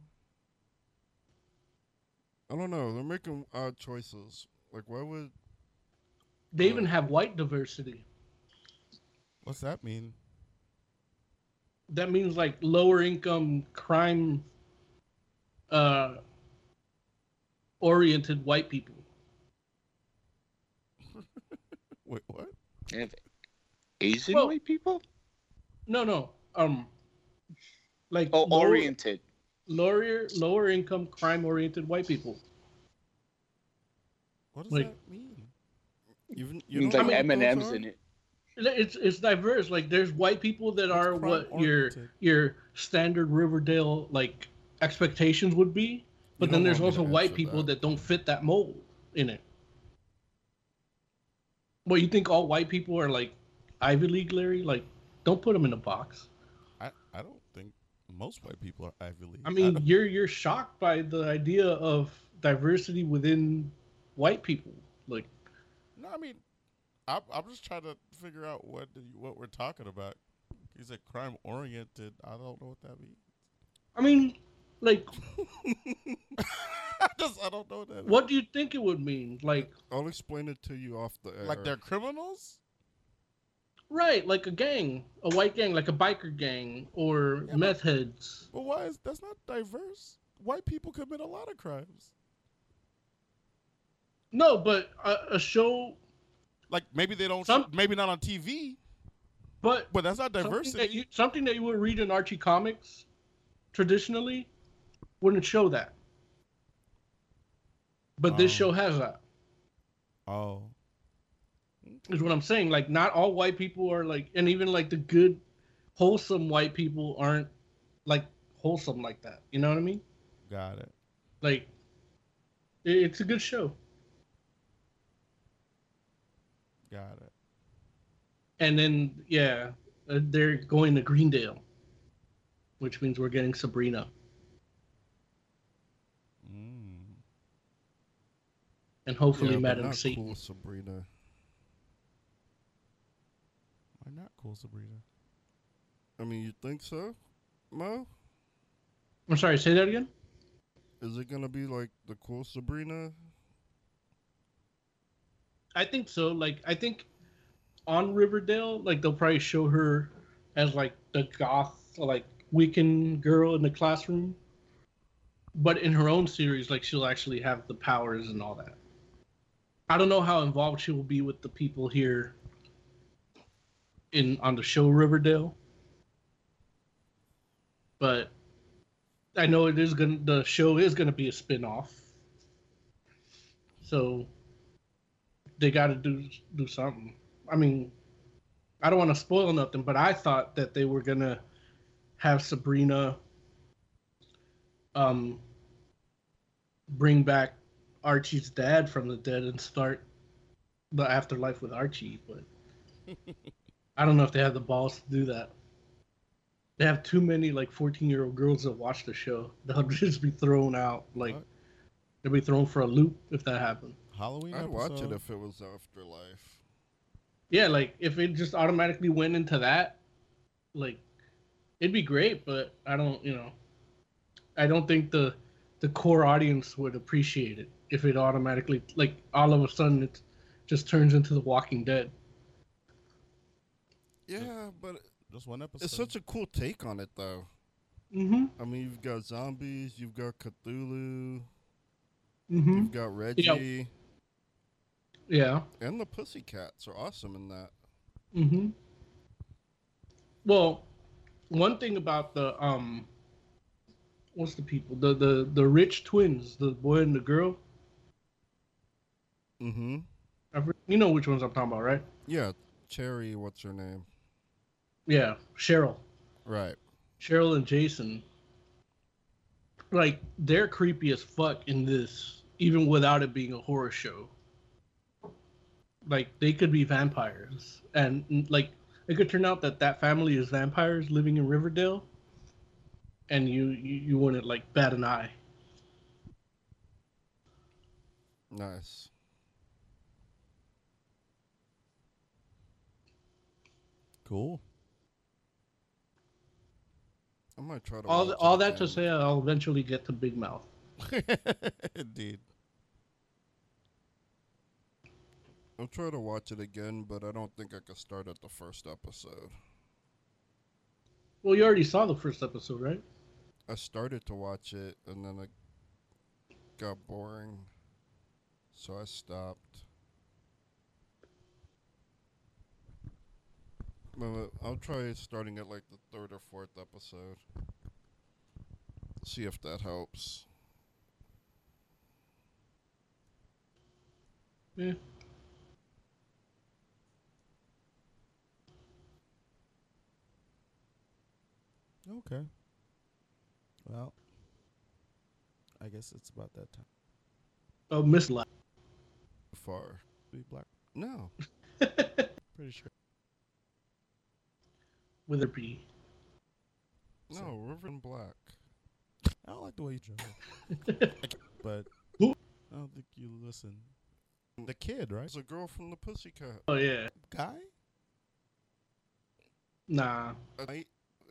I don't know. They're making odd choices. Like, why would They even have white diversity. What's that mean? That means like lower income crime uh oriented white people. Wait, what? They have Asian Well- white people? No, no. Um like Oh, lower, oriented. lower lower income crime oriented white people. What does Like- that mean? Even you Means don't like know what those M&M's in it. It's it's diverse. Like there's white people that are what your crime-oriented? your standard Riverdale like expectations would be, but You then there's also white people that. that don't fit that mold in it. Well, you think all white people are like Ivy League, Larry? Like, don't put them in a box. I, I don't think most white people are Ivy League. I mean, don't- you're you're shocked by the idea of diversity within white people. Like, no, I mean, I'm, I'm just trying to figure out what the, what we're talking about. He said crime oriented. I don't know what that means. I mean, like, I just I don't know what that means. what do you think it would mean? Like, I'll explain it to you off the air. Like they're criminals? right, like a gang, a white gang, like a biker gang, or Yeah, but- meth heads. But why is that's not diverse? White people commit a lot of crimes. No, but a, a show, Like maybe they don't. Some- maybe not on TV, but but that's not something diversity. that, you, something that you would read in Archie comics traditionally wouldn't show that. But this Oh. show has that. oh, Is what I'm saying. Like, not all white people are like, and even like the good, wholesome white people aren't like wholesome like that. You know what I mean? got it. Like, it, it's a good show. Got it. And then, yeah, uh, they're going to Greendale, which means we're getting Sabrina. Mm. And hopefully, yeah, but Madam not cool Sabrina. Why not cool Sabrina? I mean, you think so, Mo? I'm sorry, say that again? Is it gonna be like the cool Sabrina? I think so. Like, I think on Riverdale, like, they'll probably show her as like the goth, like, Wiccan girl in the classroom. But in her own series, like, she'll actually have the powers and all that. I don't know how involved she will be with the people here in on the show Riverdale. But I know it is gonna the show is gonna be a spin-off. So they got to do do something. I mean, I don't want to spoil nothing, but I thought that they were gonna have Sabrina um bring back Archie's dad from the dead and start the afterlife with Archie, but I don't know if they have the balls to do that. They have too many like 14 year old girls that watch the show. They'll just be thrown out. Like they'll be thrown for a loop if that happened. Halloween I'd episode. watch it if it was Afterlife. Yeah, like if it just automatically went into that, like it'd be great, but I don't, you know, I don't think the the core audience would appreciate it if it automatically like all of a sudden it just turns into The Walking Dead. Yeah, but Just one episode. it's such a cool take on it, though. Mm-hmm. I mean, you've got zombies, you've got Cthulhu, Mm-hmm. you've got Reggie, Yeah. and the Pussycats are awesome in that. Mm-hmm. Well, one thing about the um, what's the people the the the rich twins, the boy and the girl. Mm-hmm. You know which ones I'm talking about, right? Yeah, Cherry, what's her name? Yeah, Cheryl. Right. Cheryl and Jason, like they're creepy as fuck in this, even without it being a horror show. Like they could be vampires, and like it could turn out that that family is vampires living in Riverdale, and you you, you wouldn't like bat an eye. Nice. cool. I might try to All all that to say, I'll eventually get to Big Mouth. Indeed. I'll try to watch it again, but I don't think I could start at the first episode. Well, you already saw the first episode, right? I started to watch it and then it got boring, so I stopped. I'll try starting at like the third or fourth episode. See if that helps. Yeah. Okay. Well, I guess it's about that time. Oh, Miss Light. Far. Be black. No. Pretty sure. with a B. No, River and Black. I don't like the way you drive. but Who? I don't think you listen. The kid, right? It's a girl from the Pussycat. Oh yeah. Guy? Nah. I might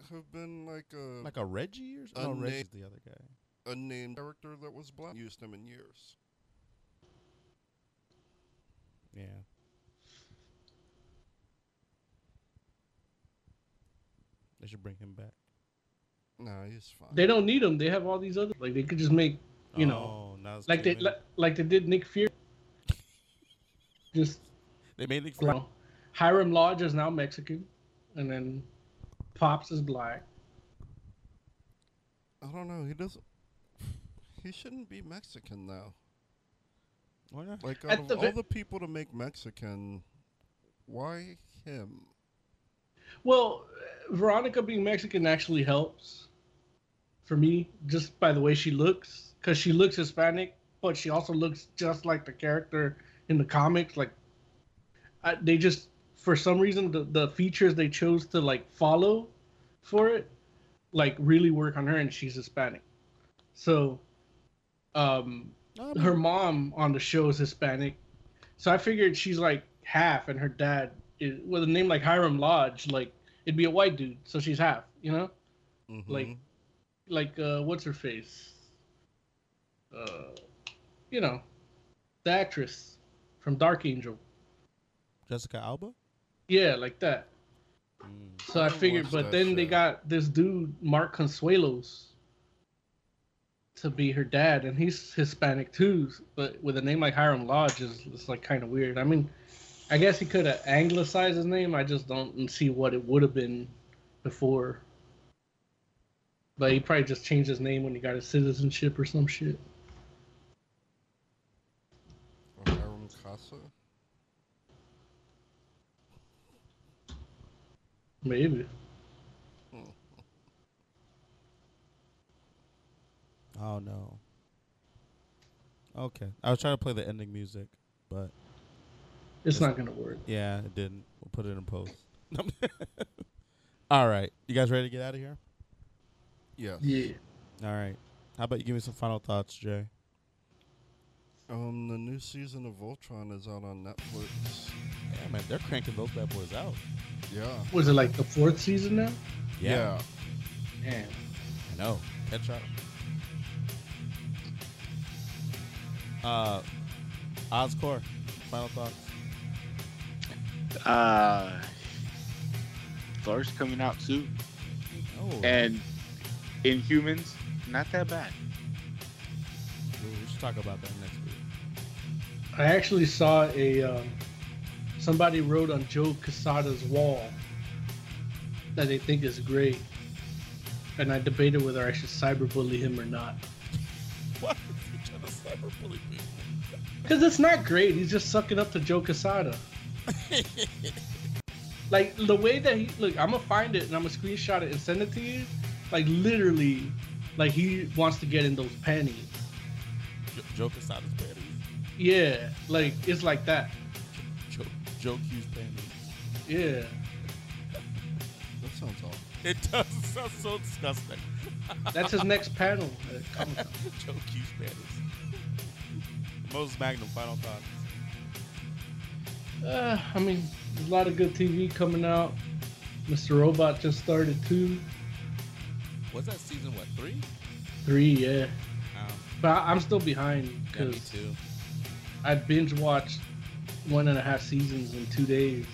have been like a Like a Reggie or something? No, Reggie's the other guy. unnamed character that was black. Used him in years. Yeah. They should bring him back. Nah, he's fine. They don't need them. They have all these other like they could just make you know Oh, now like they like, like they did Nick Fury. Just They made Nick you know, Hiram Lodge is now Mexican, and then Pops is black. I don't know. He doesn't. He shouldn't be Mexican though. Why not? Like At of the all ve- the people to make Mexican, why him? Well, Veronica being Mexican actually helps for me, just by the way she looks, because she looks Hispanic, but she also looks just like the character in the comics. Like, I, they just for some reason the the features they chose to like follow for it, like really work on her, and she's Hispanic. So, um, I her mom on the show is Hispanic, so I figured she's like half, and her dad is with a name like Hiram Lodge, like it'd be a white dude, so she's half, you know, Mhm. like like uh, what's her face, uh, you know, the actress from Dark Angel, Jessica Alba? Yeah, like that. Mm. So I, haven't figured, but that then they got this dude Mark Consuelos to be her dad, and he's Hispanic too. But with a name like Hiram Lodge, is it's like kind of weird. I mean, I guess he could have anglicized his name. I just don't see what it would have been before. But he probably just changed his name when he got his citizenship or some shit. Or Hiram Casa. Maybe. Oh no. Okay, I was trying to play the ending music, but It's not gonna work. yeah, it didn't. We'll put it in post. All right, you guys ready to get out of here? Yes. Yeah. All right. How about you give me some final thoughts, Jay? Um, the new season of Voltron is out on Netflix. Yeah, man, they're cranking those bad boys out. Yeah. Was it like the fourth season now? Yeah. Man. I know. Headshot. Uh, Oscore, final thoughts. Uh, Thor's coming out soon, Oh, and Inhumans, not that bad. we we should talk about that next week. I actually saw a um, somebody wrote on Joe Quesada's wall that they think is great, and I debated whether I should cyberbully him or not. Why is he trying to cyberbully me? Because it's not great. He's just sucking up to Joe Quesada. like the way that he look, I'm gonna find it and I'm gonna screenshot it and send it to you. Like literally, like he wants to get in those panties. Joe Quesada's panties. Yeah, like it's like that. Joe, Joe Q's panties. Yeah. That sounds awful. It does. It sounds so disgusting. That's his next panel. at Comic-Con. Joe Q's panties. Moses Magnum, final thoughts. Uh, I mean, there's a lot of good TV coming out. Mr. Robot just started too. Was that season? What three? Three, yeah. Um, But I- I'm still behind because too. I binge watched one and a half seasons in two days,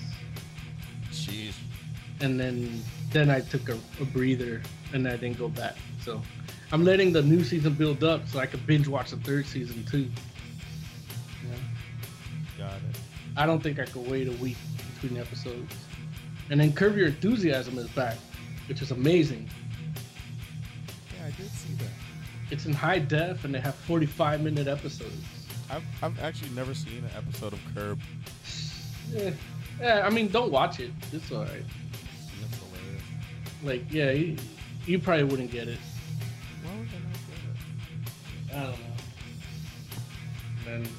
Jeez. and then then I took a, a breather and I didn't go back. So I'm letting the new season build up so I can binge watch the third season too. Yeah. Got it. I don't think I could wait a week between episodes. And then Curb Your Enthusiasm is back, which is amazing. Yeah, I did see that. It's in high def and they have 45 minute episodes. I've, I've actually never seen an episode of Curb. Yeah, yeah I mean, don't watch it. It's alright. That's hilarious. Like, yeah, you, you probably wouldn't get it. Why would I not get it? I don't know. And then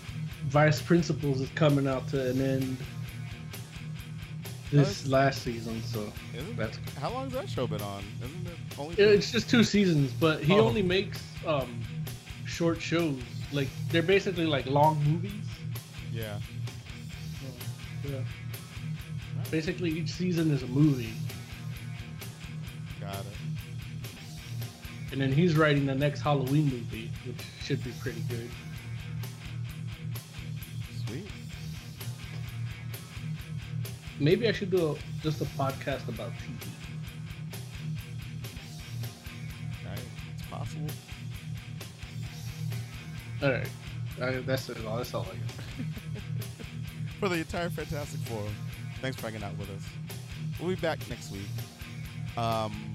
Vice Principals is coming out to an end this last season, so that's How long has that show been on? Isn't it only? it's just two seasons, but he Oh. only makes um short shows. Like they're basically like long movies. yeah. So, yeah. Basically, each season is a movie, Got it. and then he's writing the next Halloween movie, which should be pretty good. Sweet. Maybe I should do a, just a podcast about TV. Right. It's possible. All right, that's it. That's all I got. For the entire Fantastic Four, thanks for hanging out with us. We'll be back next week. Um,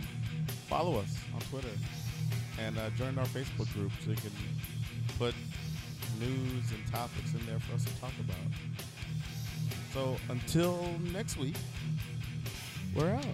follow us on Twitter and uh, join our Facebook group so you can put news and topics in there for us to talk about. So until next week, we're out.